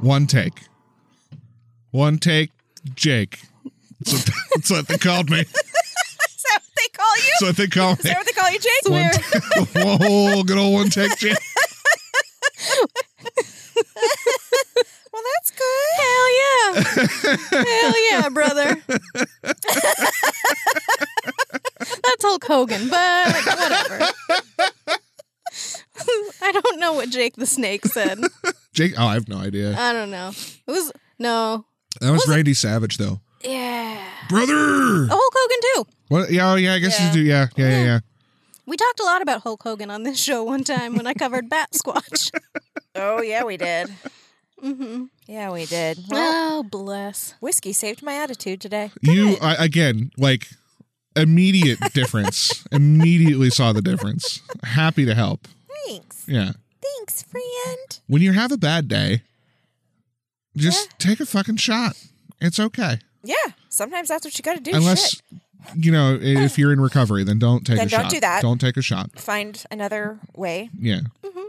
One take. One take, Jake. That's what, that's what they called me. Is that what they call you? That's what they call Is that what they call you, Jake? One Whoa, good old one take, Jake. well, that's good. Hell yeah. Hell yeah, brother. That's Hulk Hogan, but whatever. I don't know what Jake the Snake said. Jake, oh, I have no idea. I don't know. It was no. That was Randy Savage, though. Yeah. Brother. Oh, Hulk Hogan too. What? Yeah, oh, yeah. I guess Yeah. you do. Yeah, yeah, yeah, yeah. We talked a lot about Hulk Hogan on this show one time when I covered Bat Squatch. Oh, yeah, we did. hmm Yeah, we did. Well, Oh, bless. whiskey saved my attitude today. You I, again, like immediate difference. Immediately saw the difference. Happy to help. Thanks. Yeah. Thanks, friend. When you have a bad day, just take a fucking shot. It's okay. Yeah, sometimes that's what you got to do. Unless Shit. you know, if you're in recovery, then don't take Then a don't shot. do that. Don't take a shot. find another way. Yeah. Mm-hmm.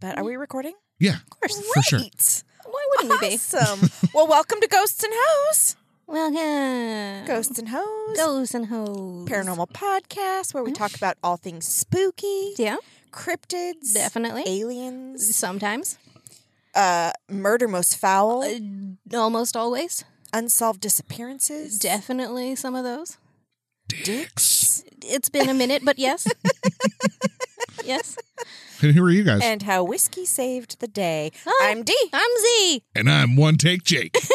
But are we recording? Yeah. Of course. For sure. Great. Why wouldn't we be? Awesome. well, welcome to Ghosts and Hoes. Welcome. Ghosts and Hoes. Ghosts and hoes. Paranormal podcast where we talk about all things spooky, Yeah, cryptids, definitely. aliens, Sometimes. uh, murder most foul, Uh, almost always. unsolved disappearances, Definitely some of those. Dicks. It's been a minute, but yes. yes. And who are you guys? and how whiskey saved the day. Oh. I'm D. I'm Z. And I'm one take Jake.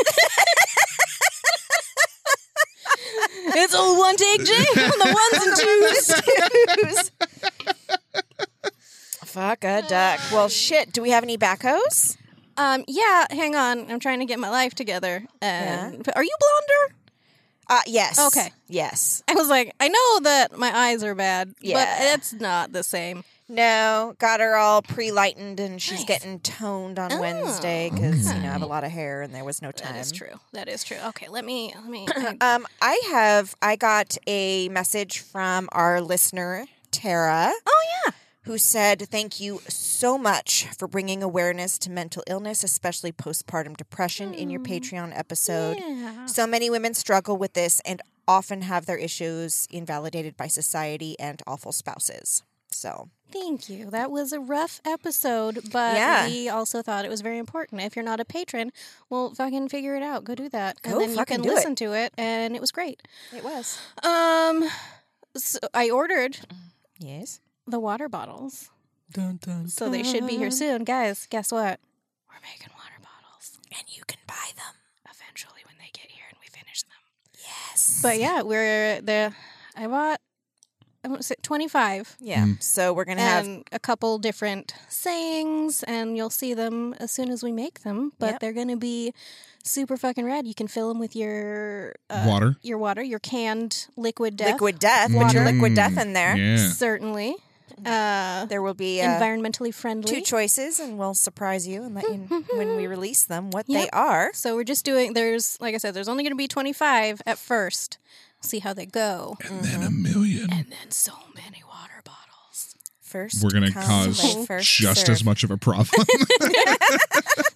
It's old one take Jake on the ones and twos. Fuck a duck. Well, shit. Do we have any backhoes? Um, yeah, hang on. I'm trying to get my life together. And are you blonder? Uh, yes. Okay. Yes. I was like, I know that my eyes are bad, Yeah. but it's not the same. No, got her all pre-lightened, and she's Nice. getting toned on Oh, Wednesday because you know I have a lot of hair and there was no time. That is true. That is true. Okay, let me let me. Um, I have. I got a message from our listener Tara. oh yeah. Who said, Thank you so much for bringing awareness to mental illness, especially postpartum depression, in your Patreon episode. Yeah. So many women struggle with this and often have their issues invalidated by society and awful spouses. So, Thank you. That was a rough episode, but Yeah. we also thought it was very important. If you're not a patron, well, fucking figure it out. Go do that, Go and then you can do it. listen to it, and it was great. it was. Um, so I ordered Yes. The water bottles, so they should be here soon, guys. Guess what? We're making water bottles And you can buy them. eventually when they get here and we finish them. Yes. But yeah, we're the. I bought. I want to say twenty five. yeah. So we're going to have. a couple different sayings, and you'll see them as soon as we make them. But Yep. they're going to be super fucking rad. You can fill them with your uh, Water. your water, your canned liquid death. Liquid death. Put your Water. liquid death in there. Yeah. certainly. Uh, There will be uh, environmentally friendly. two choices, and we'll surprise you and let you when we release them what Yep. they are. so we're just doing. There's like I said, there's only going to be twenty five at first. See how they go, And then a million. and then so many water bottles. First, We're gonna cause just serve. as much of a problem.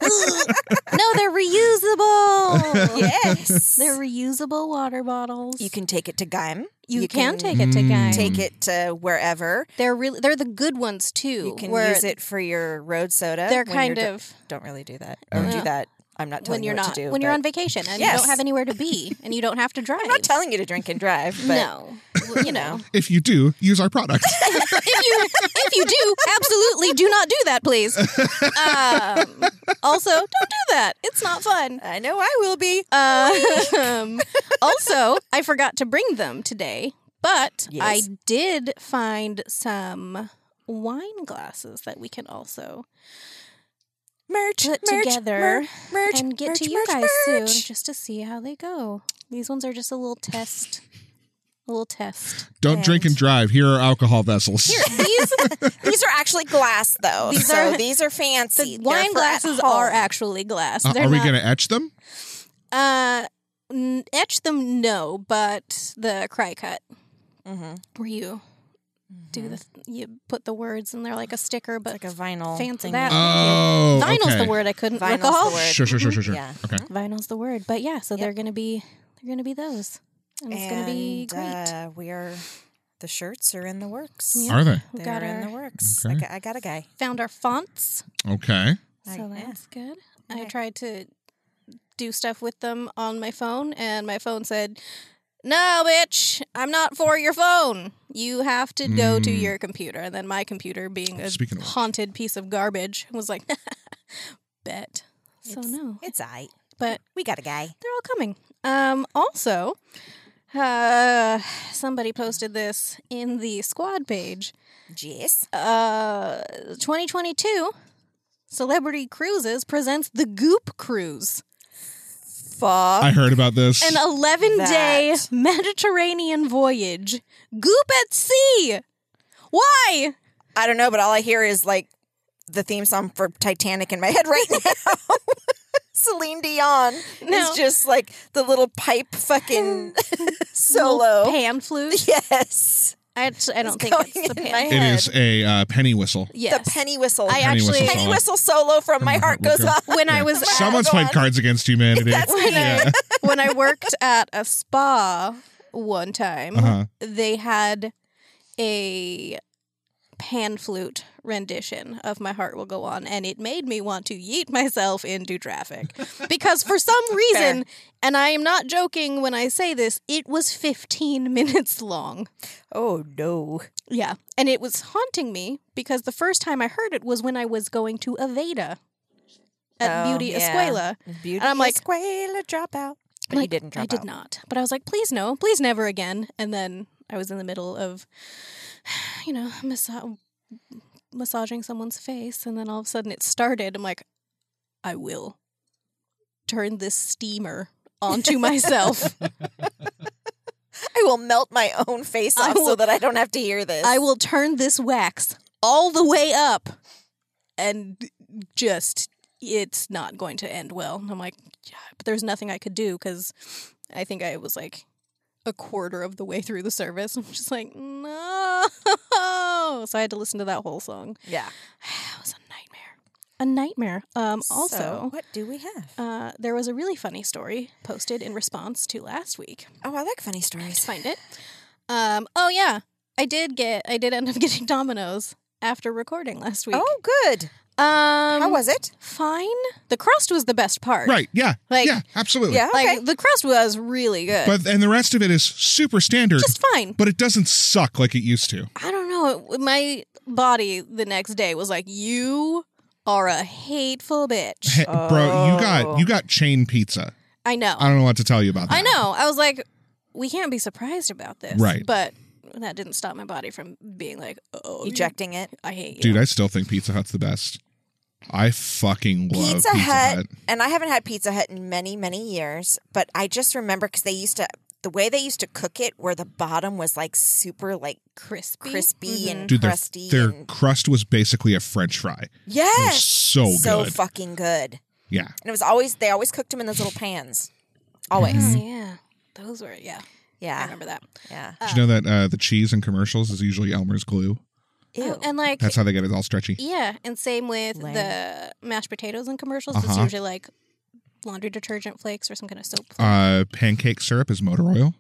no, they're reusable. Yes, They're reusable water bottles. you can take it to Gaim. You, can, take it to mm. Guy. take it to wherever. They're really they're the good ones too. You can use it for your road soda. They're kind you're do- of don't really do that or do that. I'm not telling when you're you what not to do. when you're on vacation and you don't have anywhere to be and you don't have to drive. I'm not telling you to drink and drive, but no, you know. if you do, use our product. if you if you do, absolutely do not do that, please. Um, also, don't do that. It's not fun. I know I will be. Um, also, I forgot to bring them today, but I did find some wine glasses that we can also Merch, put merch, together mer- merch, and get merch, to you merch, guys soon just to see how they go. These ones are just a little test. A little test. Don't drink and And- drive. Here are alcohol vessels. These These are actually glass, though. These so are- these are fancy. They're wine glasses are actually glass. Uh, They're we going to etch them? Uh, n- etch them, no, but the cry cut Mhm. where you do the you put the words and they're like a sticker, but like a vinyl. fancy thing that. Oh, Vinyl's okay. the word I couldn't Vinyl's recall. the word. Sure, sure, sure, sure, sure. Yeah. Okay. Vinyl's the word, but yeah, so they're gonna be they're gonna be those, and it's gonna be And, great. Uh, we are. The shirts are in the works. Yeah. Are they? We've They're got in the our works. I, Okay. got, I got a guy. found our fonts, Okay. I- so yeah. that's good. I tried to do stuff with them on my phone, and my phone said, "No, bitch, I'm not for your phone. You have to go to Mm. your computer." And then my computer, being a Speaking of which. haunted piece of garbage, was like, "Bet." So It's- no, It's I. but We got a guy. they're all coming. Um, also, uh, somebody posted this in the squad page. Jess. Uh, 2022 Celebrity Cruises presents the Goop Cruise, Fuck. I heard about this. an 11 day That. Mediterranean voyage. Goop at sea. Why? I don't know, but all I hear is like the theme song for Titanic in my head right now. Celine Dion No. is just like the little pipe fucking solo. pan flute. Yes. I, I don't think it's the in pan. my it head. is a uh, penny whistle. Yes. The penny whistle. I Penny actually whistle penny song. whistle solo from My Heart Goes Okay. On. when I was Yeah. at- Someone's played. Cards Against Humanity. That's when yeah. I when I worked at a spa one time, Uh-huh. they had a pan flute rendition of My Heart Will Go On, and it made me want to yeet myself into traffic. because for some reason, and I am not joking when I say this, it was 15 minutes long. Oh no. Yeah. And it was haunting me because the first time I heard it was when I was going to Aveda at Oh, Beauty yeah. Escuela. Beauty I'm like- Escuela dropout. But Like, didn't drop I did not. But I was like, please no, please never again. And then I was in the middle of, you know, massa- massaging someone's face, and then all of a sudden it started. I'm like, I will turn this steamer onto myself. I will melt my own face off so that I don't have to hear this. I will turn this wax all the way up, and just it's not going to end well. I'm like, yeah, but there's nothing I could do because I think I was like a quarter of the way through the service. I'm just like, no. So I had to listen to that whole song. Yeah. It was a nightmare. A nightmare. Um, also, So, what do we have? uh, there was a really funny story posted in response to last week. Oh, I like funny stories. find it. Um, oh yeah, I did get. I did end up getting Domino's after recording last week. Oh, good. Um, How was it? Fine. The crust was the best part. Right. Yeah. Like- yeah. Absolutely. Yeah. Okay. Like the crust was really good. But and the rest of it is super standard, just fine. but it doesn't suck like it used to. I don't know. it- My body the next day was like, "You are a hateful bitch." Hey, Bro, you got Oh. you got chain pizza. I know. I don't know what to tell you about that. I know. I was like, "We can't be surprised about this." Right. But that didn't stop my body from being like, "Oh, you- Ejecting it. I hate you." Dude, I still think Pizza Hut's the best. I fucking love Pizza, Pizza, Hut, Hut. and I haven't had Pizza Hut in many, many years, but I just remember because they used to, the way they used to cook it, where the bottom was like super like crispy. crispy and Dude, crusty. their and, crust was basically a French fry. It was yes, so so fucking good. yeah. And it was always they always cooked them in those little pans, always. Oh, yeah. Those were yeah. Yeah. I remember that. yeah. Did you know that uh, the cheese in commercials is usually Elmer's glue? Ew. Oh, and like That's how they get it all stretchy. yeah, and same with Lame. the mashed potatoes in commercials. It's Uh-huh. usually like laundry detergent flakes or some kind of soap. Uh, pancake syrup is motor oil.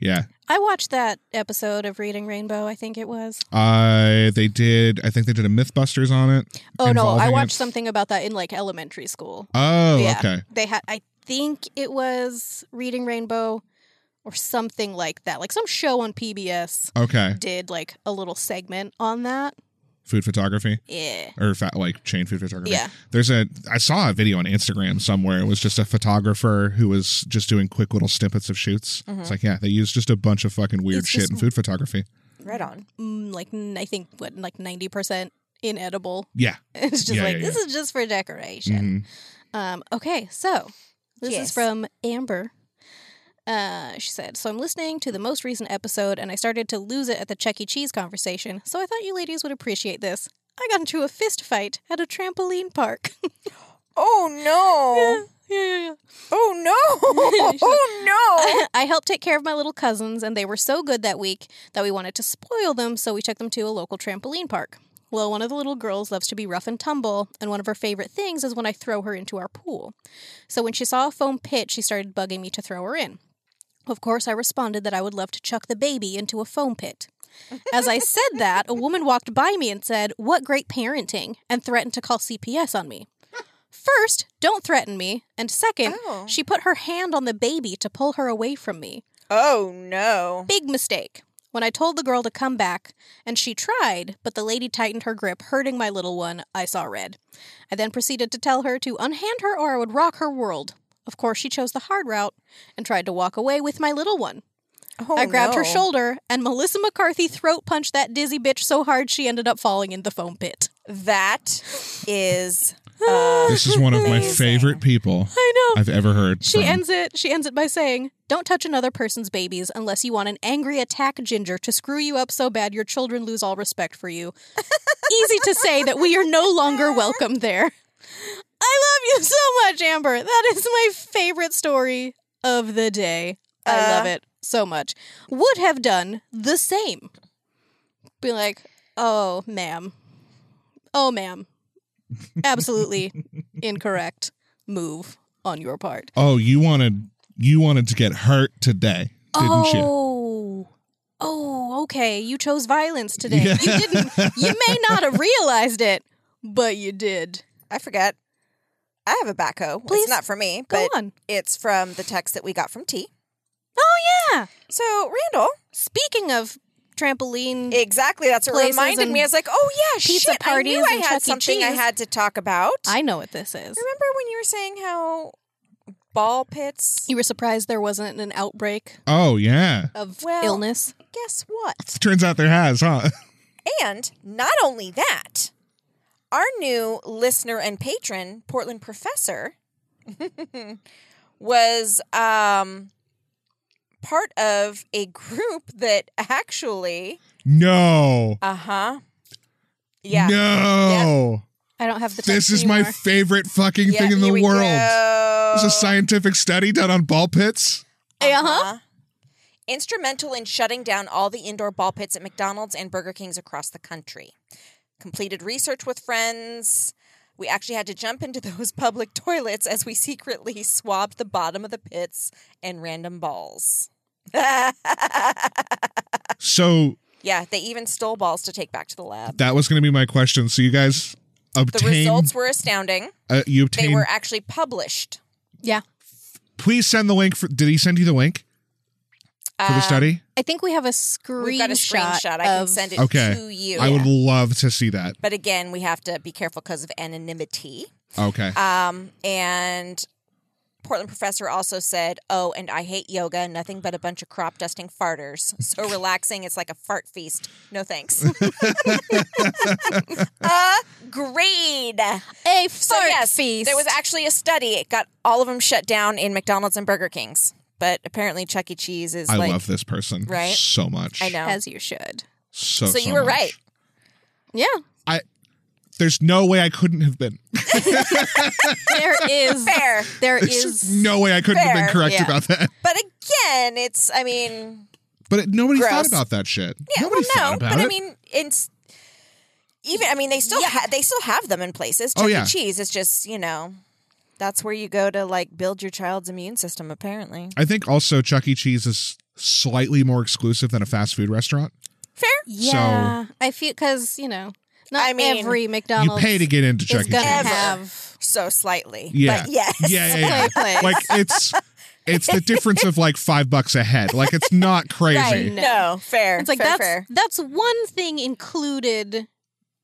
Yeah. I watched that episode of Reading Rainbow. I think it was. Uh, they did. I think they did a MythBusters on it. Oh no, I involving watched it. something about that in like elementary school. Oh, Yeah. okay. They had. I think it was Reading Rainbow, or something like that. Like some show on PBS Okay. did like a little segment on that. Food photography Yeah. or fa- like chain food photography. Yeah. There's a. I saw a video on Instagram somewhere. It was just a photographer who was just doing quick little snippets of shoots. It's like, yeah, they use just a bunch of fucking weird It's shit just- in food photography. Right on. Mm, like n- I think what like ninety percent inedible. Yeah. It's just Yeah, like yeah, this is just for decoration. Mhm. Um, okay, so this is Yes. from Amber. Uh, she said, "So I'm listening to the most recent episode, and I started to lose it at the Chuck E. Cheese conversation. So I thought you ladies would appreciate this. I got into a fist fight at a trampoline park. Oh no. Yeah, yeah, yeah. Oh no. oh no. I helped take care of my little cousins, and they were so good that week that we wanted to spoil them, so we took them to a local trampoline park. Well, one of the little girls loves to be rough and tumble, and one of her favorite things is when I throw her into our pool. So when she saw a foam pit, she started bugging me to throw her in. Of course, I responded that I would love to chuck the baby into a foam pit. As I said that, a woman walked by me and said, What great parenting, and threatened to call CPS on me. First, don't threaten me. And second, Oh. she put her hand on the baby to pull her away from me. Oh no. Big mistake. When I told the girl to come back, and she tried, but the lady tightened her grip, hurting my little one, I saw red. I then proceeded to tell her to unhand her or I would rock her world. Of course, she chose the hard route and tried to walk away with my little one. Oh, I grabbed her shoulder, and Melissa McCarthy throat punched that dizzy bitch so hard she ended up falling in the foam pit. That is uh, This is one of my favorite people I know. I've ever heard. She from. ends it. She ends it by saying, "Don't touch another person's babies unless you want an angry attack ginger to screw you up so bad your children lose all respect for you." Easy to say that we are no longer welcome there. I love you so much, Amber. That is my favorite story of the day. I Uh, love it so much. Would have done the same. Be like, "Oh, ma'am. Oh, ma'am. Absolutely incorrect move on your part." Oh, you wanted you wanted to get hurt today, didn't you? oh. Oh, okay. You chose violence today. Yeah. You didn't you may not have realized it, but you did. I forget. I have a backhoe. Please. It's not for me, Go but on. it's from the text that we got from T. Oh yeah. So, Randall, Speaking of trampoline exactly. That's what Places reminded me. I was like, oh yeah, pizza shit. I knew I and had Chuck E. something I Cheese. had to talk about. I know what this is. remember when you were saying how ball pits. You were surprised there wasn't an outbreak Oh yeah. of Well- illness. Guess what? Turns out there has, huh? And not only that, our new listener and patron, Portland Professor, was um, part of a group that actually, No. uh huh, yeah, No. I don't have the This text is my anymore. favorite fucking Yeah, thing in the world. go. It's a scientific study done on ball pits. Uh-huh. Instrumental in shutting down all the indoor ball pits at McDonald's and Burger Kings across the country. Completed research with friends. We actually had to jump into those public toilets as we secretly swabbed the bottom of the pits and random balls. So yeah, they even stole balls to take back to the lab. that was going to be my question. So you guys obtained. The results were astounding. uh, you obtained. They were actually published. Yeah. Please send the link for Did he send you the link for the study? I think we have a screenshot. We've got a screenshot. I can of- send it Okay. to you. I would love to see that. But again, we have to be careful because of anonymity. Okay. Um, and Portland professor also said, "Oh, and I hate yoga. Nothing but a bunch of crop dusting farters. So relaxing. It's like a fart feast. No thanks." Agreed. A So fart yes, feast. there was actually a study. It got all of them shut down in McDonald's and Burger Kings. But apparently, Chuck E. Cheese is I like, love this person right? so much. I know. as you should. So, So so you were much. right. Yeah. I there's no way I couldn't have been. There is Fair. there There's is no way I couldn't have been correct yeah. about that. But again, it's. I mean, But it, nobody thought about that shit. Yeah, nobody well, thought no, about but it. I mean, it's even. I mean, they still ha- they still have them in places. Oh, Chuck yeah. E. Cheese. It's just you know, that's where you go to like build your child's immune system. Apparently, I think also Chuck E. Cheese is slightly more exclusive than a fast food restaurant. fair. Yeah. I feel because, you know, not I mean, every McDonald's. You McDonald's pay to get into Chuck E. Cheese. Have So slightly. Yeah. But yes. Yeah, yeah, yeah. Play, play. like it's it's the difference of like five bucks a head. Like it's not crazy. Right. No. No. Fair. It's like fair, that's fair. that's one thing included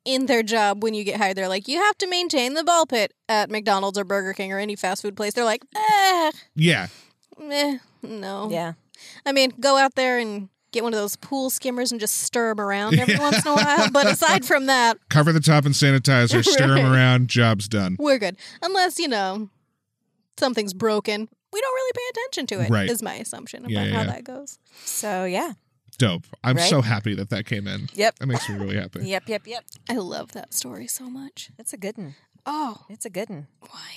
in their job when you get hired. They're like, you have to maintain the ball pit at McDonald's or Burger King or any fast food place. They're like, eh, Yeah. eh no. Yeah. I mean, go out there and get one of those pool skimmers and just stir them around every once in a while. But aside from that, Cover the top in sanitizer, stir them Right. around, job's done. we're good. Unless, you know, something's broken. We don't really pay attention to it. Right. Is my assumption about Yeah, yeah, how yeah. that goes. So yeah. Dope. I'm Right? so happy that that came in. Yep. That makes me really happy. Yep. Yep. Yep. I love that story so much. It's a good one. Oh, It's a good one. why?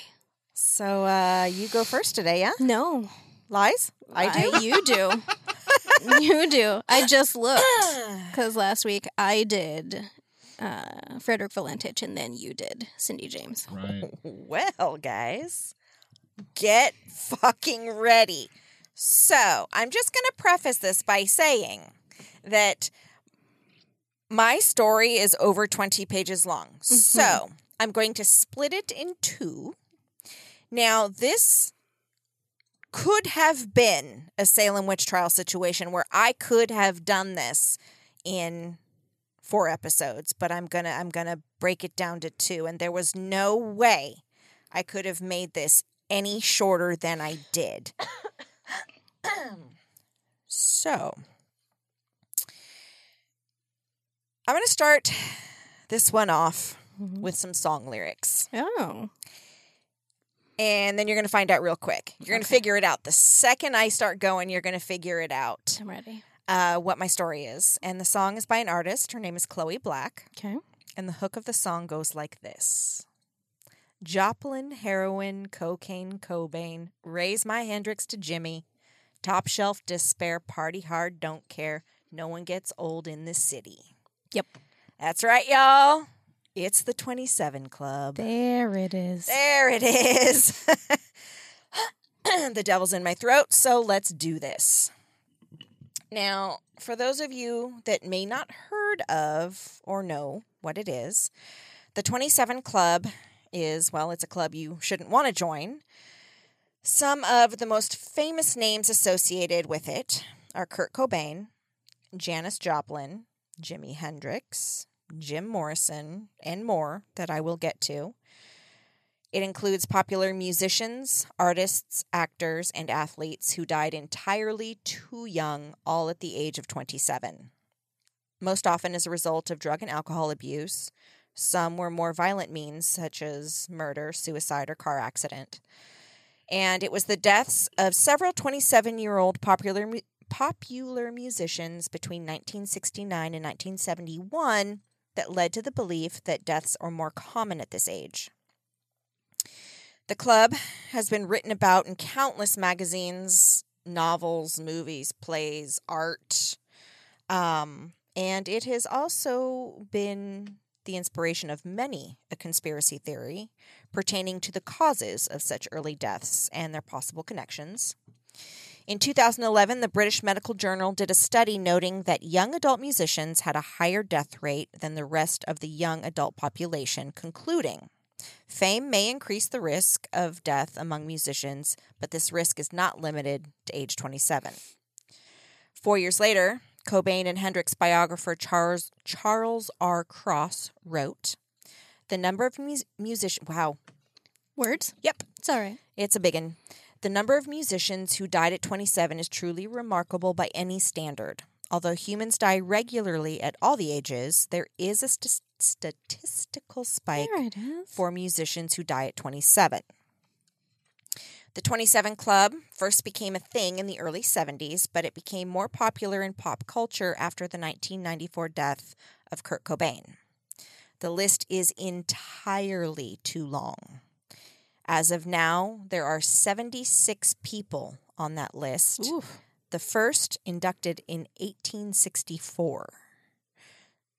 So uh, you go first today, yeah? No, Lies? I do. you do. you do. I just looked because last week I did uh, Frederick Valentich and then you did Cindy James. Right. Well, guys, get fucking ready. So, I'm just going to preface this by saying that my story is over 20 pages long. So, mm-hmm. I'm going to split it in two. Now, this could have been a Salem witch trial situation where I could have done this in four episodes, but I'm going to I'm going to break it down to two and there was no way I could have made this any shorter than I did. so, I'm going to start this one off with some song lyrics. Oh, And then you're going to find out real quick. You're going to Okay. figure it out. The second I start going, you're going to figure it out I'm ready. uh, what my story is. And the song is by an artist. Her name is Chloe Black. Okay. And the hook of the song goes like this Joplin, heroin, cocaine, Cobain, raise my Hendrix to Jimmy. Top shelf despair, party hard, don't care. No one gets old in this city. Yep. That's right, y'all. It's the 27 Club. There it is. There it is. the devil's in my throat, so let's do this. Now, for those of you that may not heard of or know what it is, the 27 Club is, well, it's a club you shouldn't want to join. Some of the most famous names associated with it are Kurt Cobain, Janis Joplin, Jimi Hendrix, Jim Morrison, and more that I will get to. It includes popular musicians, artists, actors, and athletes who died entirely too young, all at the age of 27. Most often as a result of drug and alcohol abuse. Some were more violent means, such as murder, suicide, or car accident. And it was the deaths of several 27 year old popular, popular musicians between 1969 and 1971 that led to the belief that deaths are more common at this age. The club has been written about in countless magazines, novels, movies, plays, art, um, and it has also been the inspiration of many a conspiracy theory pertaining to the causes of such early deaths and their possible connections. In 2011, the British Medical Journal did a study noting that young adult musicians had a higher death rate than the rest of the young adult population, concluding Fame may increase the risk of death among musicians, but this risk is not limited to age 27. Four years later, Cobain and Hendrix biographer Charles, Charles R. Cross wrote The number of mus- musicians, wow, Words? yep, It's all right. it's a big one. The number of musicians who died at 27 is truly remarkable by any standard. Although humans die regularly at all the ages, there is a st- statistical spike for musicians who die at 27. The 27 Club first became a thing in the early 70s, but it became more popular in pop culture after the 1994 death of Kurt Cobain. The list is entirely too long. As of now, there are 76 people on that list. Oof. The first inducted in 1864.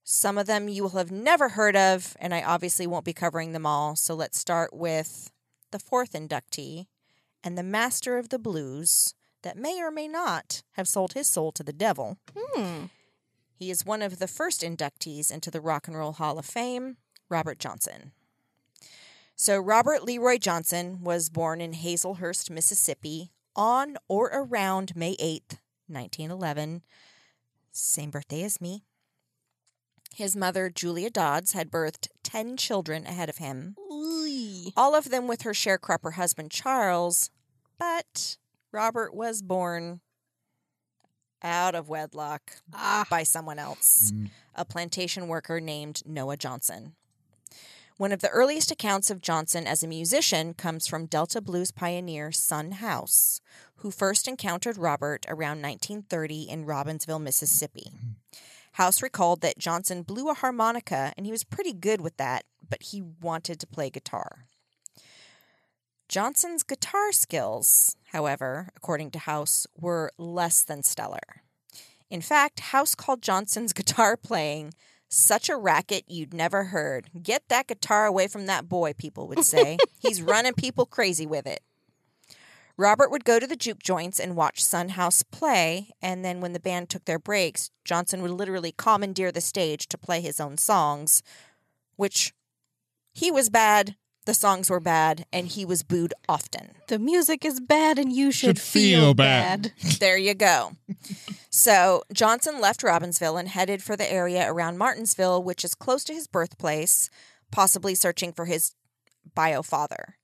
Some of them you will have never heard of, and I obviously won't be covering them all. So let's start with the fourth inductee and the master of the blues that may or may not have sold his soul to the devil. Hmm. He is one of the first inductees into the Rock and Roll Hall of Fame, Robert Johnson. So, Robert Leroy Johnson was born in Hazlehurst, Mississippi on or around May 8th, 1911. Same birthday as me. His mother, Julia Dodds, had birthed 10 children ahead of him, Ooh. all of them with her sharecropper husband, Charles, but Robert was born out of wedlock Ah. by someone else, Mm. a plantation worker named Noah Johnson. One of the earliest accounts of Johnson as a musician comes from Delta blues pioneer Son House, who first encountered Robert around 1930 in Robinsonville, Mississippi. House recalled that Johnson blew a harmonica and he was pretty good with that, but he wanted to play guitar. Johnson's guitar skills, however, according to House, were less than stellar. In fact, House called Johnson's guitar playing such a racket you'd never heard. Get that guitar away from that boy, people would say. He's running people crazy with it. Robert would go to the juke joints and watch Son House play, and then when the band took their breaks, Johnson would literally commandeer the stage to play his own songs, which he was bad, the songs were bad, and he was booed often. The music is bad and you should, Should feel bad. There you go. so Johnson left Robinsonville and headed for the area around Martinsville, which is close to his birthplace, possibly searching for his bio father.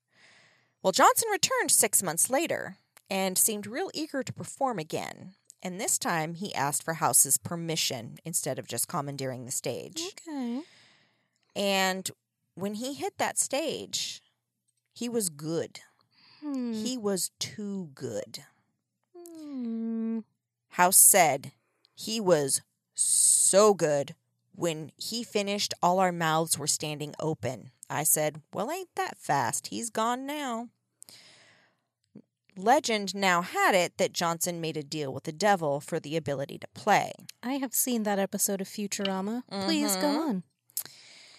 Well, Johnson returned six months later and seemed real eager to perform again. And this time he asked for House's permission instead of just commandeering the stage. Okay. And when he hit that stage, he was good. Hmm. He was too good. Hmm. House said he was so good. When he finished, all our mouths were standing open. I said, Well, ain't that fast? He's gone now. Legend now had it that Johnson made a deal with the devil for the ability to play. I have seen that episode of Futurama. Please go Mhm. on.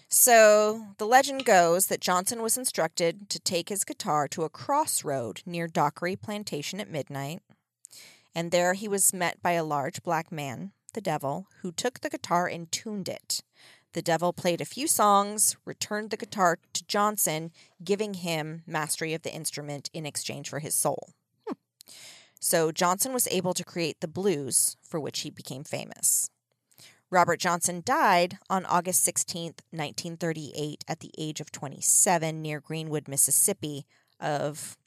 So the legend goes that Johnson was instructed to take his guitar to a crossroad near Dockery Plantation at midnight. And there he was met by a large black man, the devil, who took the guitar and tuned it. The devil played a few songs, returned the guitar to Johnson, giving him mastery of the instrument in exchange for his soul. Hmm. So Johnson was able to create the blues for which he became famous. Robert Johnson died on August 16th, 1938, at the age of 27 near Greenwood, Mississippi, of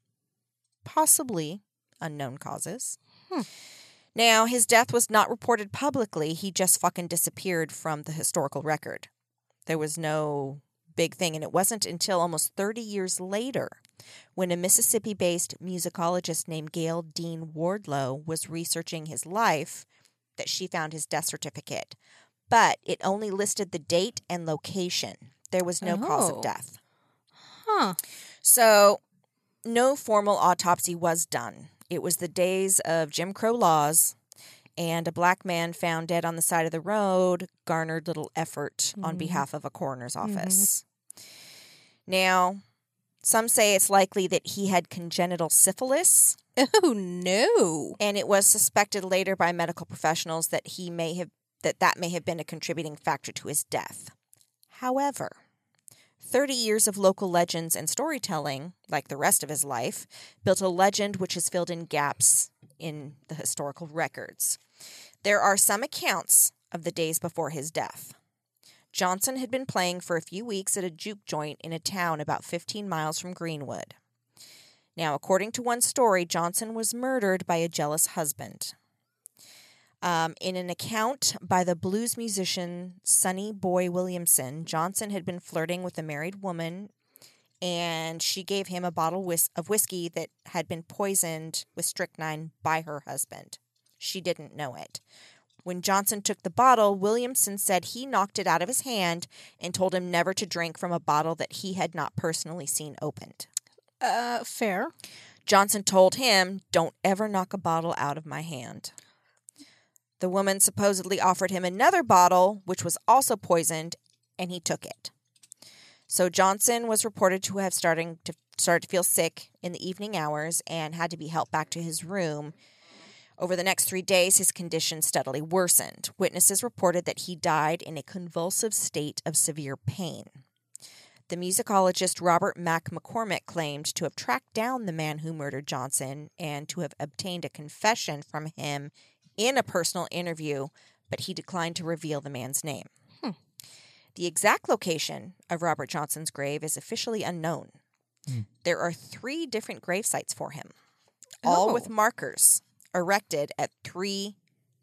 possibly unknown causes. Hmm. Now, his death was not reported publicly. He just fucking disappeared from the historical record. There was no big thing, and it wasn't until almost 30 years later when a Mississippi based musicologist named Gayle Dean Wardlow was researching his life that she found his death certificate, but it only listed the date and location. There was no cause Oh. of death. Huh. So, no formal autopsy was done. It was the days of Jim Crow laws, and a black man found dead on the side of the road garnered little effort on Mhm. behalf of a coroner's office. Now, some say it's likely that he had congenital syphilis, Oh no. and it was suspected later by medical professionals that he may have that that may have been a contributing factor to his death. However, 30 years of local legends and storytelling, like the rest of his life, built a legend which has filled in gaps in the historical records. There are some accounts of the days before his death. Johnson had been playing for a few weeks at a juke joint in a town about 15 miles from Greenwood. Now, according to one story, Johnson was murdered by a jealous husband. Um, in an account by the blues musician Sonny Boy Williamson, Johnson had been flirting with a married woman, and she gave him a bottle whis- of whiskey that had been poisoned with strychnine by her husband. She didn't know it. When Johnson took the bottle, Williamson said he knocked it out of his hand and told him never to drink from a bottle that he had not personally seen opened. Uh, fair. Johnson told him, Don't ever knock a bottle out of my hand. The woman supposedly offered him another bottle, which was also poisoned, and he took it. So Johnson was reported to have starting to started to feel sick in the evening hours and had to be helped back to his room. Over the next three days, his condition steadily worsened. Witnesses reported that he died in a convulsive state of severe pain. The musicologist Robert Mack McCormick claimed to have tracked down the man who murdered Johnson and to have obtained a confession from him in a personal interview, but he declined to reveal the man's name. Hmm. The exact location of Robert Johnson's grave is officially unknown. Hmm. There are three different grave sites for him, all with Oh. markers erected at three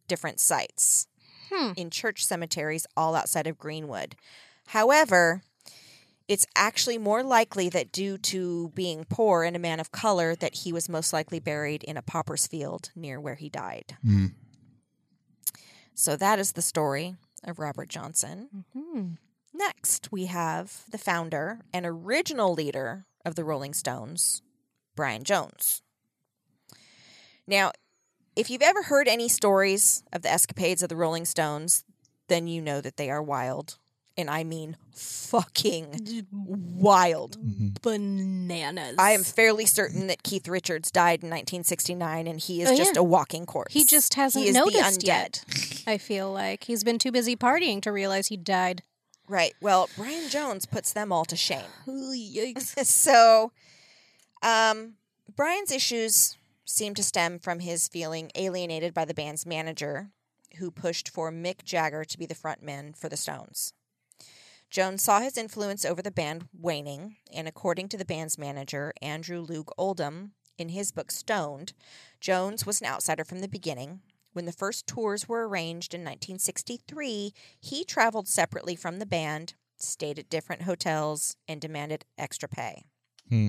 different sites Hmm. in church cemeteries all outside of Greenwood. However, it's actually more likely that due to being poor and a man of color that he was most likely buried in a pauper's field near where he died. Hmm. So that is the story of Robert Johnson. Hmm. Next, we have the founder and original leader of the Rolling Stones, Brian Jones. Now, if you've ever heard any stories of the escapades of the Rolling Stones, then you know that they are wild. And I mean fucking wild. Bananas. I am fairly certain that Keith Richards died in 1969 and he is Oh, just yeah. a walking corpse. He just hasn't He is the noticed undead. yet. I feel like he's been too busy partying to realize he died. Right. Well, Brian Jones puts them all to shame. Yikes. so, um, Brian's issues seem to stem from his feeling alienated by the band's manager, who pushed for Mick Jagger to be the frontman for the Stones. Jones saw his influence over the band waning, and according to the band's manager, Andrew Loog Oldham, in his book Stoned, Jones was an outsider from the beginning. When the first tours were arranged in 1963, he traveled separately from the band, stayed at different hotels, and demanded extra pay. Hmm.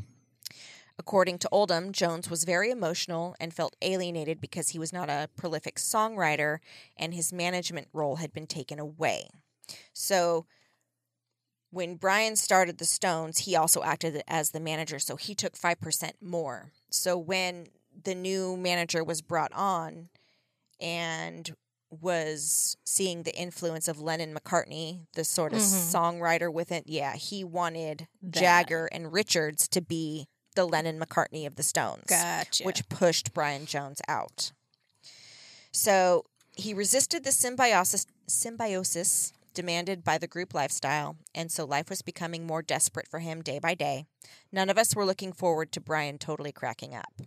According to Oldham, Jones was very emotional and felt alienated because he was not a prolific songwriter and his management role had been taken away. So, when Brian started the Stones, he also acted as the manager, so he took 5% more. So, when the new manager was brought on and was seeing the influence of Lennon McCartney, the sort of Mhm. songwriter with it, yeah, he wanted That. Jagger and Richards to be the Lennon McCartney of the Stones Gotcha. which pushed Brian Jones out. So he resisted the symbiosis, symbiosis demanded by the group lifestyle, and so life was becoming more desperate for him day by day. None of us were looking forward to Brian totally cracking up.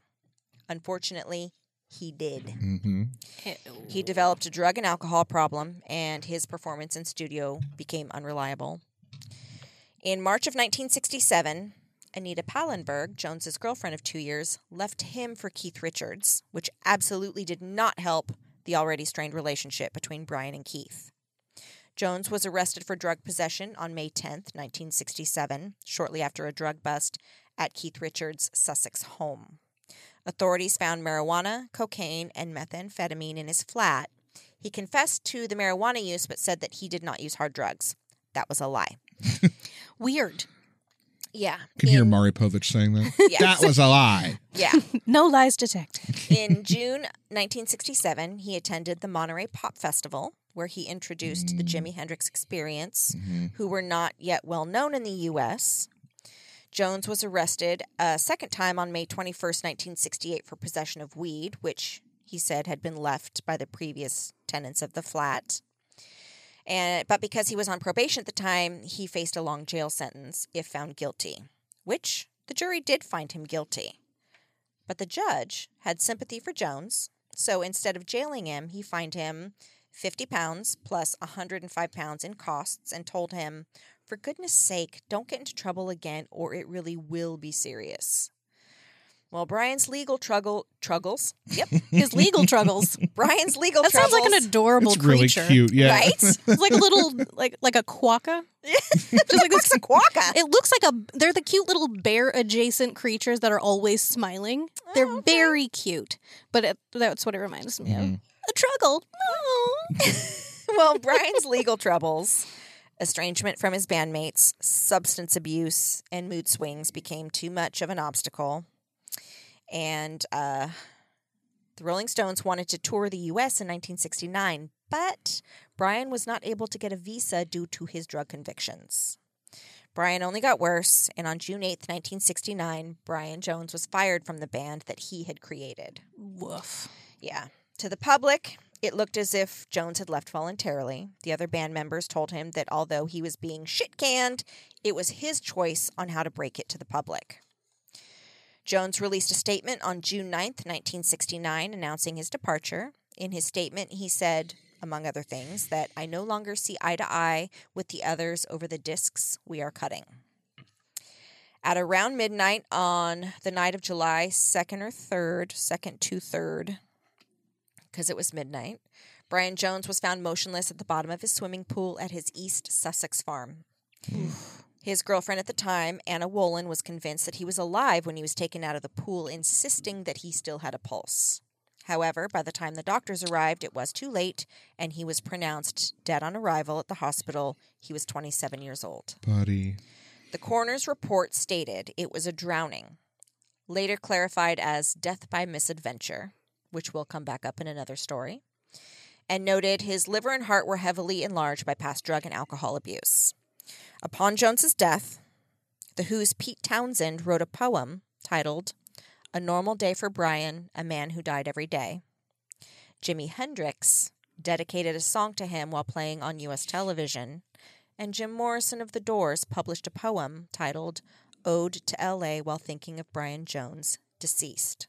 Unfortunately, he did. hmm He developed a drug and alcohol problem, and his performance in studio became unreliable. In March of 1967, Anita Pallenberg, Jones's girlfriend of two years, left him for Keith Richards, which absolutely did not help the already strained relationship between Brian and Keith. Jones was arrested for drug possession on May 10th, 1967, shortly after a drug bust at Keith Richards' Sussex home. Authorities found marijuana, cocaine, and methamphetamine in his flat. He confessed to the marijuana use but said that he did not use hard drugs. That was a lie. Weird. Yeah. Can hear in- Maury Povich saying that. Yeah. That was a lie. Yeah. No lies detected. In June 1967, he attended the Monterey Pop Festival, where he introduced the Jimi mm. Hendrix Experience, mm-hmm. who were not yet well known in the U.S. Jones was arrested a second time on May 21st, 1968, for possession of weed, which he said had been left by the previous tenants of the flat. And but because he was on probation at the time, he faced a long jail sentence if found guilty, which the jury did find him guilty. But the judge had sympathy for Jones, so instead of jailing him, he fined him 50 pounds plus 105 pounds in costs and told him, for goodness sake, don't get into trouble again or it really will be serious. Well, Brian's legal trouble, struggles. Yep. His legal struggles. Brian's legal That sounds like an adorable It's really creature. cute. Yeah. Right? It's like a little like like a quokka. Just like this quokka. It looks like a they're the cute little bear adjacent creatures that are always smiling. They're Oh, okay. very cute. But it, that's what it reminds me Mhm. of. A struggle. well, Brian's legal troubles, estrangement from his bandmates, substance abuse, and mood swings became too much of an obstacle. And uh, the Rolling Stones wanted to tour the U.S. in 1969, but Brian was not able to get a visa due to his drug convictions. Brian only got worse, and on June 8th, 1969, Brian Jones was fired from the band that he had created. Woof. Yeah. To the public, it looked as if Jones had left voluntarily. The other band members told him that although he was being shit canned, it was his choice on how to break it to the public. Jones released a statement on June 9th, 1969, announcing his departure. In his statement, he said, among other things, that I no longer see eye to eye with the others over the discs we are cutting. At around midnight on the night of July 2nd or 3rd, 2nd to 3rd, because it was midnight, Brian Jones was found motionless at the bottom of his swimming pool at his East Sussex farm. His girlfriend at the time, Anna Wohlin, was convinced that he was alive when he was taken out of the pool, insisting that he still had a pulse. However, by the time the doctors arrived, it was too late, and he was pronounced dead on arrival at the hospital. He was 27 years old. Buddy. The coroner's report stated it was a drowning, later clarified as death by misadventure, which will come back up in another story, and noted his liver and heart were heavily enlarged by past drug and alcohol abuse. Upon Jones's death, The Who's Pete Townshend wrote a poem titled A Normal Day for Brian, a Man Who Died Every Day. Jimi Hendrix dedicated a song to him while playing on U.S. television, and Jim Morrison of The Doors published a poem titled Ode to L.A. while thinking of Brian Jones, deceased.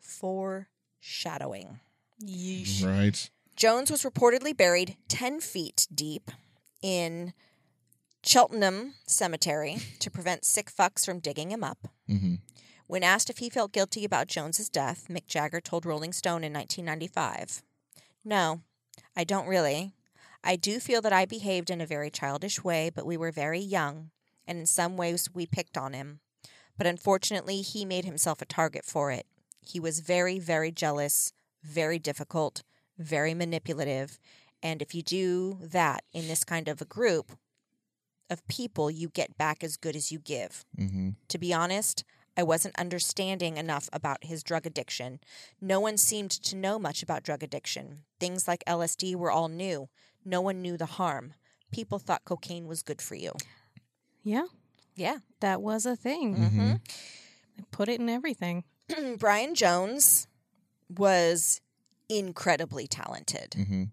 Foreshadowing. Yeesh. Right. Jones was reportedly buried 10 feet deep in Cheltenham Cemetery to prevent sick fucks from digging him up. hmm When asked if he felt guilty about Jones's death, Mick Jagger told Rolling Stone in 1995, "No, I don't really. I do feel that I behaved in a very childish way, but we were very young, and in some ways we picked on him. But unfortunately, he made himself a target for it. He was very, very jealous, very difficult, very manipulative, and if you do that in this kind of a group of people, you get back as good as you give." hmm To be honest, I wasn't understanding enough about his drug addiction. No one seemed to know much about drug addiction. Things like LSD were all new. No one knew the harm. People thought cocaine was good for you. Yeah, Yeah. that was a thing. Mm-hmm. They put it in everything. Brian Jones was incredibly talented. hmm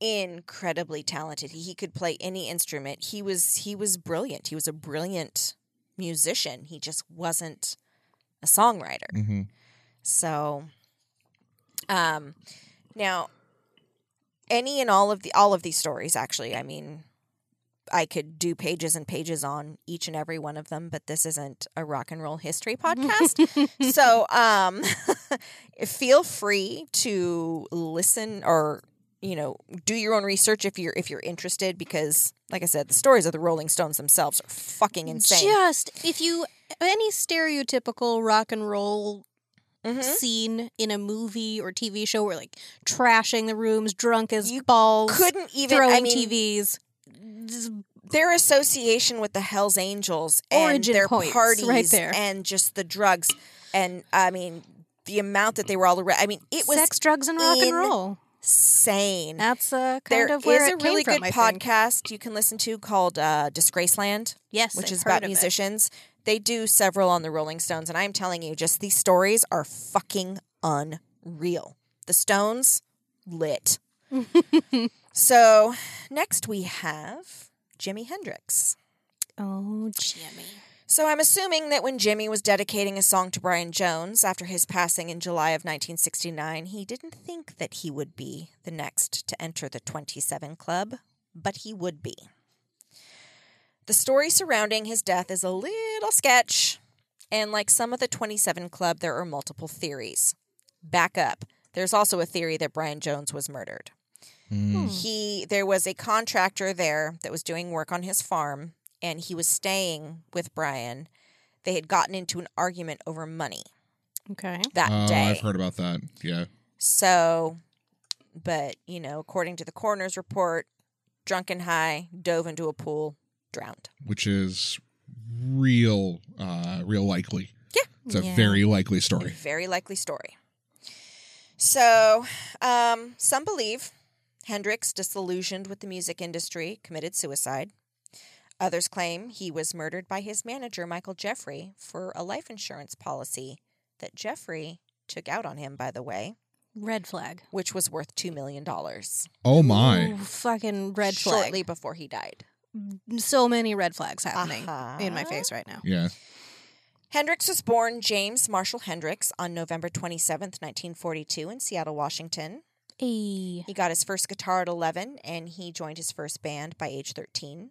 Incredibly talented. He could play any instrument. He was he was brilliant. He was a brilliant musician. He just wasn't a songwriter. hmm So, um, now, any and all of the all of these stories, actually, I mean, I could do pages and pages on each and every one of them, but this isn't a rock and roll history podcast. so, um, feel free to listen or you know do your own research if you're if you're interested because like i said the stories of the rolling stones themselves are fucking insane Just if you any stereotypical rock and roll Mhm. scene in a movie or TV show where like trashing the rooms, drunk as You balls, couldn't even throwing I mean, TVs. Their association with the Hell's Angels and their parties right there. and just the drugs and I mean the amount that they were all around. I mean it was sex, drugs, and rock and roll. Insane. That's uh, There kind is of where a came really from, good podcast you can listen to called uh, Disgraceland, Yes, which I've is about of it. musicians. They do several on the Rolling Stones, and I'm telling you, just these stories are fucking unreal. The Stones lit. so next we have Jimi Hendrix. Oh, Jimmy. So I'm assuming that when Jimmy was dedicating a song to Brian Jones after his passing in July of 1969, he didn't think that he would be the next to enter the 27 Club, but he would be. The story surrounding his death is a little sketch, and like some of the 27 Club, there are multiple theories. Back up. There's also a theory that Brian Jones was murdered. Hmm. Hmm. He there was a contractor there that was doing work on his farm and he was staying with Brian. They had gotten into an argument over money Okay. that Oh, day. I've heard about that. Yeah. So, but you know, according to the coroner's report, drunken high, dove into a pool, drowned. Which is real, uh, real likely. Yeah. It's a Yeah. very likely A story. very likely story. So, um, some believe Hendrix, disillusioned with the music industry, committed suicide. Others claim he was murdered by his manager, Michael Jeffery, for a life insurance policy that Jeffery took out on him, by the way, Red flag. which was worth $2 million. Oh, my. Ooh, fucking red flag. shortly before he died. So many red flags happening Uh-huh. in my face right now. Yeah. Hendrix was born James Marshall Hendrix on November 27th, 1942, in Seattle, Washington. Hey. He got his first guitar at 11 and he joined his first band by age 13.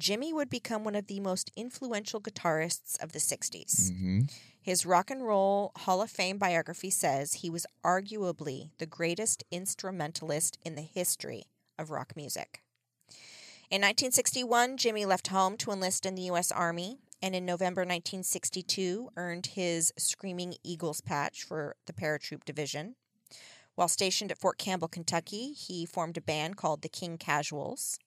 Jimmy would become one of the most influential guitarists of the 60s. hmm His Rock and Roll Hall of Fame biography says he was arguably the greatest instrumentalist in the history of rock music. In 1961, Jimmy left home to enlist in the U.S. Army, and in November 1962 earned his Screaming Eagles patch for the Paratroop Division. While stationed at Fort Campbell, Kentucky, he formed a band called the King Casuals.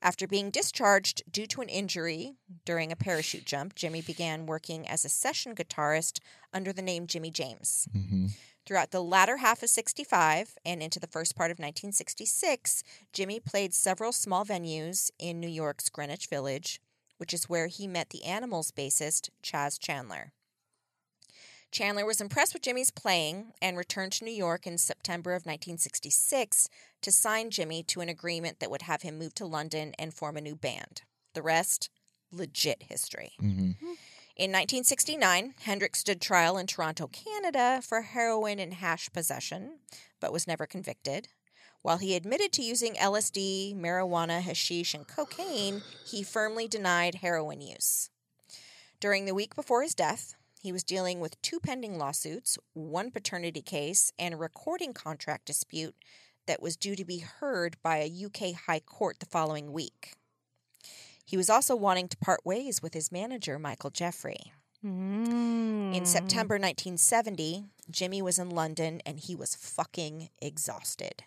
After being discharged due to an injury during a parachute jump, Jimmy began working as a session guitarist under the name Jimmy James. hmm Throughout the latter half of 65 and into the first part of 1966, Jimmy played several small venues in New York's Greenwich Village, which is where he met the Animals bassist Chas Chandler. Chandler was impressed with Jimmy's playing and returned to New York in September of 1966 to sign Jimmy to an agreement that would have him move to London and form a new band. The rest, legit history. hmm In 1969, Hendrix stood trial in Toronto, Canada for heroin and hash possession, but was never convicted. While he admitted to using LSD, marijuana, hashish, and cocaine, he firmly denied heroin use. During the week before his death, he was dealing with two pending lawsuits, one paternity case, and a recording contract dispute that was due to be heard by a UK High Court the following week. He was also wanting to part ways with his manager, Michael Jeffery. Mm. In September 1970, Jimmy was in London and he was fucking exhausted.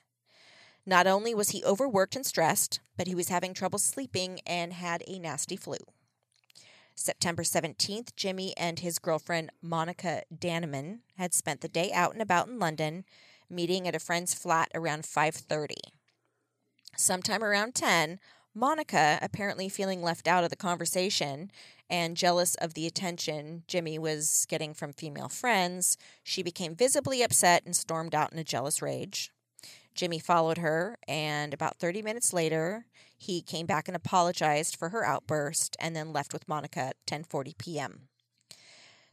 Not only was he overworked and stressed, but he was having trouble sleeping and had a nasty flu. September 17th, Jimmy and his girlfriend Monica Dannemann had spent the day out and about in London, meeting at a friend's flat around 5:30. Sometime around 10, Monica, apparently feeling left out of the conversation and jealous of the attention Jimmy was getting from female friends, she became visibly upset and stormed out in a jealous rage. Jimmy followed her, and about 30 minutes later, he came back and apologized for her outburst and then left with Monica at 10:40 p.m.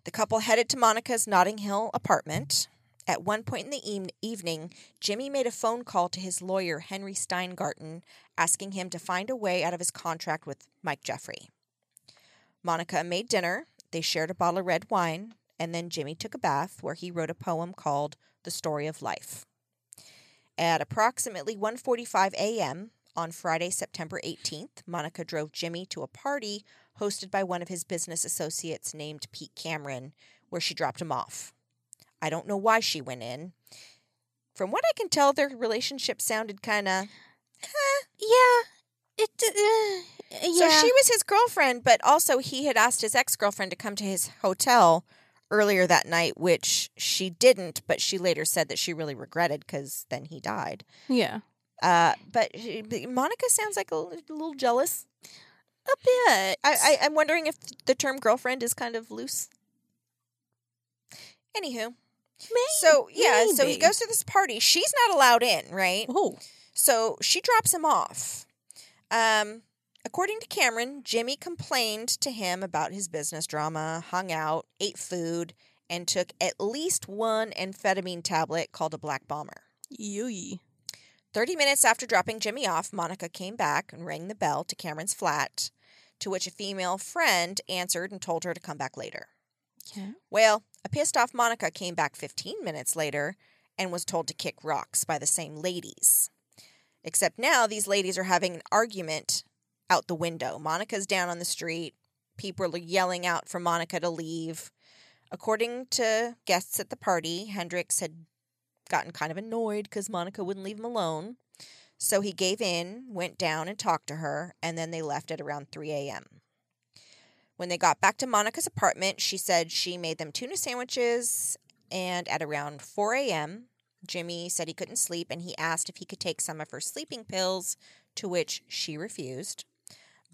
The couple headed to Monica's Notting Hill apartment. At one point in the e- evening, Jimmy made a phone call to his lawyer, Henry Steingarten, asking him to find a way out of his contract with Mike Jeffery. Monica made dinner, they shared a bottle of red wine, and then Jimmy took a bath where he wrote a poem called The Story of Life. At approximately 1:45 a.m. on Friday, September 18th, Monica drove Jimmy to a party hosted by one of his business associates named Pete Cameron, where she dropped him off. I don't know why she went in. From what I can tell, their relationship sounded kind of. yeah, it. Uh, yeah. So she was his girlfriend, but also he had asked his ex girlfriend to come to his hotel earlier that night, which she didn't, but she later said that she really regretted because then he died. yeah, Uh, but she- Monica sounds like a, li- little jealous. a bit. I, I, I'm wondering if the term girlfriend is kind of loose. Anywho, Maybe. so yeah, so he goes to this party. She's not allowed in, right? oh, So she drops him off. Um, according to Cameron, Jimmy complained to him about his business drama, hung out, ate food, and took at least one amphetamine tablet called a Black Bomber. yui. 30 minutes after dropping Jimmy off, Monica came back and rang the bell to Cameron's flat, to which a female friend answered and told her to come back later. Okay. Well, a pissed off Monica came back 15 minutes later and was told to kick rocks by the same ladies. Except now these ladies are having an argument out the window. Monica's down on the street. People are yelling out for Monica to leave. According to guests at the party, Hendrix had gotten kind of annoyed because Monica wouldn't leave him alone. So he gave in, went down and talked to her, and then they left at around 3 a.m. When they got back to Monica's apartment, she said she made them tuna sandwiches, and at around 4 a.m., Jimmy said he couldn't sleep and he asked if he could take some of her sleeping pills, to which she refused.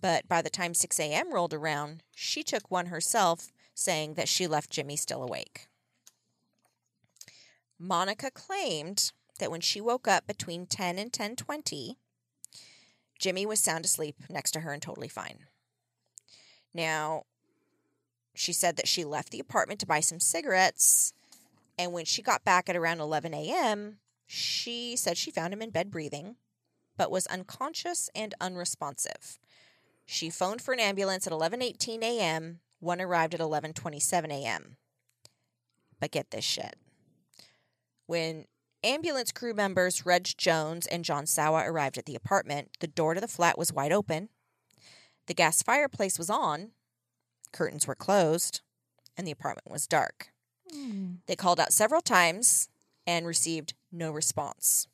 But by the time 6 a.m. rolled around, she took one herself, saying that she left Jimmy still awake. Monica claimed that when she woke up between 10 and 10:20, Jimmy was sound asleep next to her and totally fine. Now, she said that she left the apartment to buy some cigarettes, and when she got back at around 11 a.m., she said she found him in bed breathing, but was unconscious and unresponsive. She phoned for an ambulance at 11:18 a.m. One arrived at 11:27 a.m. But get this shit. When ambulance crew members Reg Jones and John Sawa arrived at the apartment, the door to the flat was wide open. The gas fireplace was on. Curtains were closed, and the apartment was dark. Hmm. They called out several times and received no response.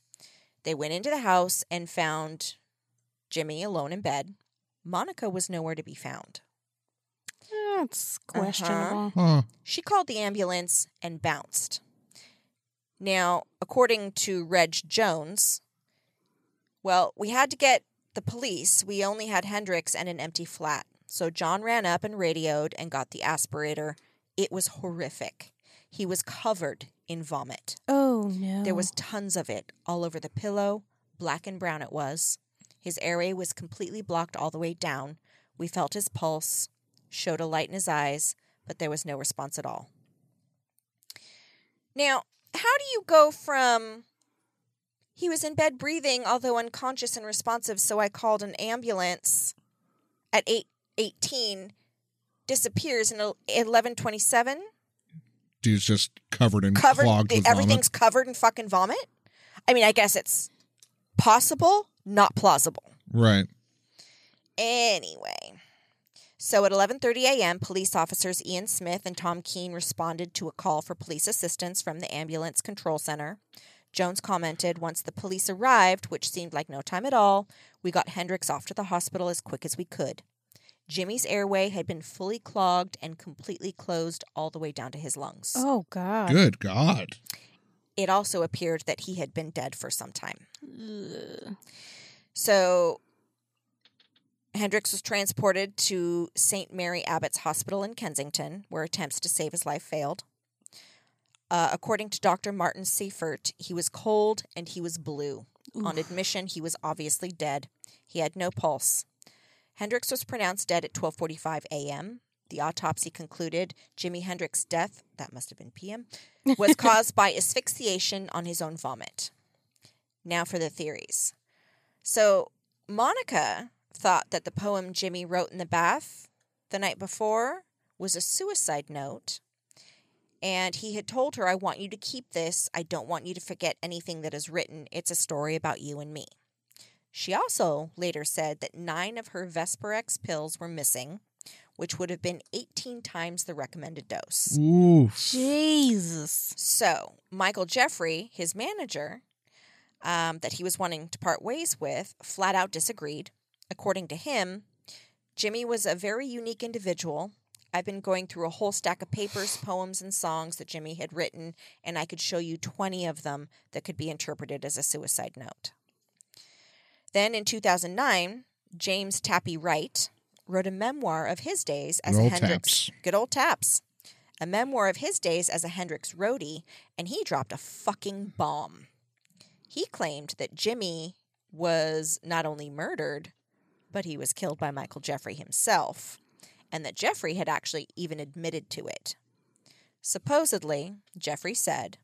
They went into the house and found Jimmy alone in bed. Monica was nowhere to be found. That's uh-huh. questionable. Huh. She called the ambulance and bounced. Now, according to Reg Jones, well, we had to get the police. We only had Hendrix and an empty flat. So John ran up and radioed and got the aspirator. It was horrific. He was covered in vomit. Oh no. There was tons of it all over the pillow, black and brown it was. His airway was completely blocked all the way down. We felt his pulse, showed a light in his eyes, but there was no response at all. Now, how do you go from he was in bed breathing, although unconscious and responsive, so I called an ambulance at 8 18, disappears in 1127? Dude's just covered in covered with everything's vomit. covered in fucking vomit i mean i guess it's possible not plausible Right. anyway so at 11:30 a.m. police officers Ian Smith and Tom Keene responded to a call for police assistance from the ambulance control center Jones commented once the police arrived which seemed like no time at all we got Hendrix off to the hospital as quick as we could Jimmy's airway had been fully clogged and completely closed all the way down to his lungs Oh god. Good God. it also appeared that he had been dead for some time. Ugh. So Hendrix was transported to St. Mary Abbots Hospital in Kensington, where attempts to save his life failed. Uh, according to Dr. Martin Seifert, he was cold and he was blue. On admission, he was obviously dead. He had no pulse. Hendrix was pronounced dead at 12:45 a.m. The autopsy concluded Jimi Hendrix' death, that must have been p.m., was caused by asphyxiation on his own vomit. Now for the theories. So, Monica thought that the poem Jimmy wrote in the bath the night before was a suicide note. And he had told her, I want you to keep this. I don't want you to forget anything that is written. It's a story about you and me. She also later said that nine of her Vesparax pills were missing, which would have been 18 times the recommended dose. Ooh. Jesus. So, Michael Jeffery, his manager, um, that he was wanting to part ways with, flat out disagreed. According to him, Jimmy was a very unique individual. I've been going through a whole stack of papers, poems, and songs that Jimmy had written, and I could show you 20 of them that could be interpreted as a suicide note. Then in 2009, James Tappy Wright wrote a memoir of his days as Good a Hendrix. Taps. Good old Taps. A memoir of his days as a Hendrix roadie, and he dropped a fucking bomb. He claimed that Jimmy was not only murdered, but he was killed by Michael Jeffery himself, and that Jeffery had actually even admitted to it. Supposedly, Jeffery said,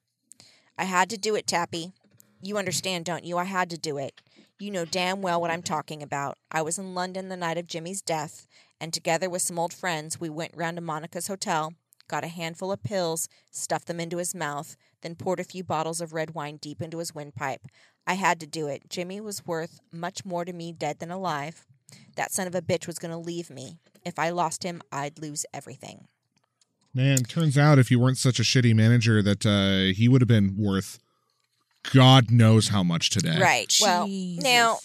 I had to do it, Tappy. You understand, don't you? I had to do it. You know damn well what I'm talking about. I was in London the night of Jimmy's death, and together with some old friends, we went round to Monica's hotel, got a handful of pills, stuffed them into his mouth, then poured a few bottles of red wine deep into his windpipe. I had to do it. Jimmy was worth much more to me dead than alive. That son of a bitch was going to leave me. If I lost him, I'd lose everything. Man, turns out if you weren't such a shitty manager that uh, he would have been worth God knows how much today. Right. Well, now,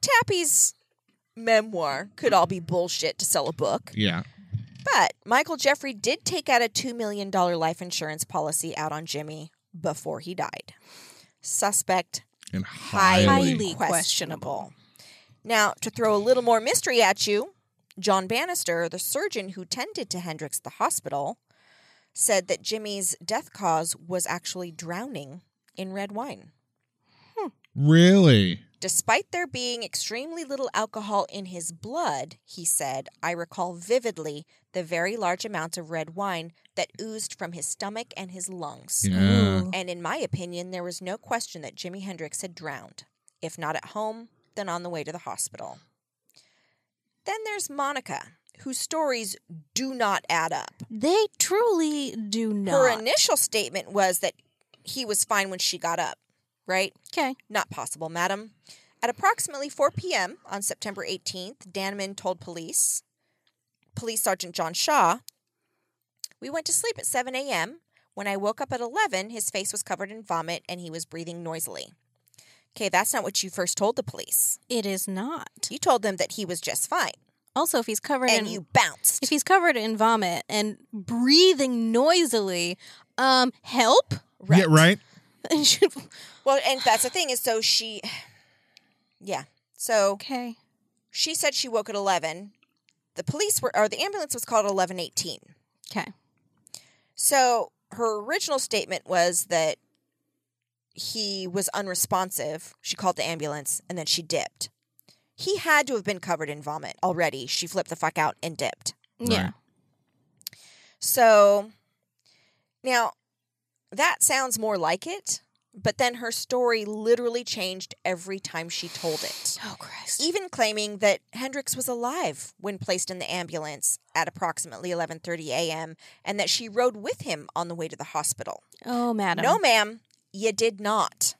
Tappy's memoir could all be bullshit to sell a book. Yeah. But Michael Jeffery did take out a $2 million life insurance policy out on Jimmy before he died. Suspect And highly, highly. Highly questionable. Now, to throw a little more mystery at you, John Bannister, the surgeon who tended to Hendrix at the hospital, said that Jimmy's death cause was actually drowning in red wine. Really? Despite there being extremely little alcohol in his blood, he said, I recall vividly the very large amounts of red wine that oozed from his stomach and his lungs. Yeah. And in my opinion, there was no question that Jimi Hendrix had drowned. If not at home, then on the way to the hospital. Then there's Monica, whose stories do not add up. They truly do not. Her initial statement was that he was fine when she got up, right? okay. Not possible, madam. At approximately 4 p.m. on September 18th, Dannemann told police Police Sergeant John Shaw, we went to sleep at 7 a.m. When I woke up at 11, his face was covered in vomit and he was breathing noisily. Okay, that's not what you first told the police. It is not. You told them that he was just fine, Also, if he's covered and in you bounced. if he's covered in vomit and breathing noisily, um, help. Yeah, right. Well, and that's the thing is, so she, yeah, so okay. she said she woke at 11. The police were, or the ambulance was called at 11:18. Okay. So her original statement was that he was unresponsive. She called the ambulance and then she dipped. He had to have been covered in vomit already. She flipped the fuck out and dipped. Yeah. Right. So now that sounds more like it, but then her story literally changed every time she told it. Oh Christ. Even claiming that Hendrix was alive when placed in the ambulance at approximately 11:30 a.m. and that she rode with him on the way to the hospital. Oh, madam. No, ma'am, you did not.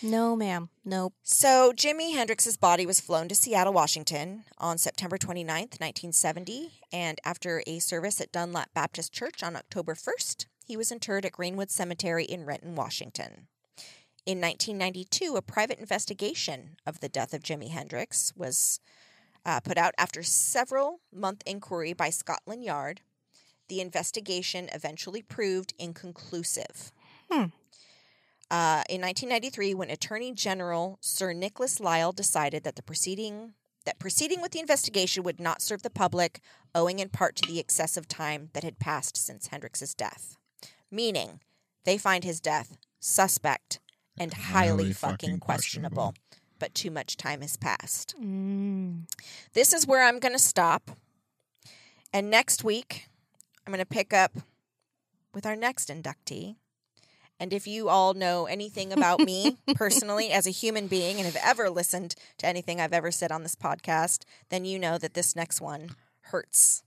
No, ma'am. Nope. So, Jimi Hendrix's body was flown to Seattle, Washington on September 29th, 1970, and after a service at Dunlap Baptist Church on October 1st, he was interred at Greenwood Cemetery in Renton, Washington. In 1992, a private investigation of the death of Jimi Hendrix was uh, put out after several month inquiry by Scotland Yard. The investigation eventually proved inconclusive. Hmm. Uh, in 1993, when Attorney General Sir Nicholas Lyell decided that the proceeding that proceeding with the investigation would not serve the public, owing in part to the excessive time that had passed since Hendrix's death, meaning they find his death suspect and highly, Highly fucking, fucking questionable. questionable. But too much time has passed. Mm. This is where I'm going to stop. And next week, I'm going to pick up with our next inductee. And if you all know anything about me personally as a human being and have ever listened to anything I've ever said on this podcast, then you know that this next one hurts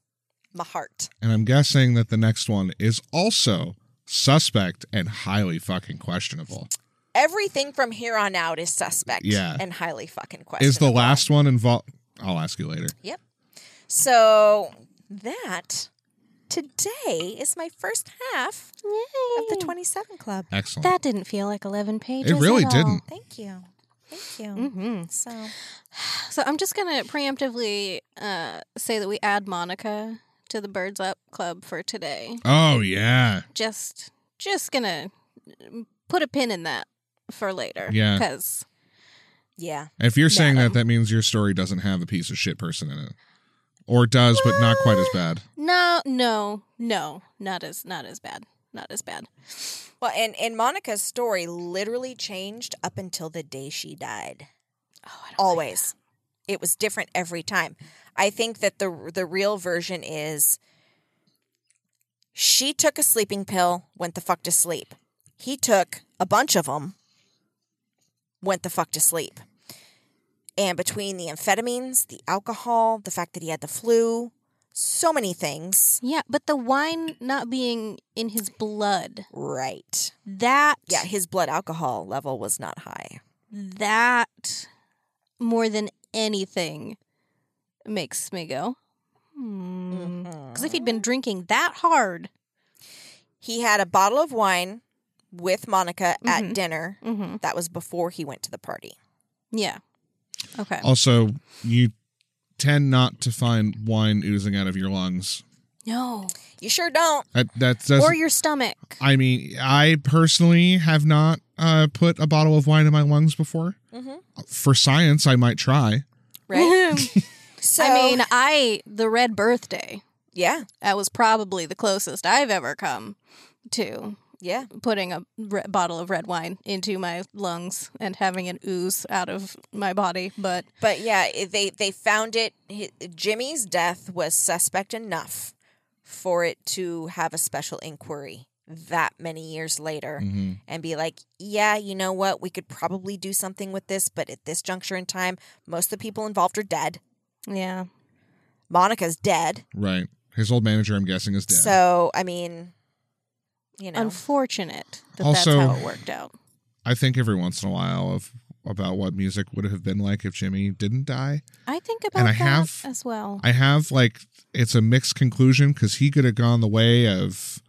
my heart. And I'm guessing that the next one is also suspect and highly fucking questionable. Everything from here on out is suspect Yeah. and highly fucking questionable. Is the last one involved? I'll ask you later. Yep. So that today is my first half of the 27 Club. Excellent. That didn't feel like 11 pages. it really at all. didn't. Thank you. Thank you. hmm So, So I'm just going to preemptively uh, say that we add Monica to the Birds Up Club for today. Oh yeah. Just, just going to put a pin in that for later. Yeah. Because, yeah. If you're saying that, that means your story doesn't have a piece of shit person in it, or does, but not quite as bad. no, no, no, not as, not as bad. Not as bad. Well, and, and Monica's story literally changed up until the day she died. Oh, I don't Always. It was different every time. I think that the the real version is she took a sleeping pill, went the fuck to sleep. He took a bunch of them, went the fuck to sleep. And between the amphetamines, the alcohol, the fact that he had the flu, so many things. Yeah, but the wine not being in his blood, Right. that Yeah, his blood alcohol level was not high. that more than anything makes me go. Because if he'd been drinking that hard, He had a bottle of wine with Monica at Mhm. dinner. mm-hmm. That was before he went to the party. yeah, okay, Also, you tend not to find wine oozing out of your lungs. no, You sure don't. That that does. or your stomach. I mean, I personally have not uh, put a bottle of wine in my lungs before. Mhm. For science, I might try. Right? so, I mean, I the red birthday. yeah, That was probably the closest I've ever come to yeah. putting a re- bottle of red wine into my lungs and having it ooze out of my body. But But yeah, they they found it. Jimmy's death was suspect enough for it to have a special inquiry that many years later Mhm. and be like, yeah, you know what? We could probably do something with this, but at this juncture in time, most of the people involved are dead. Yeah, Monica's dead. Right. His old manager, I'm guessing, is dead. So, I mean, you know. unfortunate that Also- that's how it worked out. I think every once in a while of about what music would have been like if Jimmy didn't die. I think about And I that have- as well. I have like it's a mixed conclusion because he could have gone the way of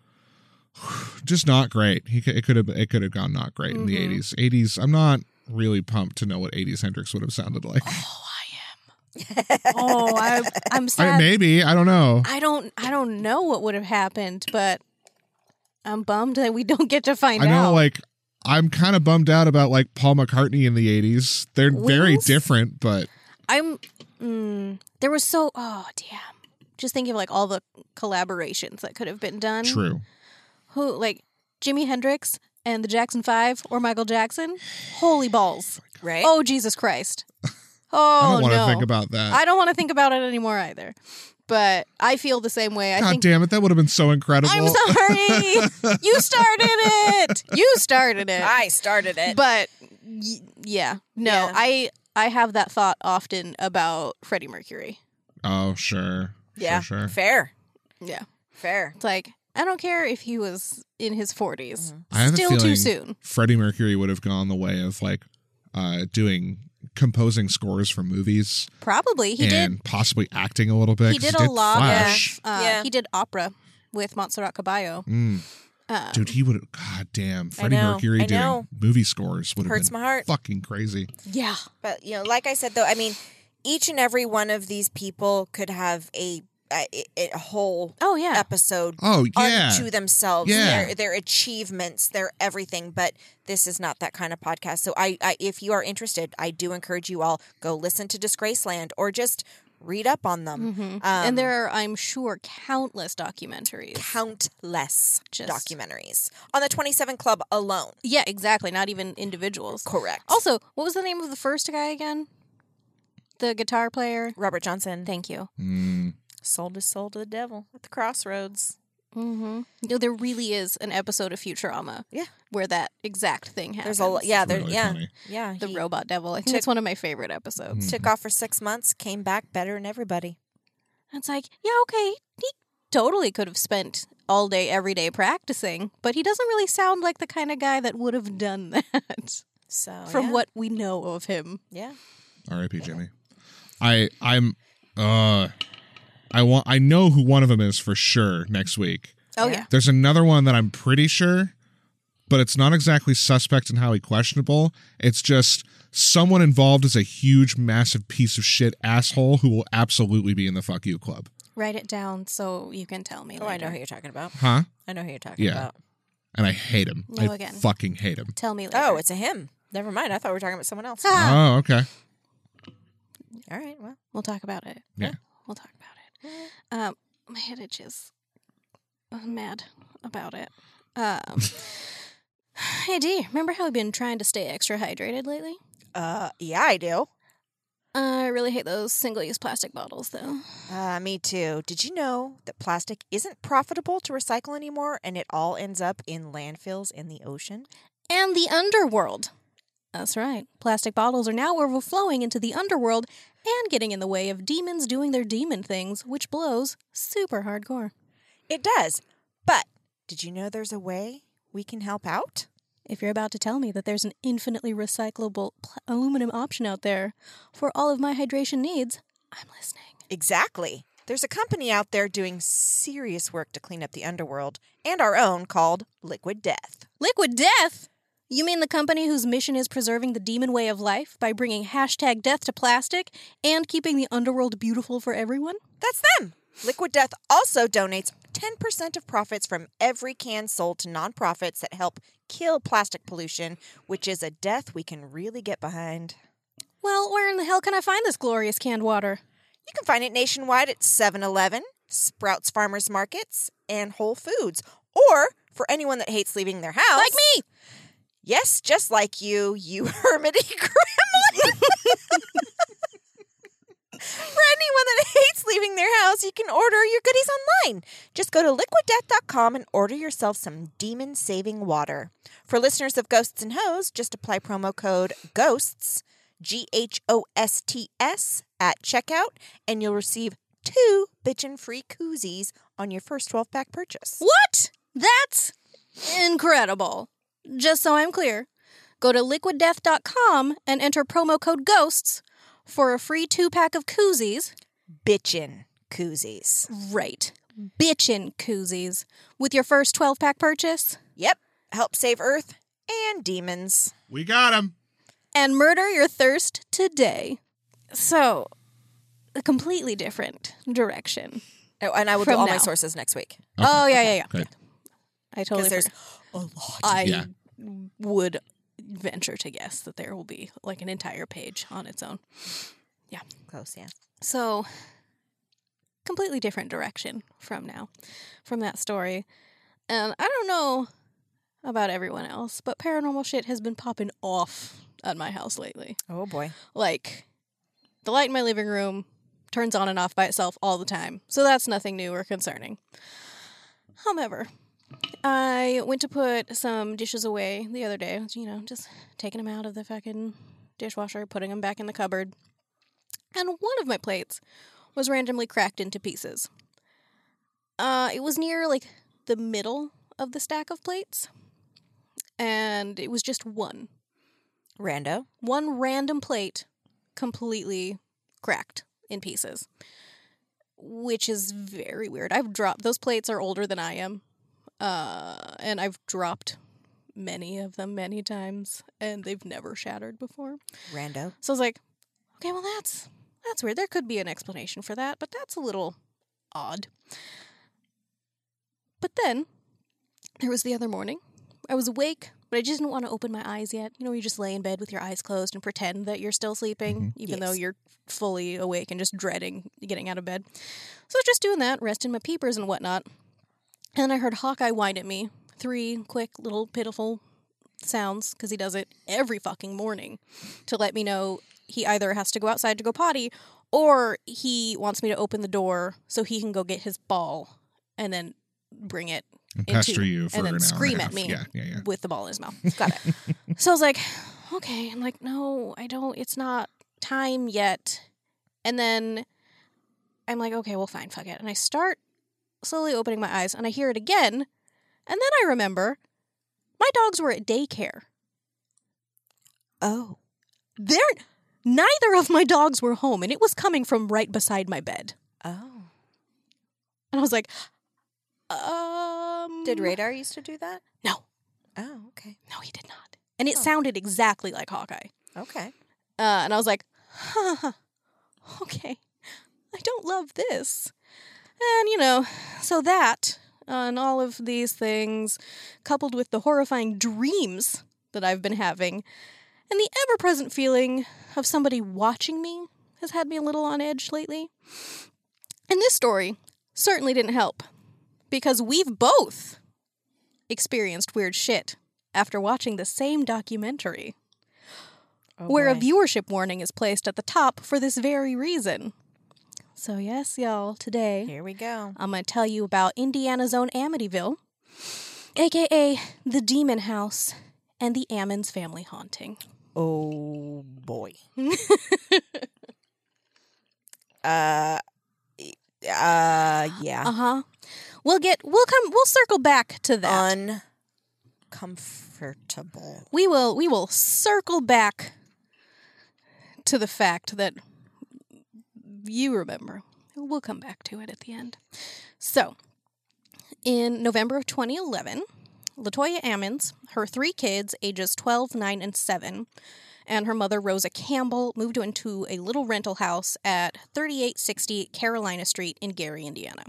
just not great. He could, it could have it could have gone not great in the Mhm. eighties. Eighties. I'm not really pumped to know what eighties Hendrix would have sounded like. Oh, I am. oh, I, I'm I, sad. maybe I don't know. I don't. I don't know what would have happened, but I'm bummed that we don't get to find out. I know out. like I'm kind of bummed out about like Paul McCartney in the eighties. They're very different, but I'm. Mm, there was so. Oh damn! Just thinking of like all the collaborations that could have been done. true. Who like Jimi Hendrix and the Jackson Five or Michael Jackson? Holy balls! Right? Oh Jesus Christ! I Oh don't want to no! think about that. I don't want to think about it anymore either. But I feel the same way. I God think damn it, that would have been so incredible. I'm sorry. you started it. You started it. I started it. But y- yeah, no, Yeah. I I have that thought often about Freddie Mercury. oh, sure. yeah. Sure, sure. Fair. Yeah, Fair. it's like I don't care if he was in his 40s. I have a Still too feeling soon. Freddie Mercury would have gone the way of like uh doing composing scores for movies Probably he did. and possibly acting a little bit. did. He 'cause did a lot Flash. of. Uh, Yeah. He did opera with Montserrat Cabello. Mm. Uh, Dude, he would. God damn, Freddie know, Mercury I doing know. movie scores would have Hurts been my heart. fucking crazy. yeah, But you know, like I said though, I mean, each and every one of these people could have a a, a whole oh yeah, episode Oh yeah, to themselves. Yeah. Their their achievements, their everything. But this is not that kind of podcast. So I, I if you are interested, I do encourage you all go listen to Disgraceland or just read up on them. Mhm. Um, and there are, I'm sure, countless documentaries. countless Just- documentaries on the 27 Club alone. yeah, exactly. Not even individuals. Correct. Also, what was the name of the first guy again? The guitar player. Robert Johnson Thank you. Mm. Sold his soul to the devil at the crossroads. Mm-hmm. You know, there really is an episode of Futurama. Yeah. Where that exact thing happens. There's a lo- yeah, there really yeah funny. yeah. The robot devil. I think took- it's one of my favorite episodes. took off for six months, came back better than everybody. It's like, yeah, okay, he totally could have spent all day, every day practicing, but he doesn't really sound like the kind of guy that would have done that. So From yeah. what we know of him. Yeah. R.I.P. Jimmy. I I'm uh I want I know who one of them is for sure next week. Oh Yeah. yeah. There's another one that I'm pretty sure, but it's not exactly suspect and highly questionable. It's just someone involved is a huge, massive piece of shit asshole who will absolutely be in the fuck you club. Write it down so you can tell me. Oh, I know who you're talking about. Huh? I know who you're talking Yeah. about. And I hate him. No, I again. fucking hate him. Tell me later. Oh, it's a him. Never mind. I thought we were talking about someone else. Ah. Oh, okay. All right. Well, We'll talk about it. Yeah. We'll talk about it. Um, my head itches. I'm mad about it. Um, hey, D, remember how we've been trying to stay extra hydrated lately? uh, yeah, I do. I really hate those single-use plastic bottles, though. Uh, me too. Did you know that plastic isn't profitable to recycle anymore, and it all ends up in landfills in the ocean? And the underworld. That's right. Plastic bottles are now overflowing into the underworld and getting in the way of demons doing their demon things, which blows super hardcore. It does. But did you know there's a way we can help out? If you're about to tell me that there's an infinitely recyclable aluminum option out there for all of my hydration needs, I'm listening. Exactly. There's a company out there doing serious work to clean up the underworld and our own called Liquid Death. Liquid Death? You mean the company whose mission is preserving the demon way of life by bringing hashtag death to plastic and keeping the underworld beautiful for everyone? That's them. Liquid Death also donates 10% of profits from every can sold to nonprofits that help kill plastic pollution, which is a death we can really get behind. Well, where in the hell can I find this glorious canned water? You can find it nationwide at 7 Eleven, Sprouts Farmers Markets, and Whole Foods. Or for anyone that hates leaving their house. Like me! Yes, just like you, you hermity gremlin. For anyone that hates leaving their house, you can order your goodies online. Just go to liquiddeath.com and order yourself some demon saving water. For listeners of Ghosts and Heauxs, just apply promo code GHOSTS, G H O S T S, at checkout, and you'll receive two bitchin' free koozies on your first 12 pack purchase. What? That's incredible. Just so I'm clear, Go to liquiddeath.com and enter promo code GHOSTS for a free two pack of koozies. Bitchin' koozies. Right. Bitchin' koozies with your first 12 pack purchase Yep. Help save Earth and demons. We got him. and murder your thirst today. So, a completely different direction. Oh, and I will From do all now. my sources next week. Oh, yeah, yeah, yeah. Great. I totally Because there's forgot. A lot. I Yeah. would venture to guess that there will be like an entire page on its own. Yeah. Close, yeah. So, completely different direction from now, from that story. And I don't know about everyone else, but paranormal shit has been popping off at my house lately. Oh boy. Like, the light in my living room turns on and off by itself all the time. So that's nothing new or concerning. However, I went to put some dishes away the other day, you know, just taking them out of the fucking dishwasher, putting them back in the cupboard. And one of my plates was randomly cracked into pieces. Uh, it was near like the middle of the stack of plates, and it was just one Rando. one random plate completely cracked in pieces which is very weird i've dropped those plates are older than i am uh, and i've dropped many of them many times and they've never shattered before Rando. so i was like okay well that's that's weird there could be an explanation for that but that's a little odd but then there was the other morning i was awake but I just didn't want to open my eyes yet. You know, you just lay in bed with your eyes closed and pretend that you're still sleeping, even though you're fully awake and just dreading getting out of bed. So I was just doing that, resting my peepers and whatnot. And I heard Hawkeye whine at me. Three quick little pitiful sounds, because he does it every fucking morning to let me know he either has to go outside to go potty or he wants me to open the door so he can go get his ball and then bring it And into- pester you for and then an hour scream at me Yeah, yeah, yeah. with the ball in his mouth. Got it. so I was like, okay. I'm like, no, I don't. It's not time yet. And then I'm like, okay, well, fine, fuck it. And I start slowly opening my eyes, and I hear it again. And then I remember my dogs were at daycare. Oh. They're neither of my dogs were home, and it was coming from right beside my bed. Oh. And I was like, um, Did Radar used to do that? No, Oh, okay. no, he did not. And it Oh. sounded exactly like Hawkeye. Okay. Uh, and I was like, huh, okay, I don't love this. And, you know, so that uh, and all of these things, coupled with the horrifying dreams that I've been having, and the ever present feeling of somebody watching me, has had me a little on edge lately. And this story certainly didn't help, because we've both experienced weird shit after watching the same documentary Oh, where a viewership warning is placed at the top for this very reason. So, yes, y'all, today Here we go. I'm going to tell you about Indiana's own Amityville, aka the Demon House and the Ammons family haunting. Oh boy. uh. Uh. Yeah. Uh huh. We'll get, we'll come, we'll circle back to that. Uncomfortable. we will, we will circle back to the fact that you remember. We'll come back to it at the end. So, in November of 2011, Latoya Ammons, her three kids, ages 12, 9, and 7, and her mother, Rosa Campbell, moved into a little rental house at 3860 Carolina Street in Gary, Indiana.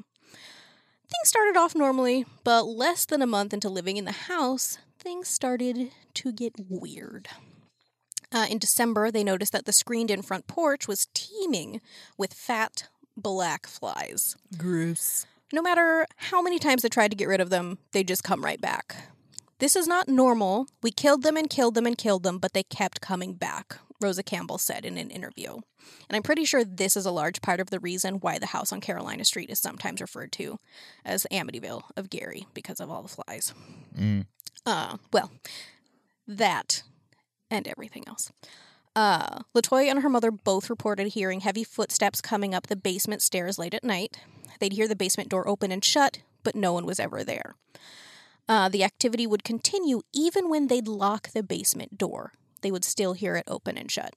Things started off normally, but less than a month into living in the house, things started to get weird. Uh, in December, they noticed that the screened in front porch was teeming with fat black flies. Gross. No matter how many times they tried to get rid of them, they just come right back. This is not normal. We killed them and killed them and killed them, but they kept coming back, Rosa Campbell said in an interview. And I'm pretty sure this is a large part of the reason why the house on Carolina Street is sometimes referred to as Amityville of Gary because of all the flies. Mm. Uh, well, that and everything else. Uh, Latoya and her mother both reported hearing heavy footsteps coming up the basement stairs late at night. They'd hear the basement door open and shut, but no one was ever there. Uh, the activity would continue even when they'd lock the basement door. They would still hear it open and shut.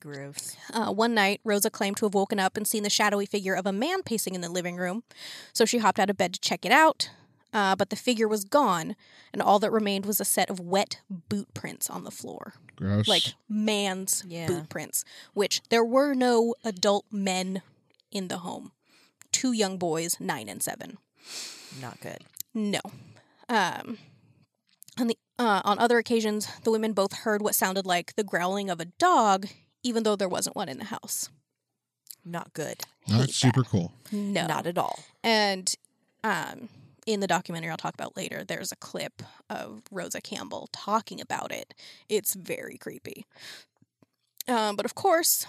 Gross. Uh, one night, Rosa claimed to have woken up and seen the shadowy figure of a man pacing in the living room, so she hopped out of bed to check it out. Uh, but the figure was gone, and all that remained was a set of wet boot prints on the floor. Gross. Like man's Yeah. boot prints, which there were no adult men in the home. Two young boys, nine and seven. Not good. No. Um, on the uh, on other occasions, the women both heard what sounded like the growling of a dog, even though there wasn't one in the house. Not good. not hate super cool. No. Not at all. And um, in the documentary I'll talk about later, there's a clip of Rosa Campbell talking about it. It's very creepy. Um, but of course,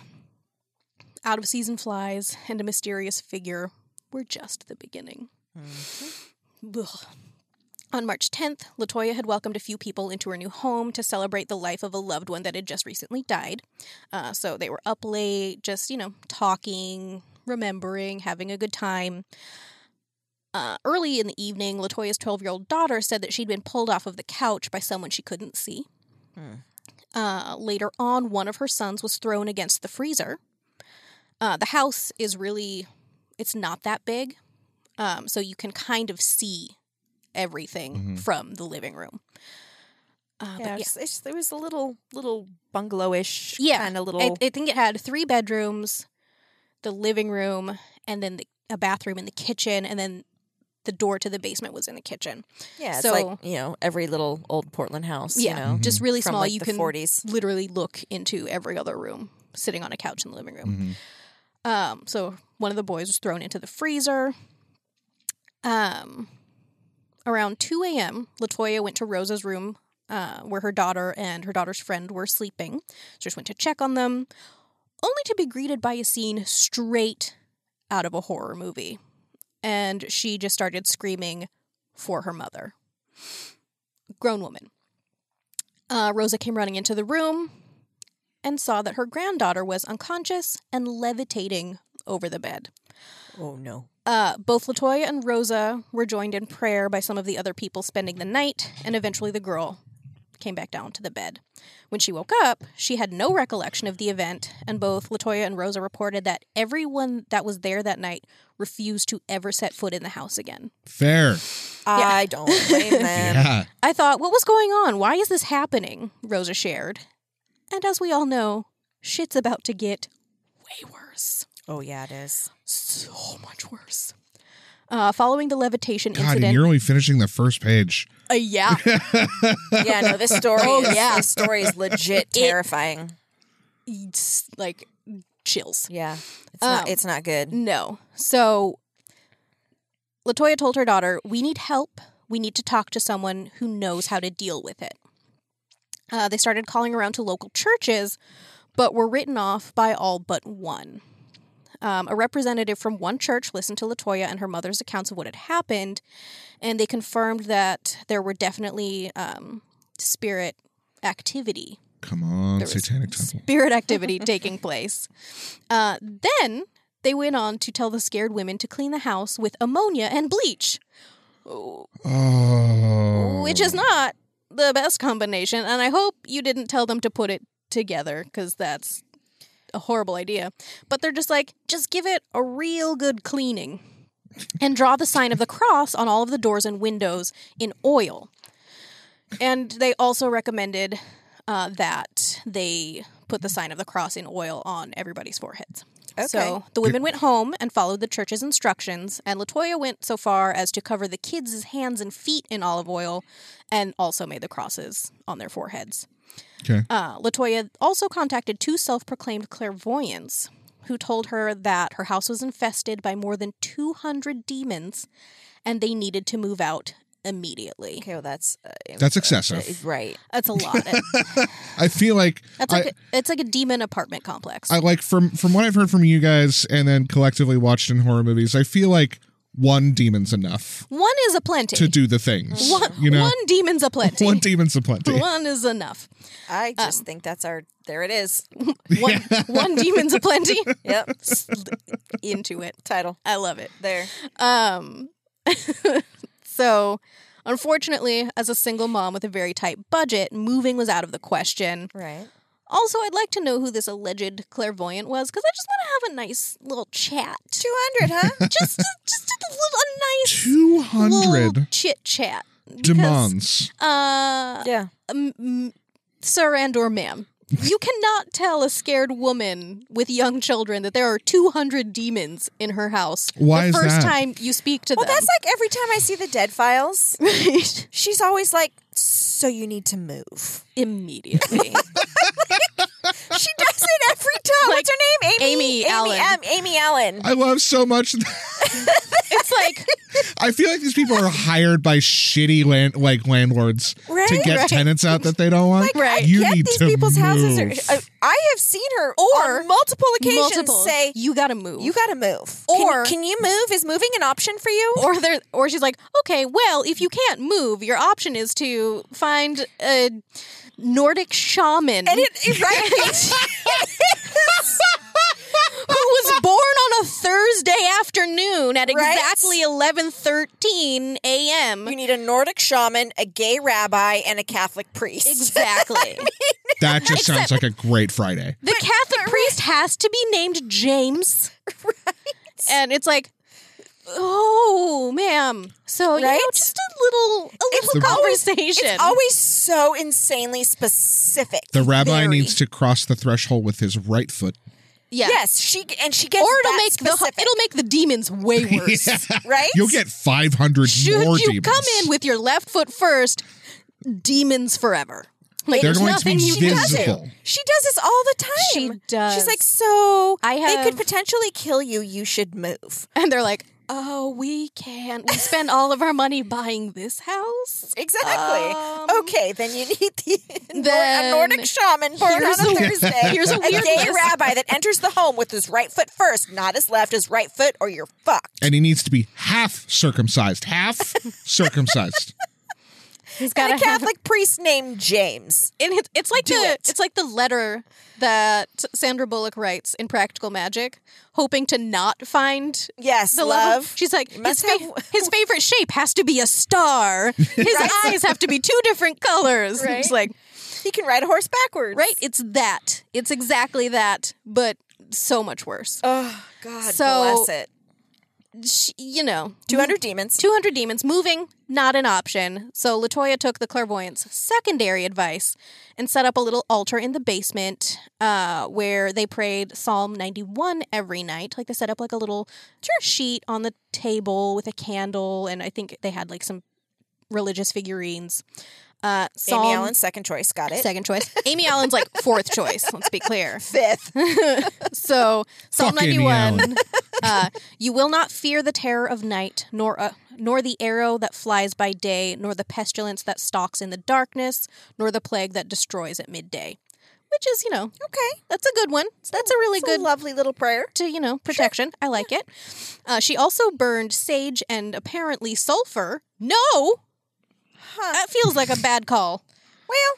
out of season flies and a mysterious figure were just the beginning. Ugh. On March 10th, Latoya had welcomed a few people into her new home to celebrate the life of a loved one that had just recently died. Uh, so they were up late, just, you know, talking, remembering, having a good time. Uh, early in the evening, Latoya's 12 year old daughter said that she'd been pulled off of the couch by someone she couldn't see. Hmm. Uh, later on, one of her sons was thrown against the freezer. Uh, the house is really, it's not that big. Um, so you can kind of see everything Mhm. from the living room. Uh, but Yeah, it's, it's, there was a little little bungalowish Yeah, kind of little. I, I think it had three bedrooms, the living room, and then the, a bathroom in the kitchen, and then the door to the basement was in the kitchen. yeah, it's so- like you know every little old Portland house. Yeah, you know, just really small. like you can 40s. literally look into every other room, sitting on a couch in the living room. Mhm. Um, so one of the boys was thrown into the freezer. Um, around 2 a.m., Latoya went to Rosa's room uh, where her daughter and her daughter's friend were sleeping. So just went to check on them, only to be greeted by a scene straight out of a horror movie. And she just started screaming for her mother. Grown woman. Uh, Rosa came running into the room and saw that her granddaughter was unconscious and levitating over the bed. Oh no. Uh, both Latoya and Rosa were joined in prayer by some of the other people spending the night, and eventually the girl came back down to the bed. When she woke up, she had no recollection of the event, and both Latoya and Rosa reported that everyone that was there that night refused to ever set foot in the house again. Fair. Uh, I don't blame them. Yeah. I thought, what was going on? Why is this happening? Rosa shared. And as we all know, shit's about to get way worse. Oh yeah, it is. So much worse. Uh, following the levitation God, and incident, you're only finishing the first page. uh, yeah, Yeah, no, this story. Oh, is, yeah. this story is legit terrifying. it's like chills. Yeah, it's not. Um, It's not good. No. So Latoya told her daughter, "We need help. We need to talk to someone who knows how to deal with it." Uh, they started calling around to local churches, but were written off by all but one. Um, a representative from one church listened to Latoya and her mother's accounts of what had happened, and they confirmed that there were definitely um, spirit activity Come on, Satanic Temple. spirit activity taking place. Uh, then they went on to tell the scared women to clean the house with ammonia and bleach, Oh. which is not the best combination. And I hope you didn't tell them to put it together because that's a horrible idea. But they're just like, just give it a real good cleaning and draw the sign of the cross on all of the doors and windows in oil. And they also recommended uh, that they put the sign of the cross in oil on everybody's foreheads. Okay. So the women went home and followed the church's instructions, and Latoya went so far as to cover the kids' hands and feet in olive oil and also made the crosses on their foreheads. Okay. Uh, Latoya also contacted two self proclaimed clairvoyants who told her that her house was infested by more than 200 demons and they needed to move out immediately. Okay, well that's uh, That's uh, excessive. right? That's a lot. I feel like That's like a, it's like a demon apartment complex. I like from from what I've heard from you guys and then collectively watched in horror movies, I feel like one demon's enough one is a plenty. to do the things. one, you know, one demon's a plenty. one demon's a plenty. One is enough. I Um, just think that's our. There it is. One, one demon's a plenty. Yep. Into it. Title I love it. there. Um, so Unfortunately, as a single mom with a very tight budget, moving was out of the question. Right. Also, I'd like to know who this alleged clairvoyant was because I just want to have a nice little chat. 200, huh? Just, a, just a little, a nice Two hundred chit chat. demands. Uh, yeah. m- m- sir and or ma'am, you cannot tell a scared woman with young children that there are 200 demons in her house. Why the is first that? time you speak to Well, them. Well, that's like every time I see the Dead Files, right. she's always like, "So you need to move." Immediately. She does it every time. What's her name? Amy. Amy Allen. Am- Amy Allen. I love so much. it's like, I feel like these people are hired by shitty land like landlords to get right. tenants out that they don't want. Right. You Get need these to people's houses. Are, move. uh, I have seen her Or on multiple occasions multiple. say, you gotta move. "You got to move." Or- can, can you move? Is moving an option for you? or there, or she's like, okay, well, if you can't move, your option is to find a Nordic shaman and it, it- right? who was born on a Thursday afternoon at Right? exactly eleven thirteen a.m. you need a Nordic shaman, a gay rabbi, and a Catholic priest. Exactly. That just sounds like a great Friday. the Catholic priest has to be named James, right? and it's like. Oh, ma'am. So you know, Right? just a little, a It's little always- conversation. It's always so insanely specific. The rabbi Very. needs to cross the threshold with his right foot. yeah. Yes, she and she gets or it'll that make specific, the it'll make the demons way worse. right. You'll get 500 Should more you demons. come in with your left foot first, demons forever. Like They're there's going to be nothing you can do. She does this all the time. She does. She's like, so I have, they could potentially kill you. You should move. And they're like, "Oh, we can't. We spend all of our money buying this house." Exactly. Um, okay, then you need the Nor- then a Nordic shaman born here's on a a- Thursday. here's a a weird gay list. rabbi that enters the home with his right foot first, not his left, his right foot, or you're fucked. And he needs to be half circumcised. Half circumcised. He's And got a Catholic priest named James. And it, it's like Do the it. it's like the letter that Sandra Bullock writes in Practical Magic, hoping to not find Yes, the love. She's like his, fa- have- his favorite shape has to be a star. His eyes have to be two different colors. Right. It's like he can ride a horse backwards. right. It's that. It's exactly that, but so much worse. Oh God, So- bless it. She, you know, Two hundred demons. 200 demons. Moving not an option. So latoya took the clairvoyant's secondary advice and set up a little altar in the basement uh, where they prayed psalm 91 every night. Like they set up like a little sheet on the table with a candle and i think they had like some religious figurines uh, psalm, Amy Allen's second choice. Got it. second choice. Amy allen's like fourth choice let's be clear. Fifth. so Psalm Fuck 91 uh, you will not fear the terror of night nor uh, nor the arrow that flies by day nor the pestilence that stalks in the darkness nor the plague that destroys at midday. Which is you know Okay. that's a good one. That's a really It's good a lovely little prayer. to you know protection. I like it. Uh, she also burned sage and apparently sulfur. No Huh. that feels like a bad call Well,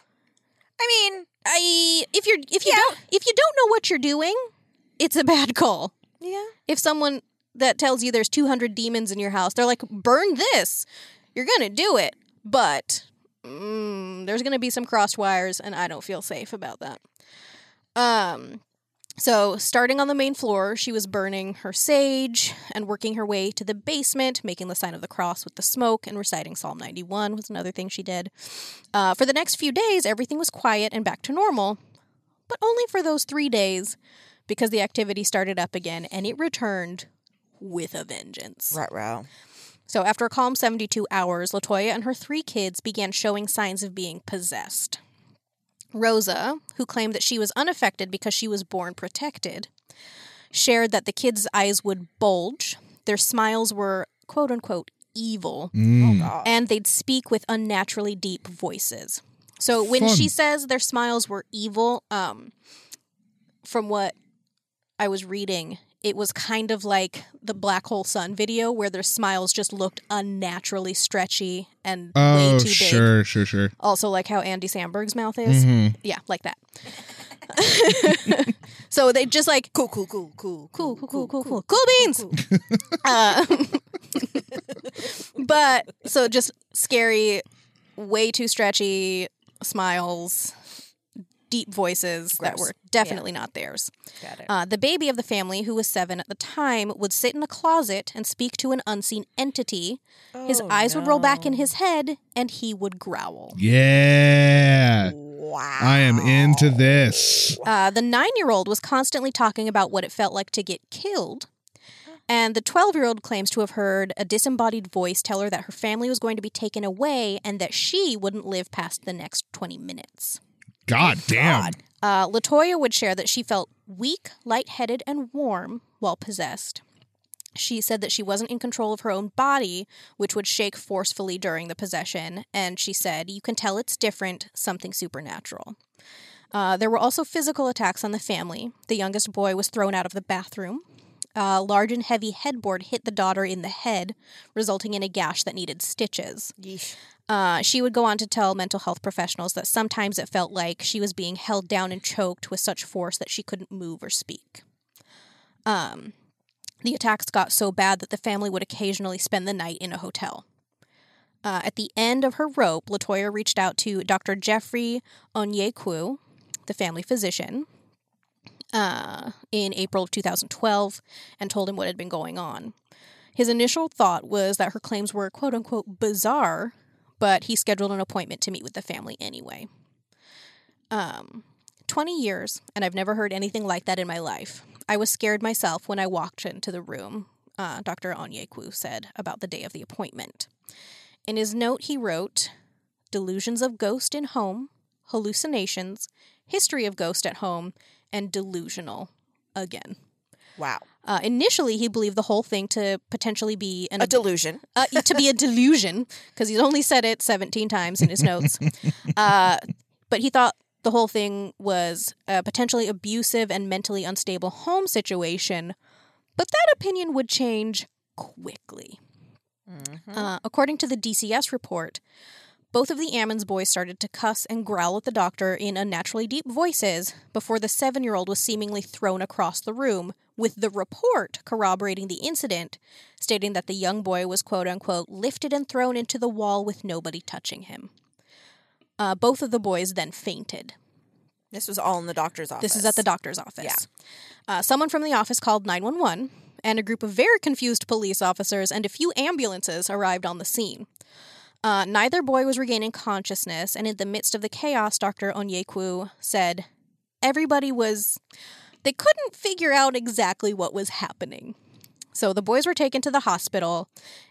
I mean, i if you're if you Yeah. don't if you don't know what you're doing it's a bad call yeah. if someone that tells you there's 200 demons in your house, they're like, burn this, you're going to do it. But mm, there's going to be some crossed wires, and I don't feel safe about that. Um, so, starting on the main floor, she was burning her sage and working her way to the basement, making the sign of the cross with the smoke and reciting Psalm 91 was another thing she did. Uh, for the next few days, everything was quiet and back to normal, but only for those three days because the activity started up again and it returned with a vengeance. Right, row. So, after a calm 72 hours, Latoya and her three kids began showing signs of being possessed. Rosa, who claimed that she was unaffected because she was born protected, shared that the kids' eyes would bulge, their smiles were quote unquote evil, Mm. God. and they'd speak with unnaturally deep voices. So when Fun. she says their smiles were evil, um, from what I was reading, it was kind of like the Black Hole Sun video where their smiles just looked unnaturally stretchy and way Oh, too big. Oh, sure, sure, sure. Also, like how Andy Samberg's mouth is. Mhm. Yeah, like that. so they just like Cool, cool, cool, cool, cool, cool, cool, cool, cool, cool beans. Uh, but so just scary, way too stretchy smiles, deep voices that were definitely not theirs. Got it. Uh, the baby of the family, who was seven at the time, would sit in a closet and speak to an unseen entity. his Oh, eyes would roll back in his head, and he would growl. Yeah. Wow. I am into this. Uh, the nine year old was constantly talking about what it felt like to get killed. And the 12 year old claims to have heard a disembodied voice tell her that her family was going to be taken away and that she wouldn't live past the next 20 minutes. God damn. Uh, Latoya would share that she felt weak, lightheaded, and warm while possessed. She said that she wasn't in control of her own body, which would shake forcefully during the possession. And she said, You can tell it's different, something supernatural. Uh, there were also physical attacks on the family. The youngest boy was thrown out of the bathroom. A large and heavy headboard hit the daughter in the head, resulting in a gash that needed stitches. Uh, she would go on to tell mental health professionals that sometimes it felt like she was being held down and choked with such force that she couldn't move or speak. Um, the attacks got so bad that the family would occasionally spend the night in a hotel. Uh, at the end of her rope, Latoya reached out to Dr. Geoffrey Onyeukwu, the family physician, uh, in April of 2012 and told him what had been going on. His initial thought was that her claims were quote unquote bizarre, but he scheduled an appointment to meet with the family anyway. Um, 20 years, and I've never heard anything like that in my life. I was scared myself when I walked into the room, uh, Dr. Onyeukwu said about the day of the appointment. In his note, he wrote Delusions of ghost in home, hallucinations, history of ghost at home, and delusional again. Wow. Uh, initially, he believed the whole thing to potentially be an A delusion. uh, to be a delusion because he's only said it 17 times in his notes. Uh, but he thought the whole thing was a potentially abusive and mentally unstable home situation. But that opinion would change quickly. Uh, according to the DCS report, both of the Ammons boys started to cuss and growl at the doctor in unnaturally deep voices before the seven year old was seemingly thrown across the room, with the report corroborating the incident, stating that the young boy was quote unquote lifted and thrown into the wall with nobody touching him. Uh, both of the boys then fainted. This was all in the doctor's office. This is at the doctor's office. Yeah. Uh, someone from the office called 911, and a group of very confused police officers and a few ambulances arrived on the scene. Uh, neither boy was regaining consciousness, and in the midst of the chaos, Dr. Onyeukwu said everybody was. They couldn't figure out exactly what was happening. So the boys were taken to the hospital,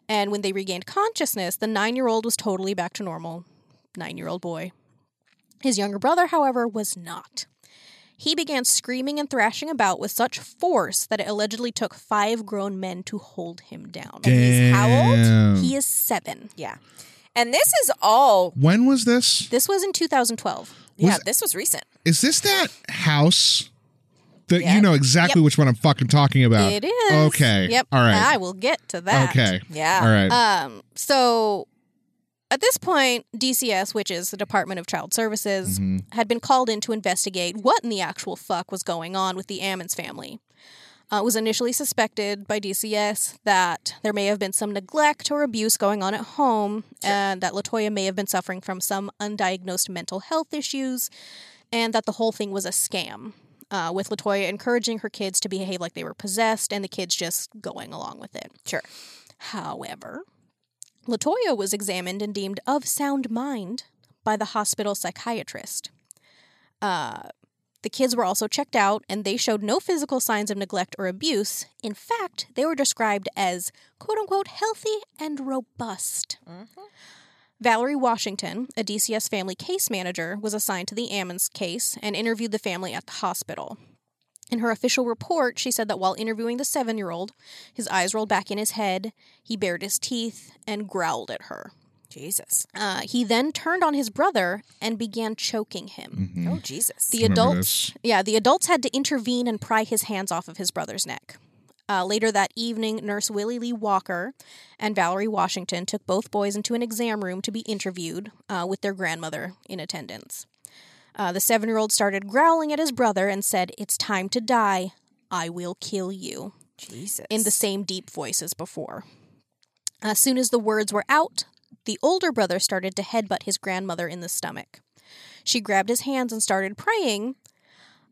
and when they regained consciousness, the nine year old was totally back to normal. Nine year old boy. His younger brother, however, was not. He began screaming and thrashing about with such force that it allegedly took five grown men to hold him down. And he's how old? He is seven. Yeah. And this is all. When was this? This was in 2012. Yeah, this was recent. Is this that house that Yeah. you know exactly which one I'm fucking talking about? It is. Okay. Yep. All right. I will get to that. Okay. Yeah. All right. Um, so at this point, DCS, which is the Department of Child Services, Mm-hmm. had been called in to investigate what in the actual fuck was going on with the Ammons family. Uh, was initially suspected by DCS that there may have been some neglect or abuse going on at home, and that Latoya may have been suffering from some undiagnosed mental health issues, and that the whole thing was a scam. Uh, with Latoya encouraging her kids to behave like they were possessed, and the kids just going along with it. Sure. However, Latoya was examined and deemed of sound mind by the hospital psychiatrist. Uh, the kids were also checked out and they showed no physical signs of neglect or abuse. In fact, they were described as quote unquote healthy and robust. Mm-hmm. Valerie Washington, a DCS family case manager, was assigned to the Ammons case and interviewed the family at the hospital. In her official report, she said that while interviewing the seven year old, his eyes rolled back in his head, he bared his teeth, and growled at her. Jesus. Uh, he then turned on his brother and began choking him. Oh, Jesus. The Remember adults, this. yeah, the adults had to intervene and pry his hands off of his brother's neck. Uh, later that evening, Nurse Willie Lee Walker and Valerie Washington took both boys into an exam room to be interviewed uh, with their grandmother in attendance. Uh, the seven year old started growling at his brother and said, It's time to die. I will kill you. Jesus. In the same deep voice as before. As soon as the words were out, the older brother started to headbutt his grandmother in the stomach. She grabbed his hands and started praying.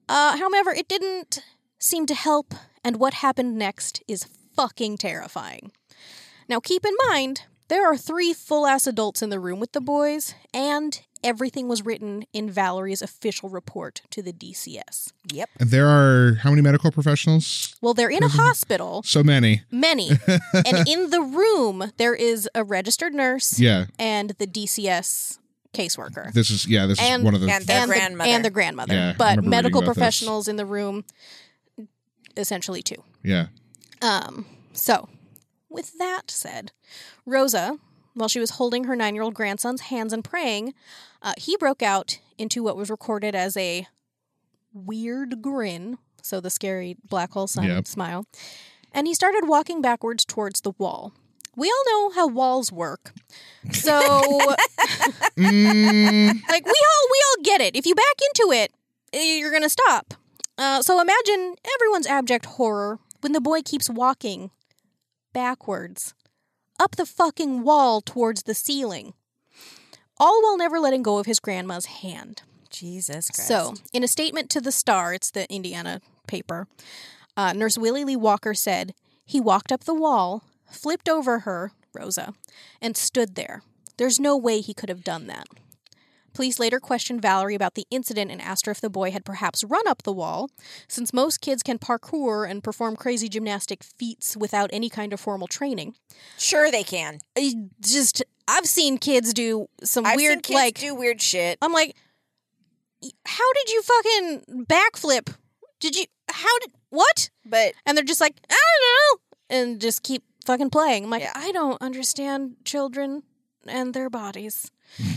Uh, however, it didn't seem to help, and what happened next is fucking terrifying. Now, keep in mind, there are three full ass adults in the room with the boys, and everything was written in Valerie's official report to the DCS. Yep. And there are how many medical professionals? Well, they're in a hospital, So many. many, and in the room, there is a registered nurse Yeah. and the DCS caseworker. This is yeah. This And- is one of the. and Their and grandmother. The, and the grandmother. Yeah, but medical reading about this. professionals in the room, essentially two. yeah. Um, so, with that said, Rosa, while she was holding her nine year old grandson's hands and praying, uh, he broke out into what was recorded as a weird grin. So, the scary black hole sun Yep. smile. And he started walking backwards towards the wall. We all know how walls work. So, Mm, like we all we all get it. If you back into it, eh, you're gonna stop. Uh, so imagine everyone's abject horror when the boy keeps walking backwards up the fucking wall towards the ceiling, all while never letting go of his grandma's hand. Jesus Christ. So, in a statement to the Star, it's the Indiana paper, uh, Nurse Willie Lee Walker said he walked up the wall, flipped over her, Rosa, and stood there. There's no way he could have done that. Police later questioned Valerie about the incident and asked her if the boy had perhaps run up the wall, since most kids can parkour and perform crazy gymnastic feats without any kind of formal training. sure they can. I just, I've seen kids do some I've weird, seen kids like, do weird shit. I'm like, how did you fucking backflip? Did you? How did what? But And they're just like, I don't know, and just keep fucking playing. I'm like, Yeah. I don't understand children and their bodies.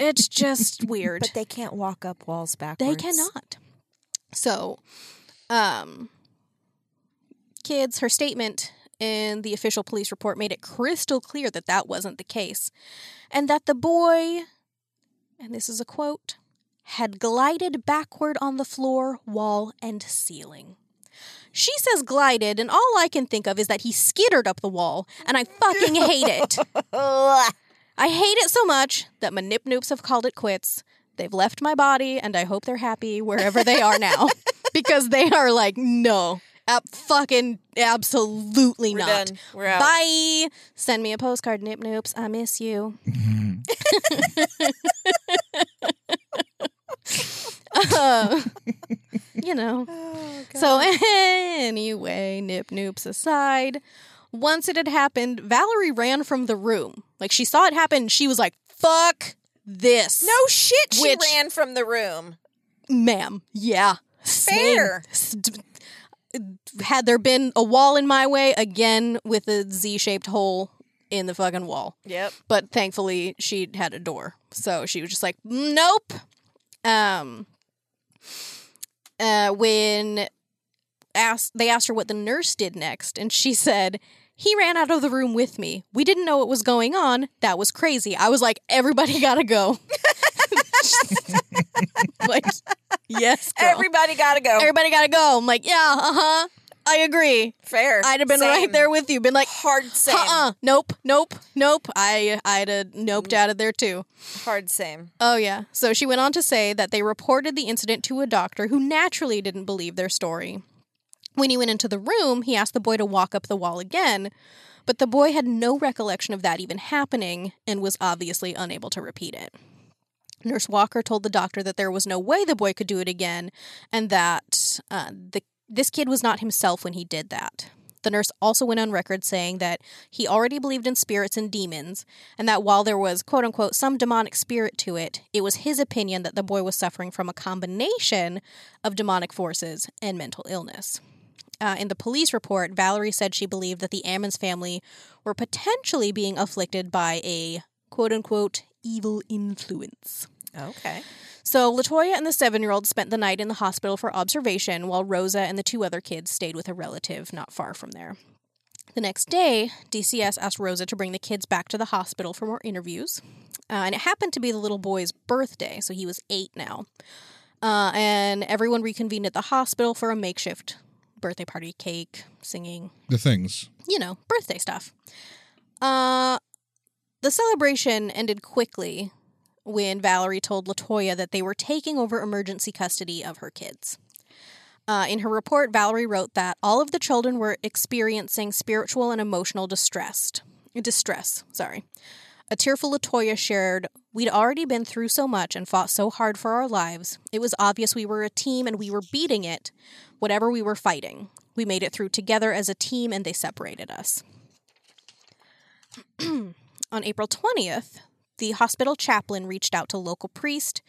it's just weird. but they can't walk up walls backwards. They cannot. So, um, kids, her statement in the official police report made it crystal clear that that wasn't the case. And that the boy, and this is a quote, had glided backward on the floor, wall, and ceiling. She says glided, and all I can think of is that he skittered up the wall, and I fucking hate it. I hate it so much that my nip noops have called it quits. They've left my body, and I hope they're happy wherever they are now because they are like, no, ab- fucking absolutely We're not. done. We're out. Bye. Send me a postcard, nip noops. I miss you. Uh, you know. Oh. So anyway, nip noops aside, once it had happened, Valerie ran from the room. Like she saw it happen, she was like, "Fuck this." no shit, she Which- ran from the room. ma'am. Yeah. Fair. St- Had there been a wall in my way again with a Z-shaped hole in the fucking wall. Yep. But thankfully she had a door. So she was just like, "Nope." Um uh when asked they asked her what the nurse did next and she said he ran out of the room with me. We didn't know what was going on. That was crazy. I was like, everybody gotta go. like, yes, girl. Everybody gotta go. everybody gotta go. I'm like, yeah, uh huh. I agree. Fair. I'd have been Same. right there with you. Been like, Hard same. uh uh nope, nope, nope. I I'd have noped out of there too. Hard same. Oh, yeah. So she went on to say that they reported the incident to a doctor who naturally didn't believe their story. When he went into the room, he asked the boy to walk up the wall again, but the boy had no recollection of that even happening and was obviously unable to repeat it. Nurse Walker told the doctor that there was no way the boy could do it again and that uh, the, this kid was not himself when he did that. The nurse also went on record saying that he already believed in spirits and demons, and that while there was, quote unquote, some demonic spirit to it, it was his opinion that the boy was suffering from a combination of demonic forces and mental illness. Uh, in the police report, Valerie said she believed that the Ammons family were potentially being afflicted by a, quote unquote, evil influence. Okay. So Latoya and the seven year old spent the night in the hospital for observation, while Rosa and the two other kids stayed with a relative not far from there. The next day, DCS asked Rosa to bring the kids back to the hospital for more interviews. Uh, and it happened to be the little boy's birthday, so he was eight now. Uh, and everyone reconvened at the hospital for a makeshift birthday party cake, singing, The things. you know, birthday stuff. Uh, the celebration ended quickly when Valerie told Latoya that they were taking over emergency custody of her kids. Uh, in her report, Valerie wrote that all of the children were experiencing spiritual and emotional distress. Distress, sorry. A tearful Latoya shared, We'd already been through so much and fought so hard for our lives. It was obvious we were a team and we were beating it, whatever we were fighting. We made it through together as a team and they separated us. On April 20th, the hospital chaplain reached out to local priest,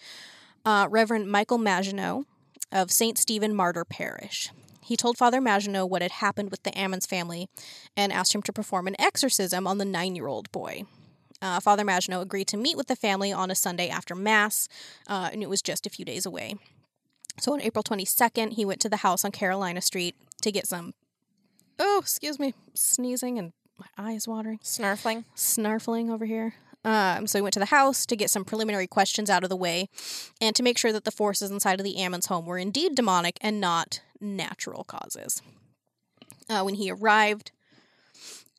uh, Reverend Michael Maginot of St. Stephen Martyr Parish. He told Father Maginot what had happened with the Ammons family and asked him to perform an exorcism on the nine year old boy. Uh, Father Maginot agreed to meet with the family on a Sunday after Mass, uh, and it was just a few days away. So on April 22nd, he went to the house on Carolina Street to get some. Oh, excuse me, sneezing and my eyes watering Snarfling. snarfling over here. Um, so he went to the house to get some preliminary questions out of the way and to make sure that the forces inside of the Ammons home were indeed demonic and not natural causes. Uh, when he arrived,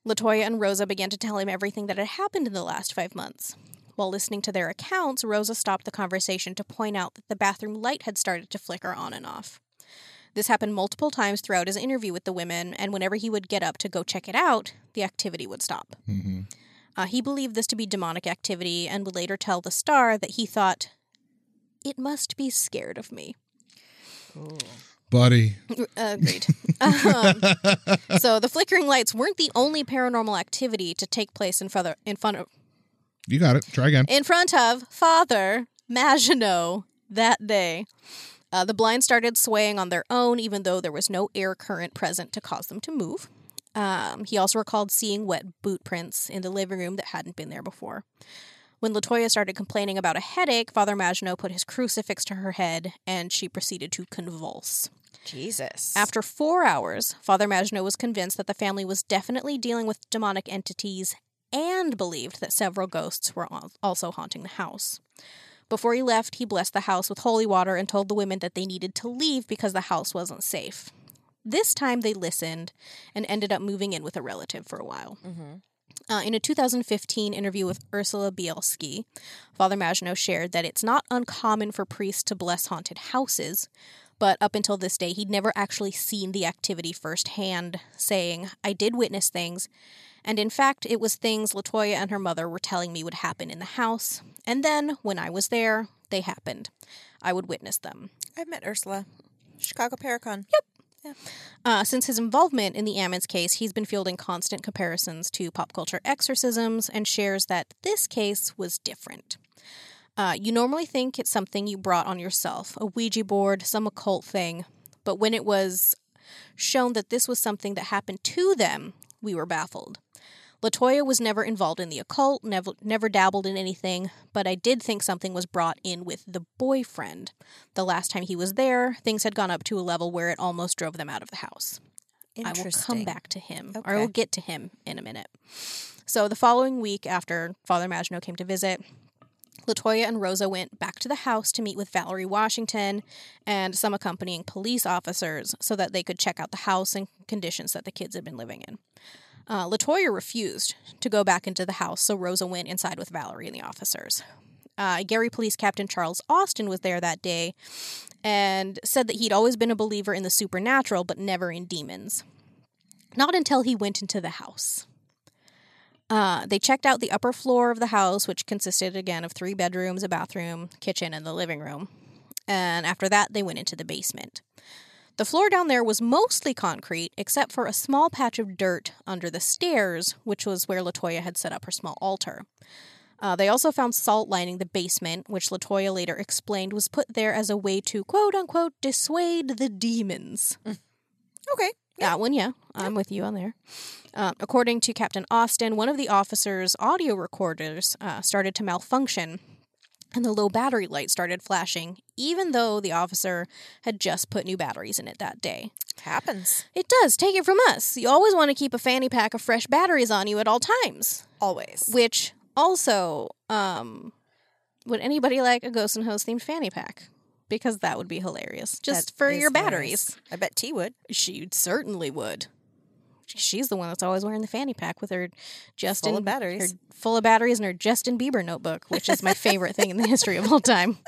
Latoya and Rosa began to tell him everything that had happened in the last five months. While listening to their accounts, Rosa stopped the conversation to point out that the bathroom light had started to flicker on and off. This happened multiple times throughout his interview with the women, and whenever he would get up to go check it out, the activity would stop. hmm Uh, he believed this to be demonic activity and would later tell the star that he thought, it must be scared of me. Buddy. Agreed. um, so the flickering lights weren't the only paranormal activity to take place in front of, in front of, You got it. Try again. in front of Father Maginot that day. Uh, the blinds started swaying on their own, even though there was no air current present to cause them to move. Um, he also recalled seeing wet boot prints in the living room that hadn't been there before. When Latoya started complaining about a headache, Father Maginot put his crucifix to her head and she proceeded to convulse. Jesus. After four hours, Father Maginot was convinced that the family was definitely dealing with demonic entities and believed that several ghosts were also haunting the house. Before he left, he blessed the house with holy water and told the women that they needed to leave because the house wasn't safe. This time they listened and ended up moving in with a relative for a while. Uh, in a 2015 interview with Ursula Bielski, Father Maginot shared that it's not uncommon for priests to bless haunted houses, but up until this day, he'd never actually seen the activity firsthand, saying, I did witness things, and in fact, it was things Latoya and her mother were telling me would happen in the house, and then, when I was there, they happened. I would witness them. I've met Ursula. Chicago Paracon. Uh, since his involvement in the Ammons case, he's been fielding constant comparisons to pop culture exorcisms and shares that this case was different. Uh, you normally think it's something you brought on yourself, a Ouija board, some occult thing, but when it was shown that this was something that happened to them, we were baffled. Latoya was never involved in the occult, never, never dabbled in anything, but I did think something was brought in with the boyfriend. The last time he was there, things had gone up to a level where it almost drove them out of the house. I will come back to him, or I will get to him in a minute. So the following week, after Father Maginot came to visit, Latoya and Rosa went back to the house to meet with Valerie Washington and some accompanying police officers so that they could check out the house and conditions that the kids had been living in. Uh, Latoya refused to go back into the house, so Rosa went inside with Valerie and the officers. Uh, Gary Police Captain Charles Austin was there that day and said that he'd always been a believer in the supernatural, but never in demons. Not until he went into the house. Uh, they checked out the upper floor of the house, which consisted again of three bedrooms, a bathroom, kitchen, and the living room. And after that, they went into the basement. The floor down there was mostly concrete, except for a small patch of dirt under the stairs, which was where Latoya had set up her small altar. Uh, they also found salt lining the basement, which Latoya later explained was put there as a way to quote unquote dissuade the demons. Okay. That one, yeah, I'm with you on there. Uh, according to Captain Austin, one of the officers' audio recorders uh, started to malfunction, and the low battery light started flashing, even though the officer had just put new batteries in it that day. Happens. It does. Take it from us. You always want to keep a fanny pack of fresh batteries on you at all times. Always. Which also, um, would anybody like a Ghost and Heauxs themed fanny pack? Because that would be hilarious. Just That for your hilarious. batteries. I bet T would. She certainly would. she's the one that's always wearing the fanny pack with her Justin of batteries. her full of batteries and her Justin Bieber notebook, which is my favorite thing in the history of all time.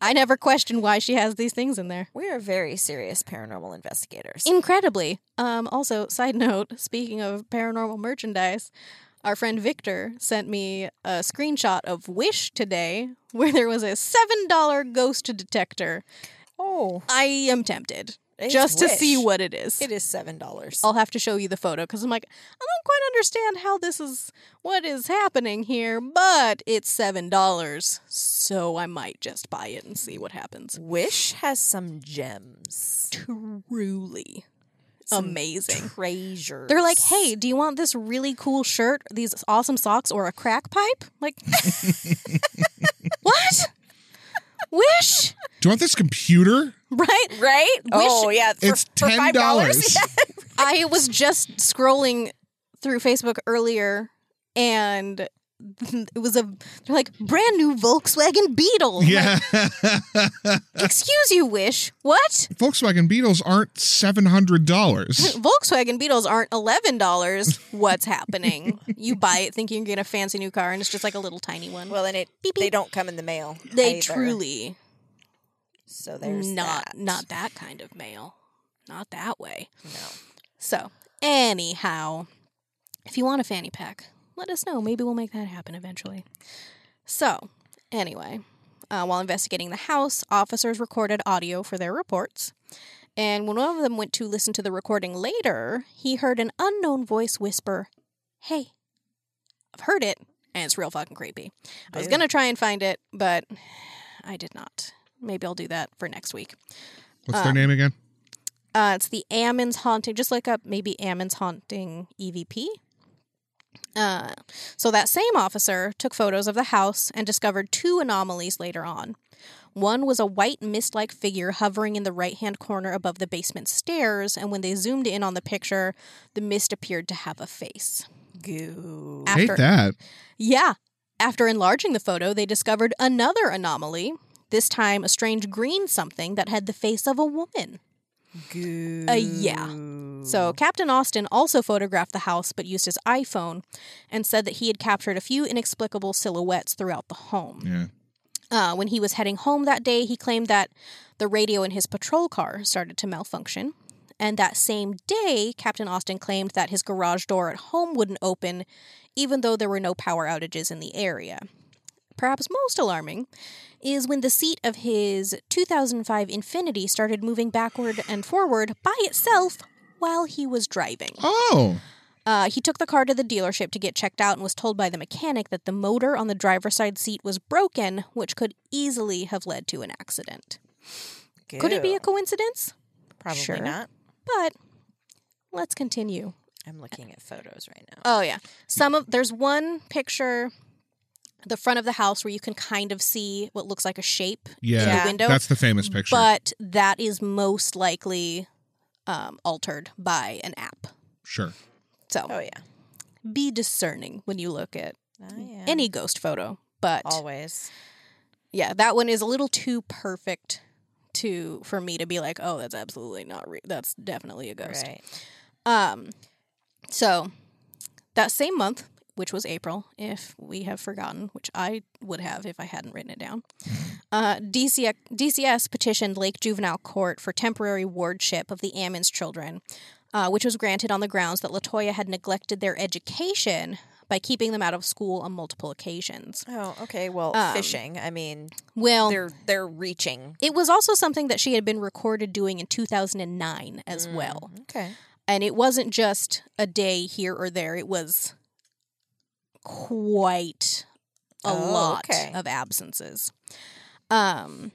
I never question why she has these things in there. We are very serious paranormal investigators. Incredibly. Um, also, side note, speaking of paranormal merchandise, our friend Victor sent me a screenshot of Wish today where there was a $7 ghost detector. oh, I am tempted It's just to see what it is. it is seven dollars. I'll have to show you the photo because I'm like, I don't quite understand how this is, what is happening here, but it's $7. So I might just buy it and see what happens. Wish has some gems, Truly amazing. treasures. They're like, hey, do you want this really cool shirt, these awesome socks, or a crack pipe? Like, what? Wish, Do you want this computer? right? right? oh yeah, for, It's for ten five dollars. dollars. I was just scrolling through Facebook earlier, and it was a they're like brand new Volkswagen Beetle. Yeah, like, Excuse you, Wish. What? Volkswagen Beetles aren't seven hundred dollars. Volkswagen Beetles aren't eleven dollars. What's happening? you buy it thinking you're getting a fancy new car, and it's just like a little tiny one. Well, and it Beep, they don't come in the mail. they either. truly So there's not that. not that kind of mail, not that way. no. So anyhow, if you want a fanny pack, let us know. Maybe we'll make that happen eventually. So anyway, uh, while investigating the house, officers recorded audio for their reports. And when one of them went to listen to the recording later, he heard an unknown voice whisper, Hey, I've heard it, and it's real fucking creepy. I was going to try and find it, but I did not. Maybe I'll do that for next week. What's their name again? Uh, it's the Ammon's Haunting. Just look up maybe Ammon's Haunting EVP. Uh, so that same officer took photos of the house and discovered two anomalies later on. One was a white mist like figure hovering in the right hand corner above the basement stairs, and when they zoomed in on the picture, the mist appeared to have a face. Goo. Hate After, that. yeah. After enlarging the photo, they discovered another anomaly, this time a strange green something that had the face of a woman. Goo. Uh, yeah. So Captain Austin also photographed the house but used his iPhone and said that he had captured a few inexplicable silhouettes throughout the home. Yeah. Uh, when he was heading home that day, he claimed that the radio in his patrol car started to malfunction. And that same day, Captain Austin claimed that his garage door at home wouldn't open, even though there were no power outages in the area. Perhaps most alarming is when the seat of his 2005 Infiniti started moving backward and forward by itself while he was driving. Oh, Uh, he took the car to the dealership to get checked out and was told by the mechanic that the motor on the driver's side seat was broken, which could easily have led to an accident. Could it be a coincidence? Probably Sure. not. But let's continue. I'm looking at photos right now. Oh yeah, some of there's one picture, the front of the house where you can kind of see what looks like a shape yeah. in Yeah. the window, That's the famous picture. but that is most likely um, altered by an app. sure. So Oh yeah. be discerning when you look at Oh, yeah. any ghost photo. But always. yeah, that one is a little too perfect to for me to be like, oh, that's absolutely not. Re- that's definitely a ghost. Right. Um, so that same month, which was April, if we have forgotten, which I would have if I hadn't written it down, uh, DCS, DCS petitioned Lake Juvenile Court for temporary wardship of the Ammons children, uh, which was granted on the grounds that Latoya had neglected their education by keeping them out of school on multiple occasions. Oh, okay. Well, Um, fishing. I mean, Well, they're they're reaching it was also something that she had been recorded doing in 2009 as well. Okay. and it wasn't just a day here or there it was quite a Oh, lot okay. of absences um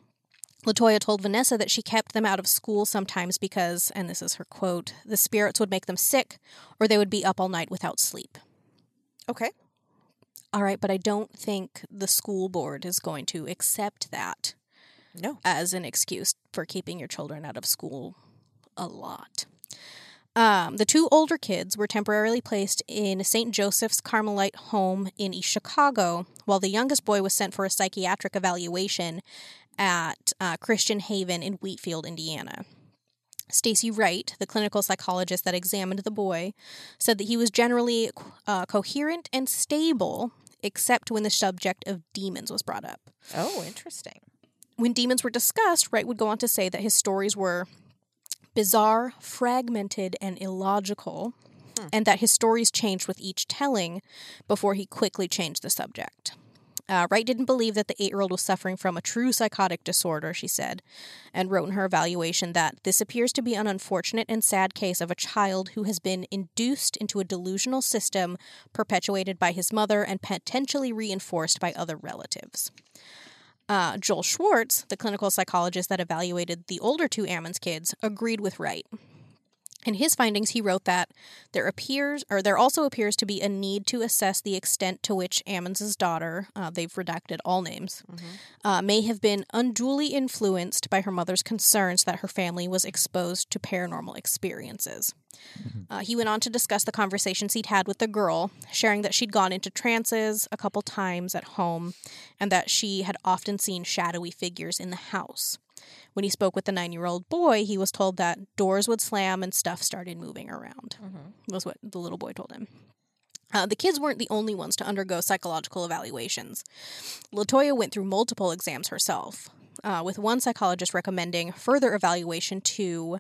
latoya told vanessa that she kept them out of school sometimes because and this is her quote the spirits would make them sick or they would be up all night without sleep Okay. all right but i don't think the school board is going to accept that No. as an excuse for keeping your children out of school a lot. Um, the two older kids were temporarily placed in St. Joseph's Carmelite home in East Chicago, while the youngest boy was sent for a psychiatric evaluation at uh, Christian Haven in Wheatfield, Indiana. Stacy Wright, the clinical psychologist that examined the boy, said that he was generally uh, coherent and stable, except when the subject of demons was brought up. Oh, interesting. When demons were discussed, Wright would go on to say that his stories were bizarre, fragmented, and illogical, and that his stories changed with each telling before he quickly changed the subject. Uh, Wright didn't believe that the eight year old was suffering from a true psychotic disorder, she said, and wrote in her evaluation that this appears to be an unfortunate and sad case of a child who has been induced into a delusional system perpetuated by his mother and potentially reinforced by other relatives. Uh, Joel Schwartz, the clinical psychologist that evaluated the older two Ammons kids, agreed with Wright. In his findings, he wrote that there appears, or there also appears to be a need to assess the extent to which Ammons's daughter, uh, they've redacted all names, uh, may have been unduly influenced by her mother's concerns that her family was exposed to paranormal experiences. Uh, he went on to discuss the conversations he'd had with the girl, sharing that she'd gone into trances a couple times at home and that she had often seen shadowy figures in the house. When he spoke with the nine year old boy, he was told that doors would slam and stuff started moving around, was what the little boy told him. Uh, the kids weren't the only ones to undergo psychological evaluations. Latoya went through multiple exams herself, uh, with one psychologist recommending further evaluation to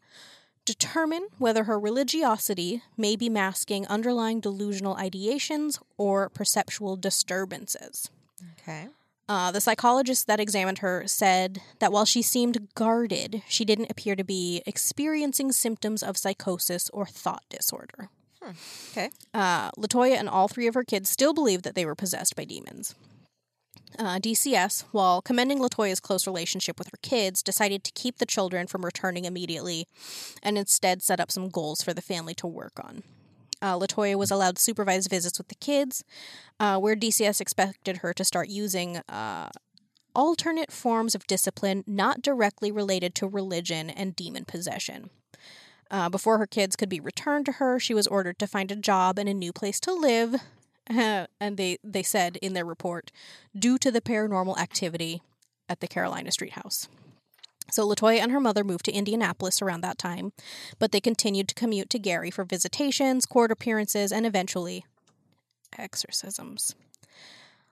determine whether her religiosity may be masking underlying delusional ideations or perceptual disturbances. Okay. Uh, the psychologist that examined her said that while she seemed guarded, she didn't appear to be experiencing symptoms of psychosis or thought disorder. Okay. Uh, Latoya and all three of her kids still believed that they were possessed by demons. Uh, DCS, while commending Latoya's close relationship with her kids, decided to keep the children from returning immediately and instead set up some goals for the family to work on. Uh, Latoya was allowed supervised visits with the kids, uh, where DCS expected her to start using uh, alternate forms of discipline not directly related to religion and demon possession. Uh, before her kids could be returned to her, she was ordered to find a job and a new place to live. and they, they said in their report, due to the paranormal activity at the Carolina Street House. So Latoya and her mother moved to Indianapolis around that time, but they continued to commute to Gary for visitations, court appearances, and eventually exorcisms.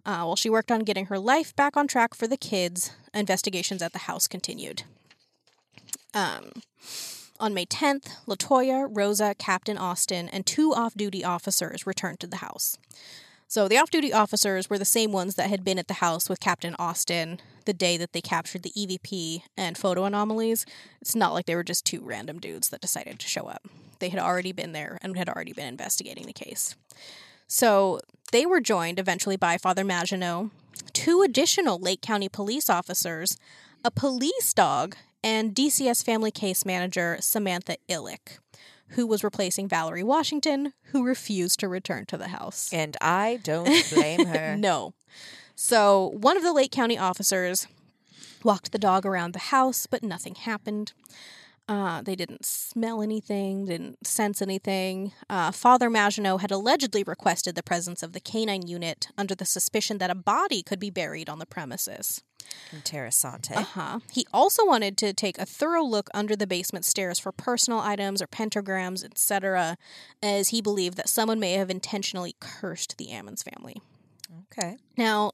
Uh, while she worked on getting her life back on track for the kids, investigations at the house continued. Um, on May 10th, Latoya, Rosa, Captain Austin, and two off duty officers returned to the house. So the off duty officers were the same ones that had been at the house with Captain Austin the day that they captured the EVP and photo anomalies. It's not like they were just two random dudes that decided to show up. They had already been there and had already been investigating the case. So they were joined eventually by Father Maginot, two additional Lake County police officers, a police dog, and DCS family case manager Samantha Illick, who was replacing Valerie Washington, who refused to return to the house. And I don't blame her. No. So one of the Lake County officers walked the dog around the house, but nothing happened. Uh, they didn't smell anything, didn't sense anything. Uh, Father Maginot had allegedly requested the presence of the canine unit under the suspicion that a body could be buried on the premises. Interessante. Uh huh. He also wanted to take a thorough look under the basement stairs for personal items or pentagrams, etc., as he believed that someone may have intentionally cursed the Ammons family. Okay. Now,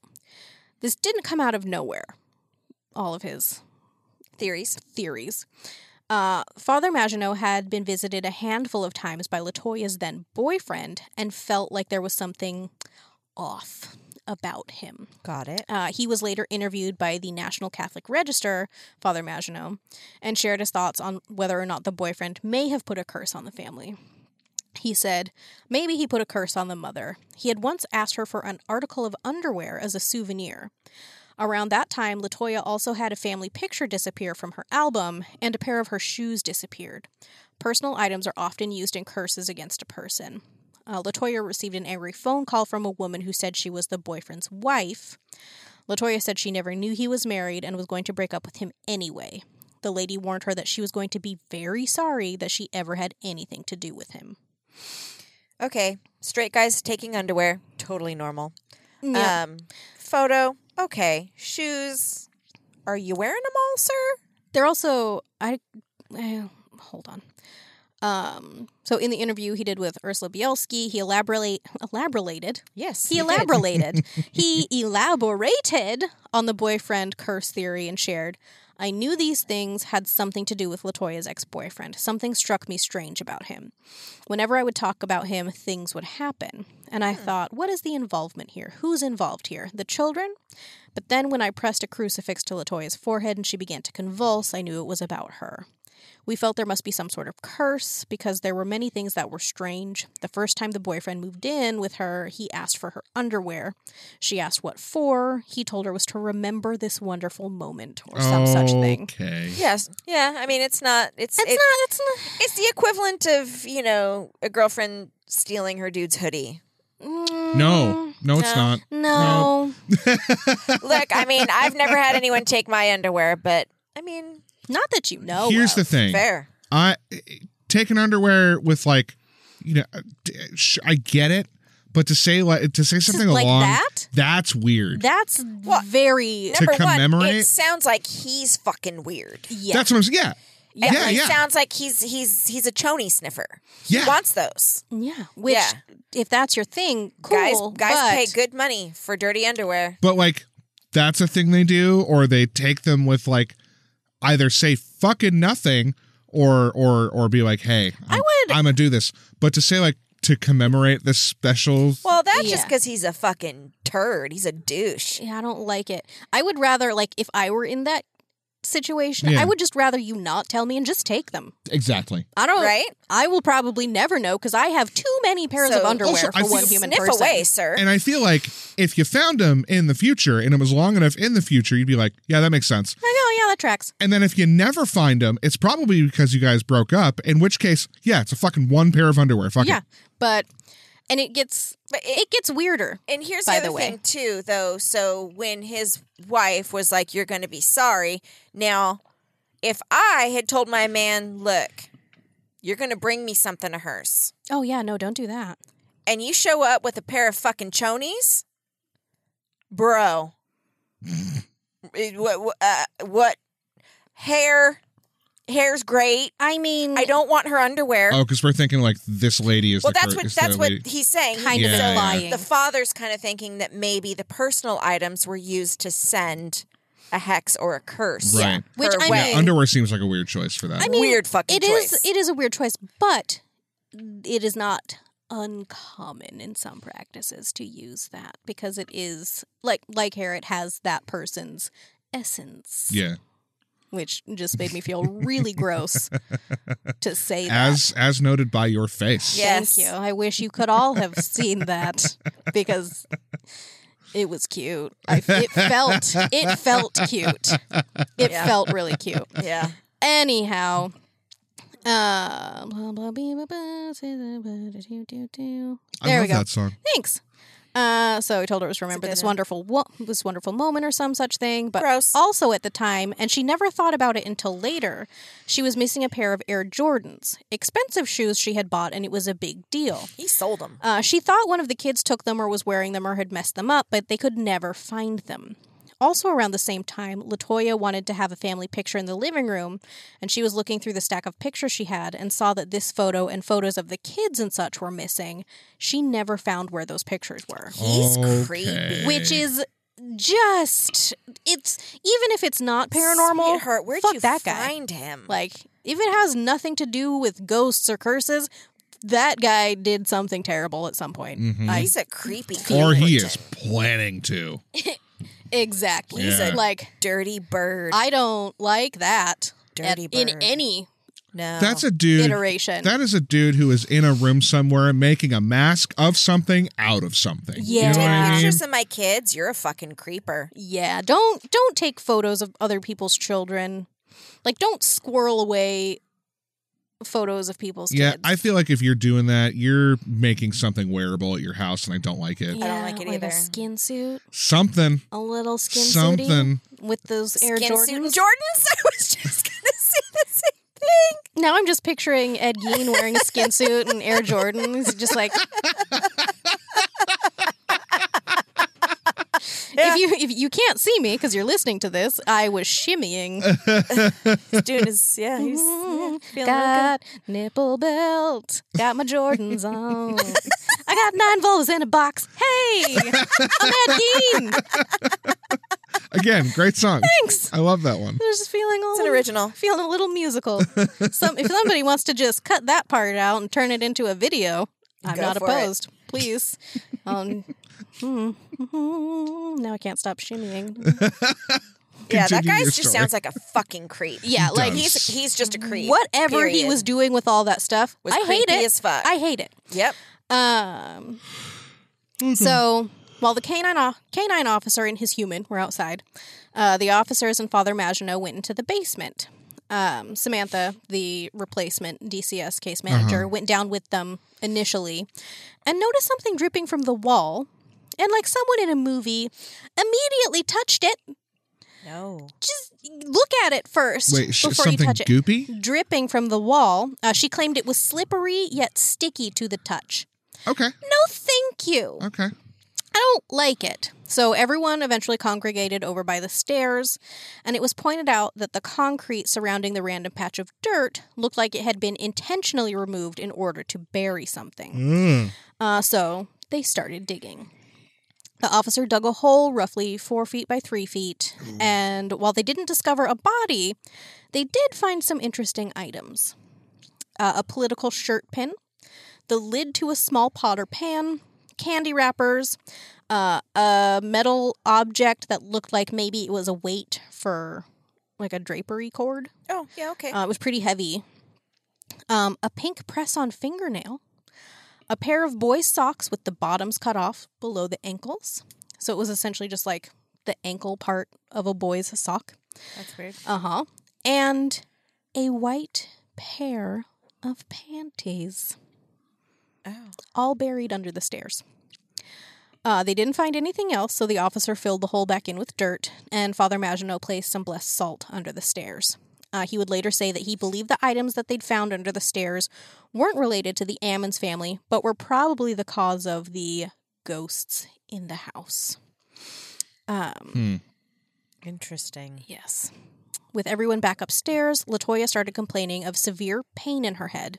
this didn't come out of nowhere, all of his Theories. theories. Uh, Father Maginot had been visited a handful of times by Latoya's then boyfriend and felt like there was something off about him. Got it. Uh, he was later interviewed by the National Catholic Register, Father Maginot, and shared his thoughts on whether or not the boyfriend may have put a curse on the family. He said, maybe he put a curse on the mother. He had once asked her for an article of underwear as a souvenir. Around that time, Latoya also had a family picture disappear from her album, and a pair of her shoes disappeared. Personal items are often used in curses against a person. Uh, Latoya received an angry phone call from a woman who said she was the boyfriend's wife. Latoya said she never knew he was married and was going to break up with him anyway. The lady warned her that she was going to be very sorry that she ever had anything to do with him. Okay. Straight guys taking underwear. Totally normal. Yeah. Um, photo. Okay. Shoes. Are you wearing them all, sir? They're also I, eh, hold on. Um, so in the interview he did with Ursula Bielski, he elaborate elaborated. Yes. He did. elaborated. he elaborated on the boyfriend curse theory and shared, I knew these things had something to do with Latoya's ex boyfriend. Something struck me strange about him. Whenever I would talk about him, things would happen. And I hmm. thought, what is the involvement here? Who's involved here? The children? But then when I pressed a crucifix to Latoya's forehead and she began to convulse, I knew it was about her. We felt there must be some sort of curse because there were many things that were strange. The first time the boyfriend moved in with her, he asked for her underwear. She asked what for. He told her was to remember this wonderful moment or some such thing. Okay. Yes. Yeah. I mean, it's not. It's It's it- not. It's not. It's the equivalent of you know a girlfriend stealing her dude's hoodie. Mm, no, no, it's No. not. No, Look, I mean, I've never had anyone take my underwear, but I mean, not that you know. Here's of. the thing. fair. I taking underwear with like, you know, I get it, but to say like to say something like along that? that's weird. That's Well, very. To Number one, commemorate? it sounds like he's fucking weird. Yeah. That's what I'm saying. Yeah, Yeah, Yeah, it yeah. sounds like he's he's he's a chony sniffer. Yeah. He wants those. yeah. Which, Yeah. if that's your thing, cool. guys guys but pay good money for dirty underwear. but like that's a thing they do, or they take them with like either say fucking nothing, or or or be like, hey, I'm, would- I'm gonna do this. But to say like to commemorate this special, Well, that's just because he's a fucking turd. He's a douche. Yeah, I don't like it. I would rather, like, if I were in that situation, Yeah. I would just rather you not tell me and just take them. exactly. I don't. Right? I will probably never know because I have too many pairs of So- underwear Also, I for one feel- human Sniff person. away, sir. And I feel like if you found them in the future and it was long enough in the future, you'd be like, yeah, that makes sense. I know, yeah, that tracks. And then if you never find them, it's probably because you guys broke up. In which case, yeah, it's a fucking one pair of underwear. Fuck Yeah, it. but and it gets But it- it gets weirder. And here's by the the other way. thing too, though. So when his wife was like, "You're going to be sorry," now, if I had told my man, "Look, you're going to bring me something of hers," Oh yeah, no, don't do that. and you show up with a pair of fucking chonies, bro, it- what what, uh, what hair? Hair's great. I mean, I don't want her underwear. Oh, because we're thinking like this lady is well, the that's cur- what is the that's what lady. he's saying. kind Yeah, of yeah. implying. the father's kind of thinking that maybe the personal items were used to send a hex or a curse. Right. Which, I way. mean- Underwear seems like a weird choice for that. I mean, Weird fucking It is. choice. It is a weird choice, but it is not uncommon in some practices to use that because it is like like hair. It has that person's essence. yeah. which just made me feel really gross to say that. As as noted by your face. Yeah. Thank you. I wish you could all have seen that because it was cute. I, it felt it felt cute. It Yeah. felt really cute. Yeah. Anyhow, uh, blah, blah, blah, blah, blah, da, doo, doo, doo. I there love we go. that song. Thanks. Uh, so I told her it was remember this one. wonderful wo- this wonderful moment or some such thing, but Gross. also at the time, and she never thought about it until later. She was missing a pair of Air Jordans, expensive shoes she had bought, and it was a big deal. He sold them. Uh, she thought one of the kids took them or was wearing them or had messed them up, but they could never find them. Also, around the same time, Latoya wanted to have a family picture in the living room, and she was looking through the stack of pictures she had and saw that this photo and photos of the kids and such were missing. She never found where those pictures were, He's Okay. creepy. which is just it's even if it's not paranormal. Sweetheart, where'd fuck you that guy. find him? Like, if it has nothing to do with ghosts or curses, that guy did something terrible at some point. Mhm. I He's a creepy. Or he is planning to. exactly He's a- like dirty bird. I don't like that at- Dirty in any no, That's a dude. iteration. That is a dude who is in a room somewhere making a mask of something out of something. Yeah. You know Take what I mean? pictures of my kids. You're a fucking creeper. yeah, don't don't take photos of other people's children. Like, don't squirrel away photos of people's Yeah, kids. I feel like if you're doing that, you're making something wearable at your house, and I don't like it. yeah, I don't like it like either. A skin suit, Something, a little skin something. with those Air Skin Jordans. suit and Jordans. I was just gonna say the same thing. Now I'm just picturing Ed Gein wearing a skin suit and Air Jordans, just like. If you if you can't see me because you're listening to this, I was shimmying. He's doing his yeah. He's song. Feeling got nipple belt. Got my Jordans on. I got nine volts in a box. Hey, I'm Ed Gein. Again, great song. Thanks. I love that one. I was just feeling all It's an original. feeling a little musical. Some if somebody wants to just cut that part out and turn it into a video, I'm Go not for it. opposed. Please. Um, hmm, hmm, now I can't stop shimmying. Yeah, that Continue guy your just story. sounds like a fucking creep. Yeah, like does. He's he's just a creep. whatever he period. was doing with all that stuff, Was I hate creepy it. as fuck. I hate it. Yep. Um. So while the canine o- canine officer and his human were outside, uh, the officers and Father Maginot went into the basement. Um, Samantha, the replacement DCS case manager, went down with them initially and noticed something dripping from the wall. And like someone in a movie, immediately touched it. No. Just look at it first Wait, sh- before you something touch it. goopy? Dripping from the wall. Uh, she claimed it was slippery yet sticky to the touch. Okay. No, thank you. Okay. I don't like it. So everyone eventually congregated over by the stairs, and it was pointed out that the concrete surrounding the random patch of dirt looked like it had been intentionally removed in order to bury something. Mm. Uh, so they started digging. The officer dug a hole roughly four feet by three feet, and while they didn't discover a body, they did find some interesting items uh, a political shirt pin, the lid to a small pot or pan, candy wrappers, uh, a metal object that looked like maybe it was a weight for like a drapery cord. Oh, yeah, okay. Uh, it was pretty heavy. Um, a pink press on fingernail, a pair of boys' socks with the bottoms cut off below the ankles. So it was essentially just like the ankle part of a boy's sock. That's weird. Uh huh. And a white pair of panties, Oh. all buried under the stairs. Uh, they didn't find anything else, so the officer filled the hole back in with dirt, and Father Maginot placed some blessed salt under the stairs. Uh, he would later say that he believed the items that they'd found under the stairs weren't related to the Ammons family, but were probably the cause of the ghosts in the house. Um, Hmm. Interesting. Yes. With everyone back upstairs, Latoya started complaining of severe pain in her head,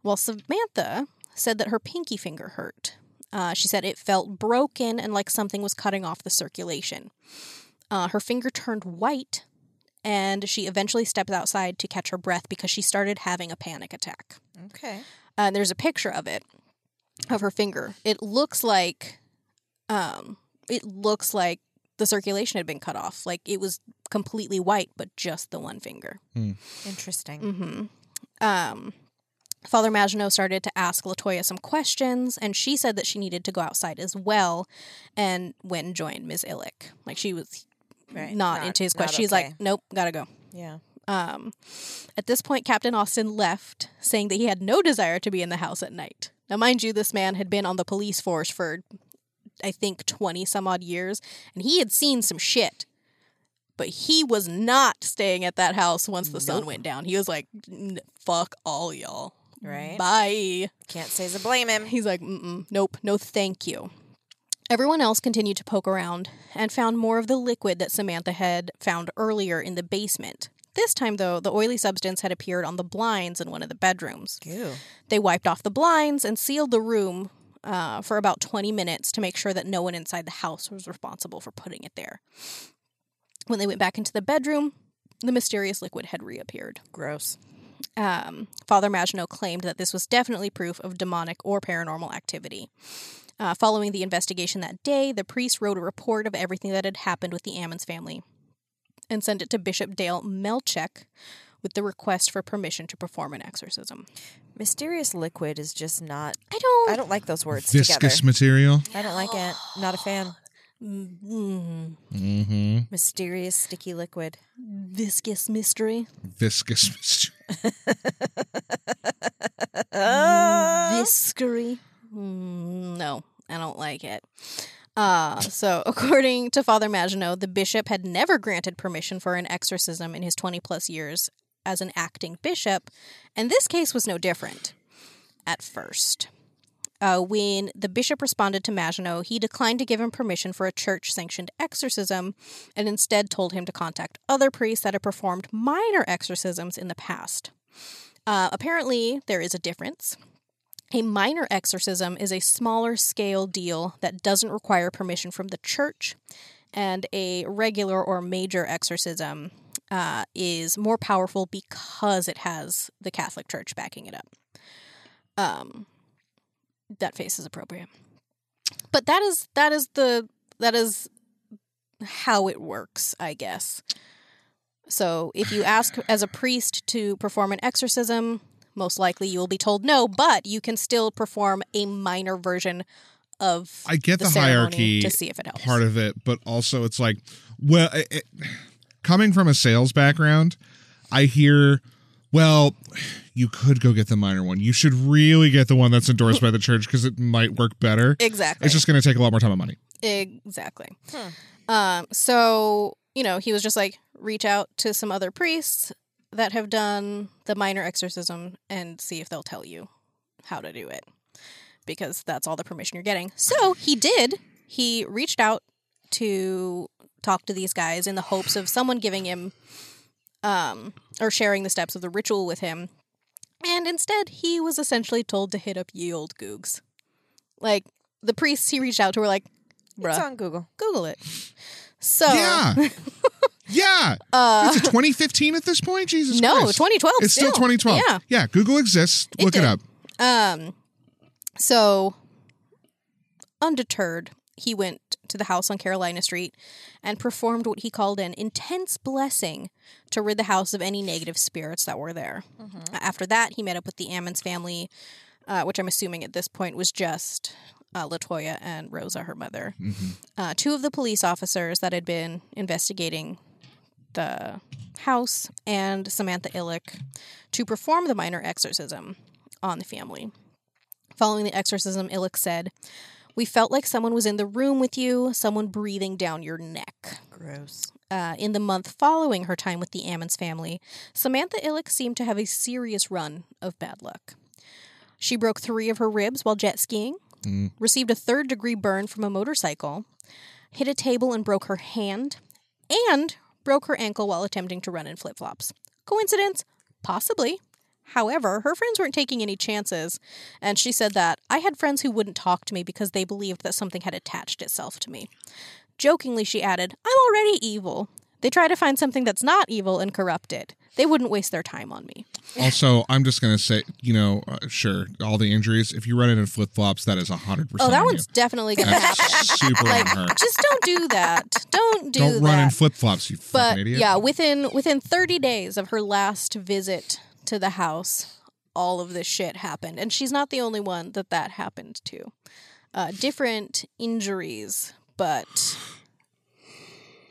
while Samantha said that her pinky finger hurt. Uh, she said it felt broken and like something was cutting off the circulation. Uh, her finger turned white, and she eventually stepped outside to catch her breath because she started having a panic attack. Okay. Uh, there's a picture of it, of her finger. It looks like, um, it looks like the circulation had been cut off. Like it was completely white, but just the one finger. Interesting. hmm Um, Father Maginot started to ask Latoya some questions, and she said that she needed to go outside as well, and went and joined Ms. Illick. Like she was Right. not, Not- into his question. She's okay. like, "Nope, gotta go." Yeah. Um, at this point, Captain Austin left, saying that he had no desire to be in the house at night. Now, mind you, this man had been on the police force for, I think, 20 some odd years, and he had seen some shit. But he was not staying at that house once the sun went down. He was like, fuck all y'all. Right. Bye. Can't say to blame him. He's like, nope, no thank you. Everyone else continued to poke around and found more of the liquid that Samantha had found earlier in the basement. This time, though, the oily substance had appeared on the blinds in one of the bedrooms. Ew. They wiped off the blinds and sealed the room uh, for about 20 minutes to make sure that no one inside the house was responsible for putting it there. When they went back into the bedroom, the mysterious liquid had reappeared. Gross. Um, Father Maginot claimed that this was definitely proof of demonic or paranormal activity. Uh, following the investigation that day, the priest wrote a report of everything that had happened with the Ammons family and sent it to Bishop Dale Melchek with the request for permission to perform an exorcism. Mysterious liquid is just not. I don't. I don't like those words Viscous together. material. I don't like it. Not a fan. Mm, Mm-hmm. Mysterious sticky liquid. viscous mystery. Viscous material. Viscery. Mm, no, I don't like it. Uh, so, according to Father Maginot, the bishop had never granted permission for an exorcism in his 20 plus years as an acting bishop, and this case was no different at first. Uh, when the bishop responded to Maginot, he declined to give him permission for a church sanctioned exorcism and instead told him to contact other priests that had performed minor exorcisms in the past. Uh, apparently, there is a difference. A minor exorcism is a smaller scale deal that doesn't require permission from the church, and a regular or major exorcism uh, is more powerful because it has the Catholic Church backing it up. Um, that face is appropriate, but that is that is the that is how it works, I guess. So if you ask as a priest to perform an exorcism, most likely you will be told no, but you can still perform a minor version of I get the, ceremony hierarchy to see if it helps. part of it, but also it's like, well, it, it- coming from a sales background, I hear, well, you could go get the minor one. You should really get the one that's endorsed by the church because it might work better. exactly. It's just going to take a lot more time and money. Exactly. Hmm. Um, so, you know, he was just like, reach out to some other priests that have done the minor exorcism and see if they'll tell you how to do it. Because that's all the permission you're getting. So he did. He reached out to talk to these guys in the hopes of someone giving him um or sharing the steps of the ritual with him. And instead he was essentially told to hit up ye old googs. Like the priests he reached out to were like, bruh, It's on Google. Google it. So Yeah. yeah. uh, Is it 2015 at this point? Jesus Christ. no, Christ. 2012. It's still 2012. Yeah. Yeah. Google exists. It Look it up. Um, so undeterred, he went to the house on Carolina Street and performed what he called an intense blessing to rid the house of any negative spirits that were there. After that, he met up with the Ammons family, uh, which I'm assuming at this point was just uh, Latoya and Rosa, her mother. Uh, two of the police officers that had been investigating the house and Samantha Illick to perform the minor exorcism on the family. Following the exorcism, Illick said, We felt like someone was in the room with you, someone breathing down your neck. Gross. Uh, in the month following her time with the Ammons family, Samantha Illick seemed to have a serious run of bad luck. She broke three of her ribs while jet skiing, received a third degree burn from a motorcycle, hit a table and broke her hand, and broke her ankle while attempting to run in flip flops. Coincidence? Possibly. However, her friends weren't taking any chances, and she said that I had friends who wouldn't talk to me because they believed that something had attached itself to me. Jokingly, she added, I'm already evil. They try to find something that's not evil and corrupt it. They wouldn't waste their time on me. Also, I'm just going to say, you know, uh, sure, all the injuries. If you run it in flip flops, that is 100%. Oh, that on one's definitely going to you. happen. Super Like, on her. just don't do that. Don't do Don't that. run in flip flops, you but fucking idiot. yeah, within within 30 days of her last visit to the house, all of this shit happened, and she's not the only one that that happened to. Uh, different injuries, but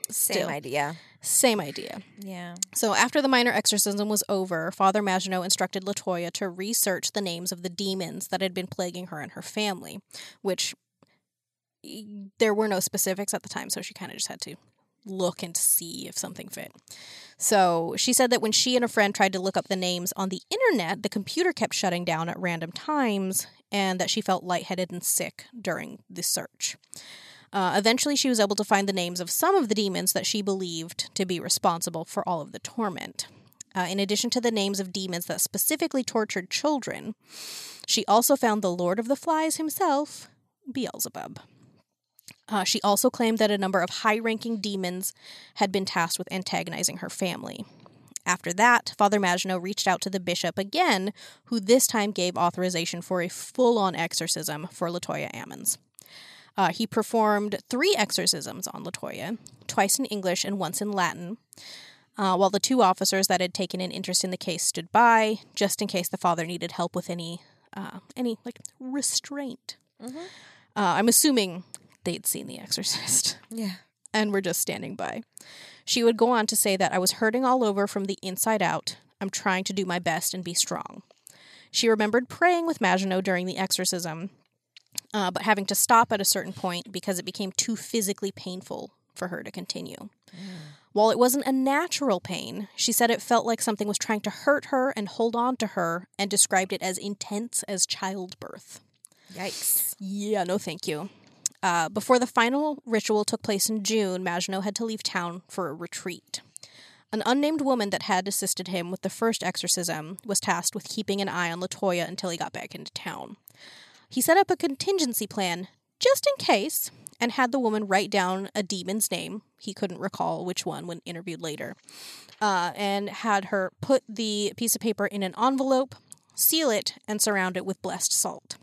Same still idea. Same idea. Yeah. So after the minor exorcism was over, Father Maginot instructed Latoya to research the names of the demons that had been plaguing her and her family, which there were no specifics at the time, so she kind of just had to look and see if something fit. So she said that when she and a friend tried to look up the names on the internet, the computer kept shutting down at random times, and that she felt lightheaded and sick during the search. Uh, eventually, she was able to find the names of some of the demons that she believed to be responsible for all of the torment. Uh, in addition to the names of demons that specifically tortured children, she also found the Lord of the Flies himself, Beelzebub. Uh, she also claimed that a number of high ranking demons had been tasked with antagonizing her family. After that, Father Maginot reached out to the bishop again, who this time gave authorization for a full on exorcism for Latoya Ammons. Uh, he performed three exorcisms on Latoya, twice in English and once in Latin, uh, while the two officers that had taken an interest in the case stood by, just in case the father needed help with any, uh, any like restraint. Uh, I'm assuming they'd seen The Exorcist Yeah. and were just standing by. She would go on to say that I was hurting all over from the inside out. I'm trying to do my best and be strong. She remembered praying with Maginot during the exorcism, uh, but having to stop at a certain point because it became too physically painful for her to continue. While it wasn't a natural pain, she said it felt like something was trying to hurt her and hold on to her and described it as intense as childbirth. Yikes. Yeah, no thank you. Uh, before the final ritual took place in June, Maginot had to leave town for a retreat. An unnamed woman that had assisted him with the first exorcism was tasked with keeping an eye on Latoya until he got back into town. He set up a contingency plan just in case and had the woman write down a demon's name. He couldn't recall which one when interviewed later. Uh, and had her put the piece of paper in an envelope, seal it, and surround it with blessed salt.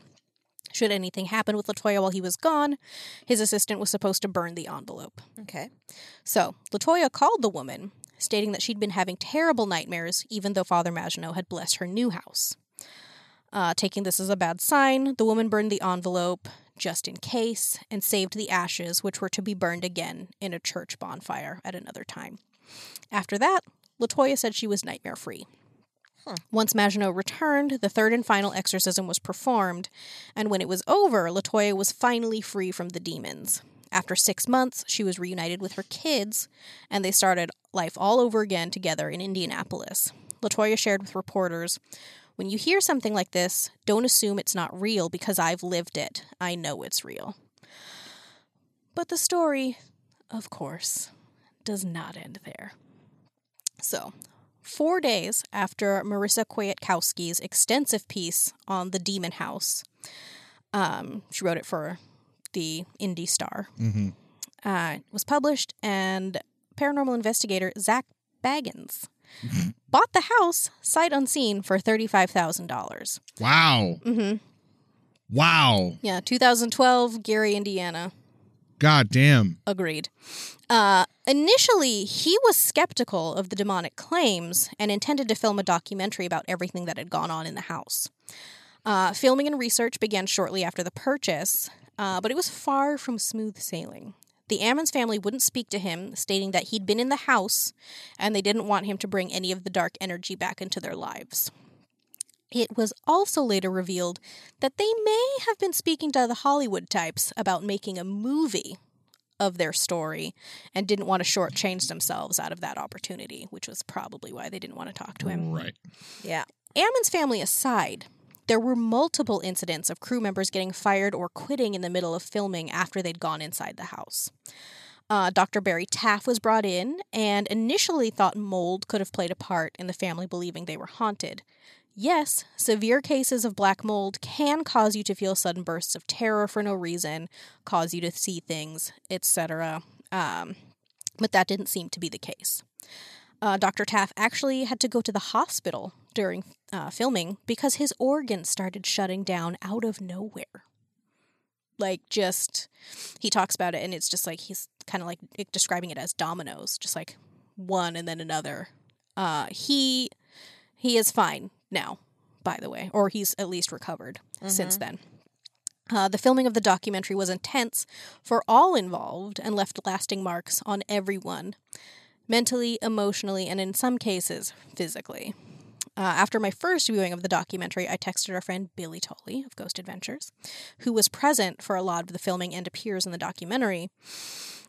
Should anything happen with Latoya while he was gone, his assistant was supposed to burn the envelope. Okay. So, Latoya called the woman, stating that she'd been having terrible nightmares, even though Father Maginot had blessed her new house. Uh, taking this as a bad sign, the woman burned the envelope just in case and saved the ashes, which were to be burned again in a church bonfire at another time. After that, Latoya said she was nightmare free. Once Maginot returned, the third and final exorcism was performed, and when it was over, Latoya was finally free from the demons. After six months, she was reunited with her kids, and they started life all over again together in Indianapolis. Latoya shared with reporters When you hear something like this, don't assume it's not real because I've lived it. I know it's real. But the story, of course, does not end there. So, four days after Marisa Kwiatkowski's extensive piece on the Demon House, um, she wrote it for the IndyStar, Mm-hmm. uh, was published, and paranormal investigator Zak Bagans bought the house sight unseen for thirty-five thousand dollars. Wow. Mm-hmm. Wow. Yeah, 2012, Gary, Indiana. God damn. Agreed. Uh, initially, he was skeptical of the demonic claims and intended to film a documentary about everything that had gone on in the house. Uh, filming and research began shortly after the purchase, uh, but it was far from smooth sailing. The Ammons family wouldn't speak to him, stating that he'd been in the house and they didn't want him to bring any of the dark energy back into their lives. It was also later revealed that they may have been speaking to the Hollywood types about making a movie of their story and didn't want to shortchange themselves out of that opportunity, which was probably why they didn't want to talk to him. Right. Yeah. Ammon's family aside, there were multiple incidents of crew members getting fired or quitting in the middle of filming after they'd gone inside the house. Uh, Dr. Barry Taff was brought in and initially thought mold could have played a part in the family believing they were haunted. Yes, severe cases of black mold can cause you to feel sudden bursts of terror for no reason, cause you to see things, etc. Um, but that didn't seem to be the case. Uh, Dr. Taff actually had to go to the hospital during uh, filming because his organs started shutting down out of nowhere. Like, just, he talks about it, and it's just like he's kind of like describing it as dominoes, just like one and then another. Uh, he he is fine now, by the way, or he's at least recovered since then. Uh, the filming of the documentary was intense for all involved and left lasting marks on everyone, mentally, emotionally, and in some cases, physically. Uh, after my first viewing of the documentary, I texted our friend Billy Tolley of Ghost Adventures, who was present for a lot of the filming and appears in the documentary.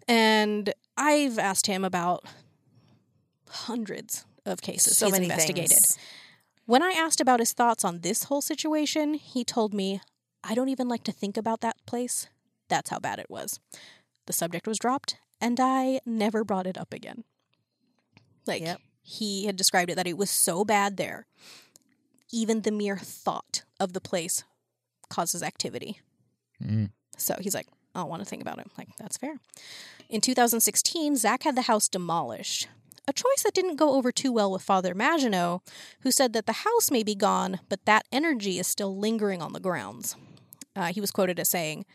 And I've asked him about hundreds of cases So he's investigated. things. When I asked about his thoughts on this whole situation, he told me, I don't even like to think about that place. That's how bad it was. The subject was dropped, and I never brought it up again. Like, Yep. he had described it that it was so bad there, even the mere thought of the place causes activity. Mm. So he's like, I don't want to think about it. Like, that's fair. In 2016, Zak had the house demolished. A choice that didn't go over too well with Father Maginot, who said that the house may be gone, but that energy is still lingering on the grounds. Uh, he was quoted as saying,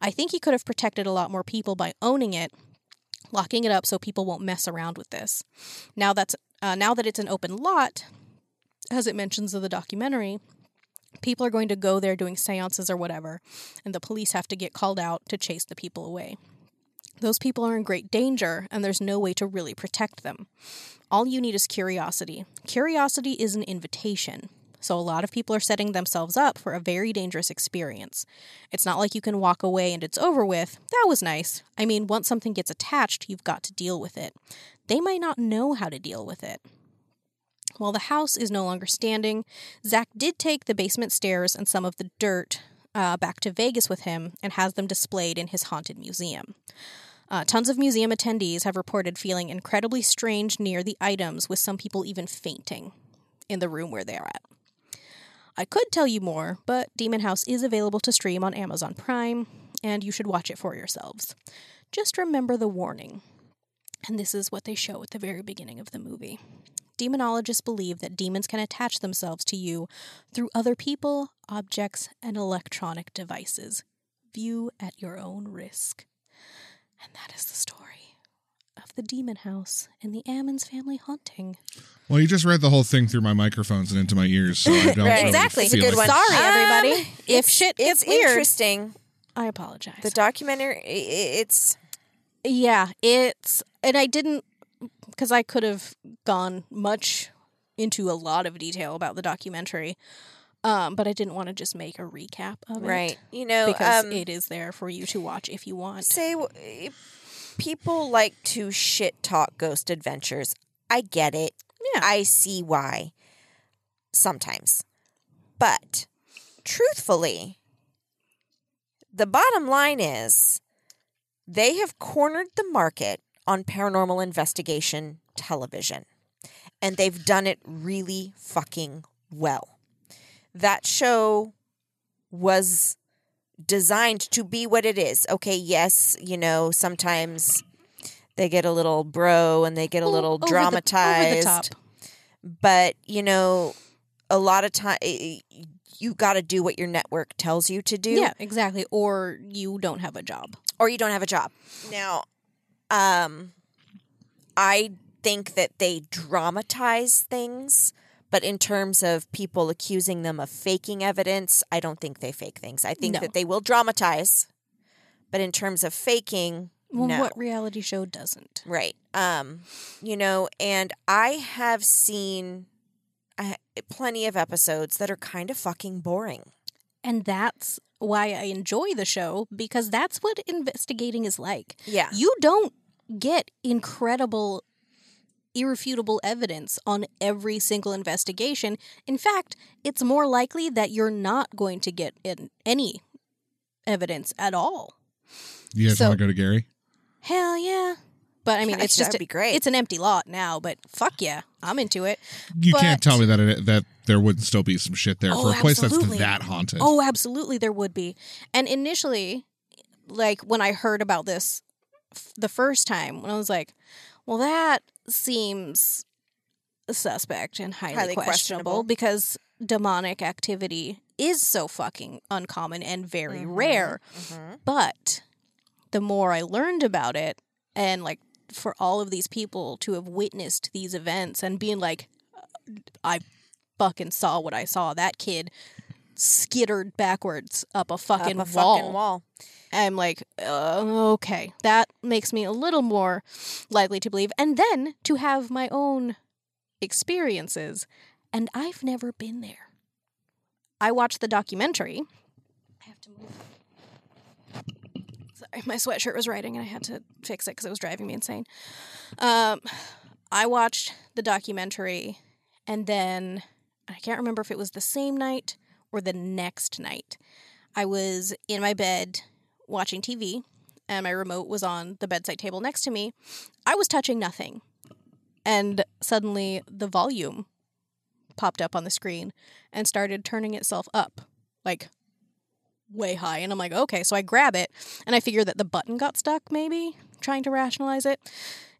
I think he could have protected a lot more people by owning it, locking it up so people won't mess around with this. Now that's uh, now that it's an open lot, as it mentions in the documentary, people are going to go there doing seances or whatever, and the police have to get called out to chase the people away. Those people are in great danger, and there's no way to really protect them. All you need is curiosity. Curiosity is an invitation. So, a lot of people are setting themselves up for a very dangerous experience. It's not like you can walk away and it's over with. That was nice. I mean, once something gets attached, you've got to deal with it. They might not know how to deal with it. While the house is no longer standing, Zak did take the basement stairs and some of the dirt uh, back to Vegas with him and has them displayed in his haunted museum. Uh, tons of museum attendees have reported feeling incredibly strange near the items, with some people even fainting in the room where they are at. I could tell you more, but Demon House is available to stream on Amazon Prime, and you should watch it for yourselves. Just remember the warning. And this is what they show at the very beginning of the movie. Demonologists believe that demons can attach themselves to you through other people, objects, and electronic devices. View at your own risk. And that is the story the Demon House and the Ammons family haunting. Well, you just read the whole thing through my microphones and into my ears, so I don't Right. really Exactly. It's a good like one. Sorry, Um, everybody. if it's- shit it's weird, interesting. I apologize. The documentary, i- i- it's Yeah, it's and I didn't because I could have gone much into a lot of detail about the documentary, um, but I didn't want to just make a recap of it, right. You know, Because um, it is there for you to watch if you want. say w- people like to shit talk Ghost Adventures. I get it. Yeah. I see why. Sometimes, but truthfully, the bottom line is they have cornered the market on paranormal investigation television, and they've done it really fucking well. That show was designed to be what it is. Okay, yes, you know, sometimes they get a little bro and they get a little Over the- dramatized over the top. but you know a lot of time you got to do what your network tells you to do Yeah, exactly. Or you don't have a job. or you don't have a job now um i think that they dramatize things but in terms of people accusing them of faking evidence i don't think they fake things i think No. that they will dramatize but in terms of faking Well, no what reality show doesn't? Right. Um, you know, and I have seen uh, plenty of episodes that are kind of fucking boring. And that's why I enjoy the show because that's what investigating is like. Yeah. You don't get incredible, irrefutable evidence on every single investigation. In fact, it's more likely that you're not going to get in any evidence at all. You guys So- want to go to Gary? Hell yeah. But I mean, it's just That'd be great. It's an empty lot now, but fuck yeah, I'm into it. You can't tell me that it, that there wouldn't still be some shit there Oh, for a oh, place absolutely. that's that haunted. Oh, absolutely, there would be. And initially, like when I heard about this f- the first time, when I was like, well, that seems suspect and highly, Highly questionable, questionable. because demonic activity is so fucking uncommon and very Mhm. rare. Mm-hmm. But the more I learned about it, and like for all of these people to have witnessed these events and being like, I fucking saw what I saw. That kid skittered backwards up a fucking, Up a wall. fucking wall. I'm like, uh, okay, that makes me a little more likely to believe. And then to have my own experiences, and I've never been there. I watched the documentary. I have to move. Sorry, my sweatshirt was writing, and I had to fix it because it was driving me insane. Um, I watched the documentary, and then I can't remember if it was the same night or the next night. I was in my bed watching TV, and my remote was on the bedside table next to me. I was touching nothing. And suddenly the volume popped up on the screen and started turning itself up, like way high. And I'm like, okay. So I grab it, and I figure that the button got stuck, maybe, trying to rationalize it.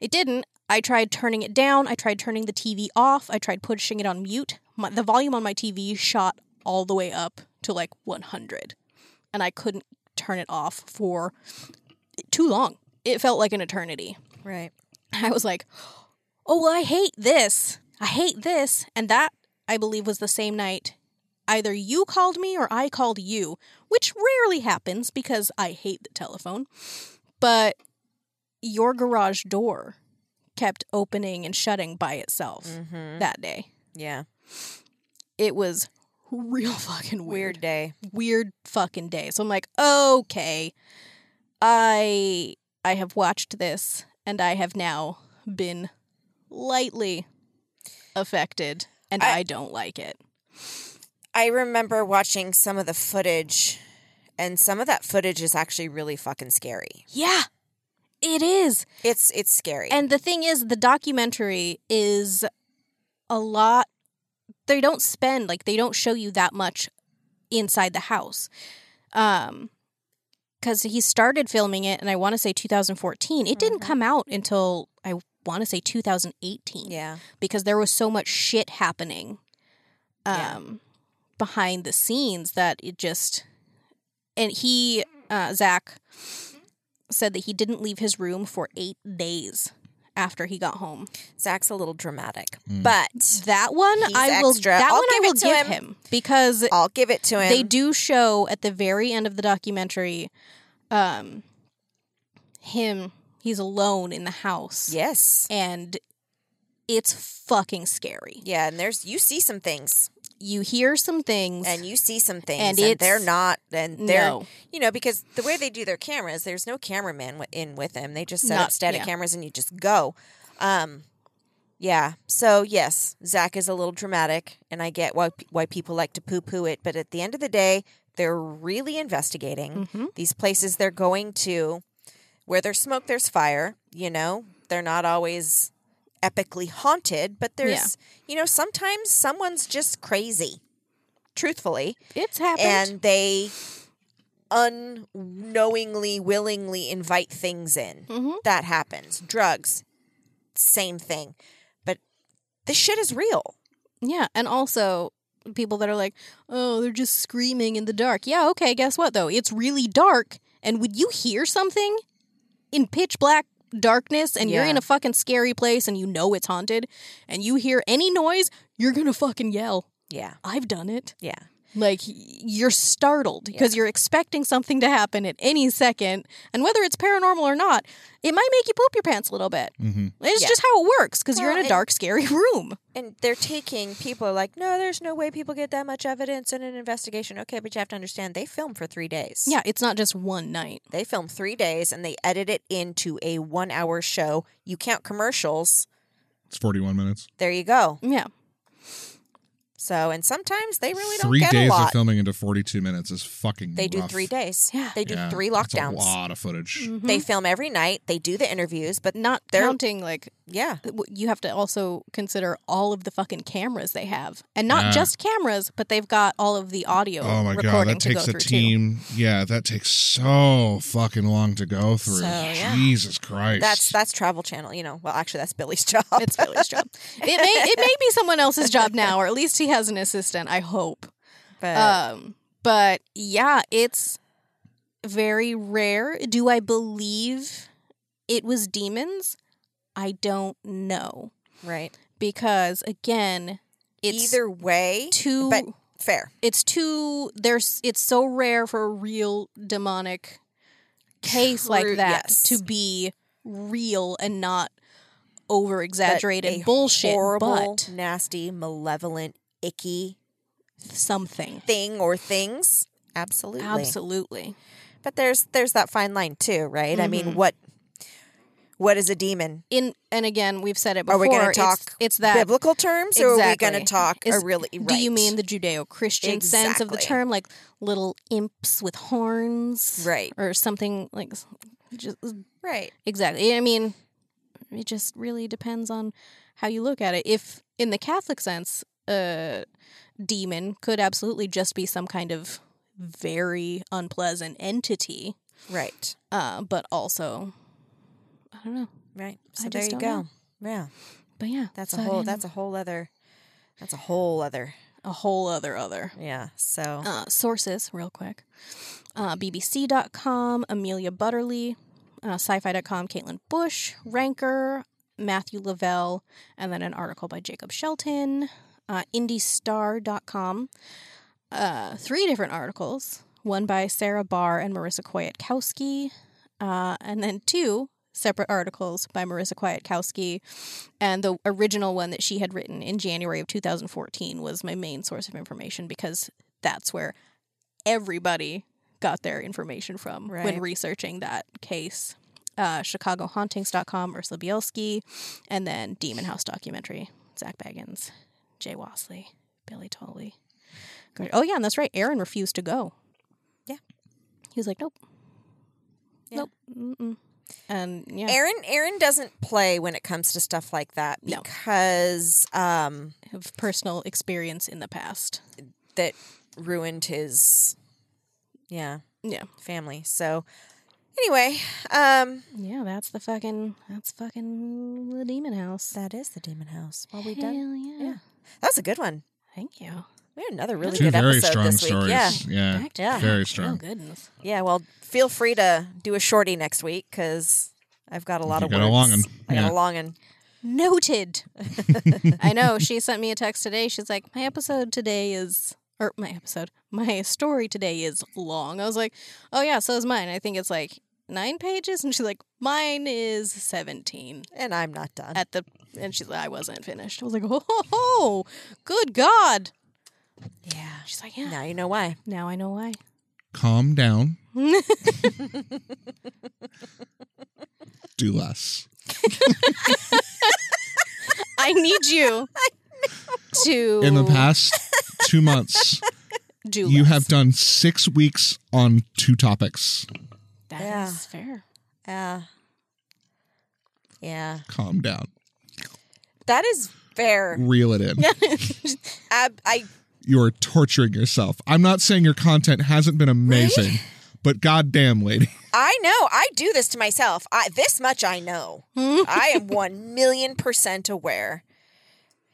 It didn't. I tried turning it down. I tried turning the TV off. I tried pushing it on mute. My, the volume on my TV shot all the way up to like 100 and I couldn't turn it off for too long. It felt like an eternity. Right. I was like, "Oh, well, I hate this. I hate this." And that I believe was the same night either you called me or I called you, which rarely happens because I hate the telephone. But your garage door kept opening and shutting by itself Mm-hmm. that day. Yeah. It was real fucking weird Weird day. weird fucking day. So I'm like, okay, I I have watched this and I have now been lightly affected and I, I- don't like it. I remember watching some of the footage, and some of that footage is actually really fucking scary. Yeah. It is. It's it's scary. And the thing is, the documentary is a lot. They don't spend like they don't show you that much inside the house, um, because he started filming it, and I want to say 2014. It didn't Mhm. come out until I want to say 2018. yeah. because there was so much shit happening, Yeah. um, behind the scenes that it just. And he, uh, Zak, said that he didn't leave his room for eight days after he got home. Zak's a little dramatic, Mm. but That one He's I will. extra. That I'll one I will it give him. him. because I'll give it to him. they do show at the very end of the documentary, um, him. He's alone in the house, Yes. and it's fucking scary. Yeah, and there's you see some things, You hear some things, and you see some things, And and, they're not, and they're no, you know because the way they do their cameras, there's no cameraman in with them. They just set Not- up static yeah. cameras, and you just go. Um, yeah. So yes, Zak is a little dramatic, and I get why why people like to poo poo it, but at the end of the day, they're really investigating hmm these places they're going to where there's smoke there's fire you know they're not always epically haunted but there's you know sometimes someone's just crazy truthfully. It's happened. and they unknowingly willingly invite things in. Hmm that happens. Drugs same thing. But this shit is real. Yeah, and also people that are like, "Oh, they're just screaming in the dark." Yeah, okay, guess what though? It's really dark, and would you hear something in pitch black darkness and you're in a fucking scary place and you know it's haunted and you hear any noise, you're going to fucking yell. yeah I've done it. yeah Like you're startled because you're expecting something to happen at any second, and whether it's paranormal or not, it might make you poop your pants a little bit. hmm It's Yeah. just how it works because you're in a and- dark, scary room. and they're taking people are like no there's no way people get that much evidence in an investigation okay but you have to understand they film for three days Yeah, it's not just one night. they film three days and they edit it into a one hour show you count commercials It's 41 minutes. there you go Yeah. So and sometimes they really don't Three get days a of filming into 42 minutes is fucking they do three days Yeah. they do Yeah, three that's lockdowns a lot of footage. Mm-hmm. they film every night they do the interviews but not They're- counting like yeah you have to also consider all of the fucking cameras they have, and not Yeah. just cameras, but they've got all of the audio. Oh my god, that takes a through team. Yeah, that takes so fucking long to go through. So, yeah. Jesus Christ. that's that's travel channel you know well actually that's billy's job. It's Billy's job. It may it may be someone else's job now, or at least he has an assistant. I hope. but Um, but yeah, it's very rare. Do I believe it was demons? I don't know right because again, it's either way too. but fair it's too there's it's so rare for a real demonic case like that yes. to be real and not over exaggerated bullshit horrible but nasty malevolent icky something thing or things absolutely absolutely But there's there's that fine line too, right? I mean, Mhm. what what is a demon? in and again we've said it before Are we going to talk it's that biblical terms, or are we going to talk a Is- really? do you mean the judeo-christian sense of the term like little imps with horns right? or something like just Right. Exactly. I mean, it just really depends on how you look at it. If in the Catholic sense, demon could absolutely just be some kind of very unpleasant entity, Right. uh, but also, I don't know. Right. I So there you go. know. Yeah. But yeah, That's so a whole. That's a whole other. That's a whole other. a whole other other. Yeah. So Uh, sources, real quick. Uh, BBC.com, Amelia Butterly, uh, SyFy.com, Caitlin Bush, Ranker, Matthew Lavelle, and then an article by Jacob Shelton, uh, IndyStar.com. Uh, three different articles, one by Sarah Barr and Marisa Kwiatkowski, uh, and then two separate articles by Marisa Kwiatkowski. And the original one that she had written in January of 2014 was my main source of information because that's where everybody got their information from when researching that case. Uh, ChicagoHauntings.com, Ursula Bielski, and then Demon House documentary, Zak Bagans, Jay Wasley, Billy Tolley. Oh, yeah, and that's right. Aaron refused to go. Yeah. He was like, nope. Yeah. Nope. Mm-mm. And yeah, Aaron Aaron doesn't play when it comes to stuff like that No. because um have personal experience in the past. that ruined his yeah, Yeah. family. So anyway, um Yeah, that's the fucking that's fucking the demon house. that is the demon house. Well we done. yeah. yeah. That was a good one. Thank you. We had another really Two good very episode strong this week. stories. Yeah. Yeah. Back to Yeah. Very Oh goodness. Yeah, well, feel free to do a shorty next week because I've got a lot You of got a words. 'un. I got Yeah. a long one. Noted. I know. She sent me a text today. She's like, My episode today is or my episode. My story today is long. I was like, Oh yeah, so is mine. I think it's like nine pages and she's like, Mine is seventeen. And I'm not done. At the and she's like, I wasn't finished. I was like, Oh ho, ho, good God. yeah. She's like, Yeah. Now you know why. Now I know why. Calm down. Do less. I need you to In the past two months, do you less. have done six weeks on two topics. That is Yeah. fair. Yeah. Yeah. Calm down. That is fair. Reel it in. Ab- I You're torturing yourself. I'm not saying your content hasn't been amazing, but goddamn, lady. I know. I do this to myself. I, this much I know. I am one million percent aware.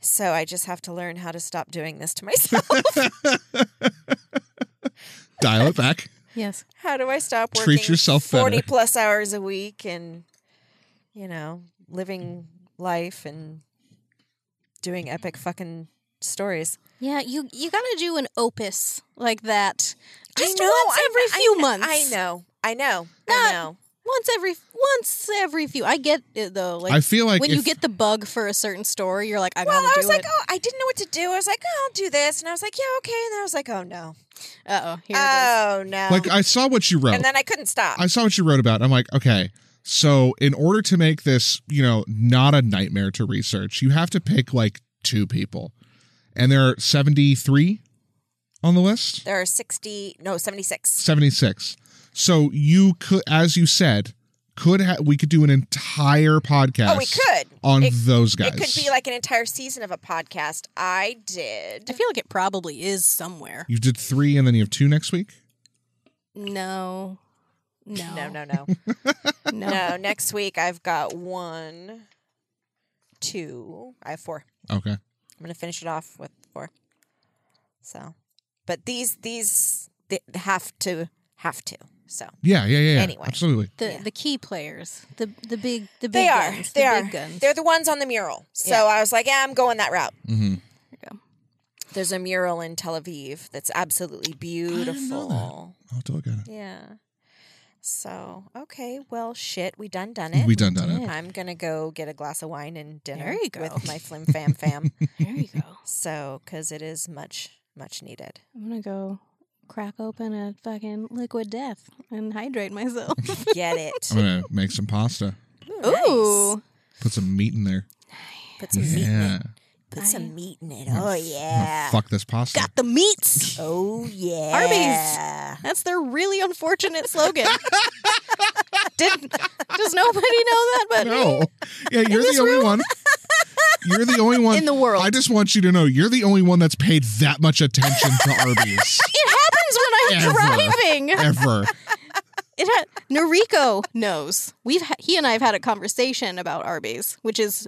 So I just have to learn how to stop doing this to myself. Dial it back. Yes. how do I stop working Treat yourself better. forty plus hours a week and you know living life and doing epic fucking stories? Yeah, you you gotta do an opus like that. Just I know, once I every I few kn- months. I know. I know. Not- I know. Once every once every few. I get it though. Like I feel like when you get the bug for a certain story, you're like, I Well, gotta I was do like, it. oh, I didn't know what to do. I was like, oh, I'll do this, and I was like, yeah, okay. And then I was like, oh no, Uh oh, here oh no. Like I saw what you wrote. and then I couldn't stop. I saw what you wrote about. I'm like, okay. So in order to make this, you know, not a nightmare to research, you have to pick like two people. And there are 73 on the list. there are sixty, no, seventy six. 76. So you could as you said, could ha- we could do an entire podcast Oh, we could. on It- those guys. It could be like an entire season of a podcast. I did. I feel like it probably is somewhere. you did 3 and then you have 2 next week? No. No. No, no, no, No. no. Next week I've got one, two. I have four. Okay. I'm gonna finish it off with four. So, but these these they have to have to. So Yeah, yeah, yeah. yeah. Anyway. Absolutely. The Yeah. the key players. The the big the big they are. guns. They the are. big guns. They're the ones on the mural. So Yeah. I was like, yeah, I'm going that route. Mhm. There's a mural in Tel Aviv that's absolutely beautiful. I'll have to look at it. Yeah. So okay, well, shit, we done done it. We done done it. I'm gonna go get a glass of wine and dinner There you go. with my flim fam fam. there you go. so, because it is much much needed. I'm gonna go crack open a fucking liquid death and hydrate myself. Get it? I'm going to make some pasta. Ooh. Put some meat in there. Put some meat in Yeah. it. Put I- some meat in it. Oh yeah. Fuck this pasta. Got the meats. Oh yeah. Arby's. That's their really unfortunate slogan. Did does nobody know that but me? No. Yeah, you're this the only room? one. You're the only one In the world. I just want you to know you're the only one that's paid that much attention to Arby's It happens when I'm Ever. driving. ever. It ha- Noriko knows. We've ha- he and I have had a conversation about Arby's, which is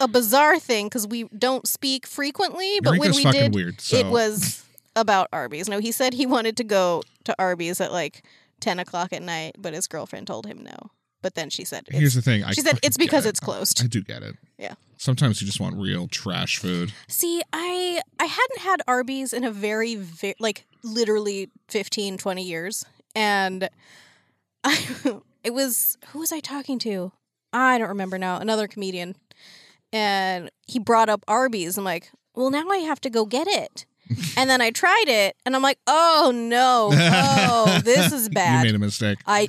a bizarre thing because we don't speak frequently. But when we did, weird, so- it was about Arby's. No, he said he wanted to go to Arby's at like ten o'clock at night, but his girlfriend told him no. But then she said, Here's the thing. I she said it's because get it's closed. I do get it. Yeah. Sometimes you just want real trash food. See, I I hadn't had Arby's in a very, very like literally 15, 20 years. And I it was who was I talking to? I don't remember now. Another comedian. And he brought up Arby's. I'm like, well now I have to go get it. and then I tried it and I'm like, oh no. Oh, this is bad." You made a mistake. I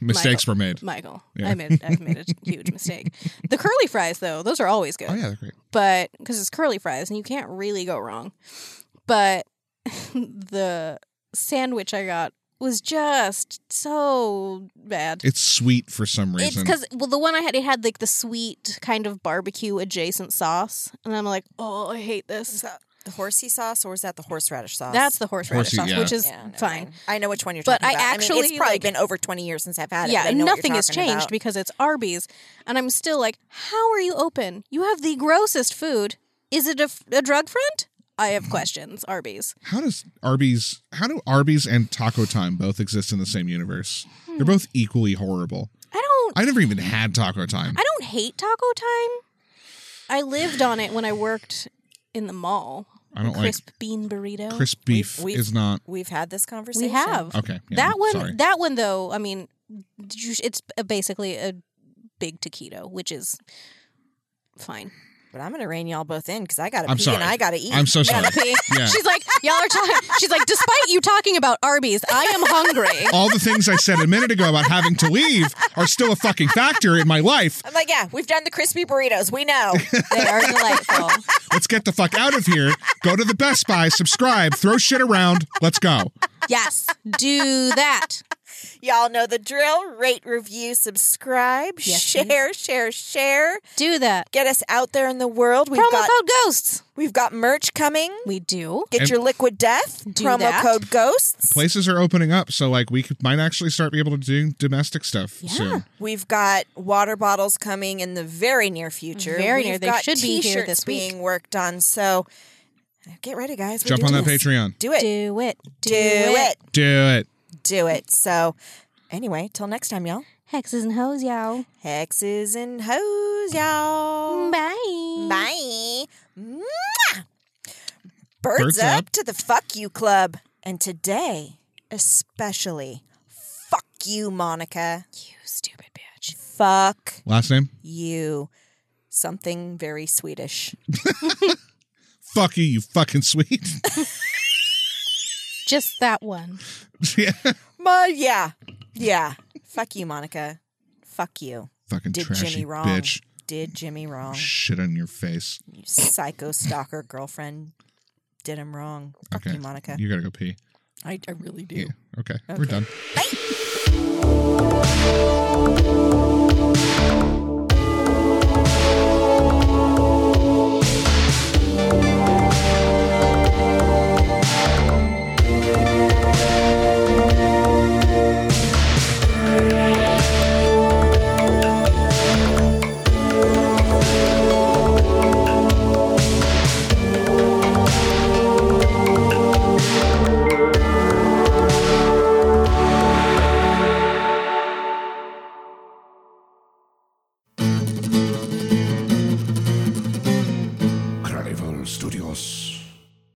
Mistakes were made. Michael, Yeah. I made I've made a huge mistake. The curly fries though, those are always good Oh yeah, they're great. but because it's curly fries and you can't really go wrong. But the sandwich I got was just so bad. It's sweet for some reason. It's because well, the one I had it had like the sweet kind of barbecue adjacent sauce, and I'm like, oh, I hate this. That the horsey sauce or is that the horseradish sauce? That's the horseradish Horsey, sauce, yeah. which is Yeah, never fine. mind. I know which one you're But talking I about. actually, mean, it's probably like- been over 20 years since I've had it. Yeah, but I and what nothing you're has talking changed about. because it's Arby's, and I'm still like, how are you open? You have the grossest food. Is it a, f- a drug front? I have mm-hmm. questions. Arby's. how does Arby's? How do Arby's and Taco Time both exist in the same universe? They're hmm. both equally horrible. I don't. I never even had Taco Time. I don't hate Taco Time. I lived on it when I worked in the mall. I don't like Crisp bean burrito. crisp beef. we've- is not We've had this conversation. we have okay. yeah, that one. Sorry. That one though. I mean, it's basically a big taquito, which is fine. But I'm going to rein y'all both in because I got to I'm pee sorry. and I got to eat. I'm so sorry. Yeah. She's like, y'all are talking. She's like, despite you talking about Arby's, I am hungry. All the things I said a minute ago about having to leave are still a fucking factor in my life. I'm like, yeah, we've done the crispy burritos. We know. They are delightful. Let's get the fuck out of here. Go to the Best Buy, subscribe, throw shit around. Let's go. Yes, do that. Y'all know the drill. Rate, review, subscribe, Yes, share, share, share. Do that. Get us out there in the world. We've Promo got code ghosts. we've got merch coming. We do. Get And- your liquid death. Do promo that. code ghosts. Places are opening up, so like we could, might actually start be able to do domestic stuff Yeah. soon. We've got water bottles coming in the very near future. Very We've near. They should be here this week. being worked on. So get ready, guys. We're Jump on that this. Patreon. Do it. Do it. Do it. Do it. Do it. So anyway, till next time, y'all. Hexes and hoes, y'all. Hexes and hoes, y'all. Bye. Bye. Mwah! Birds, Birds up, up. to the fuck you club. And today, especially, fuck you, Monica. You stupid bitch. Fuck Last name? you. Something very Swedish. Fuck you, you fucking sweet. Just that one. yeah. But yeah, yeah. Fuck you, Monica. Fuck you. Fucking Did trashy Jimi wrong. bitch. Did Jimi wrong. Shit on your face. You psycho stalker girlfriend. Did him wrong. Fuck Okay. you, Monica. You gotta go pee. I, I really do. Yeah. Okay. We're done. Bye.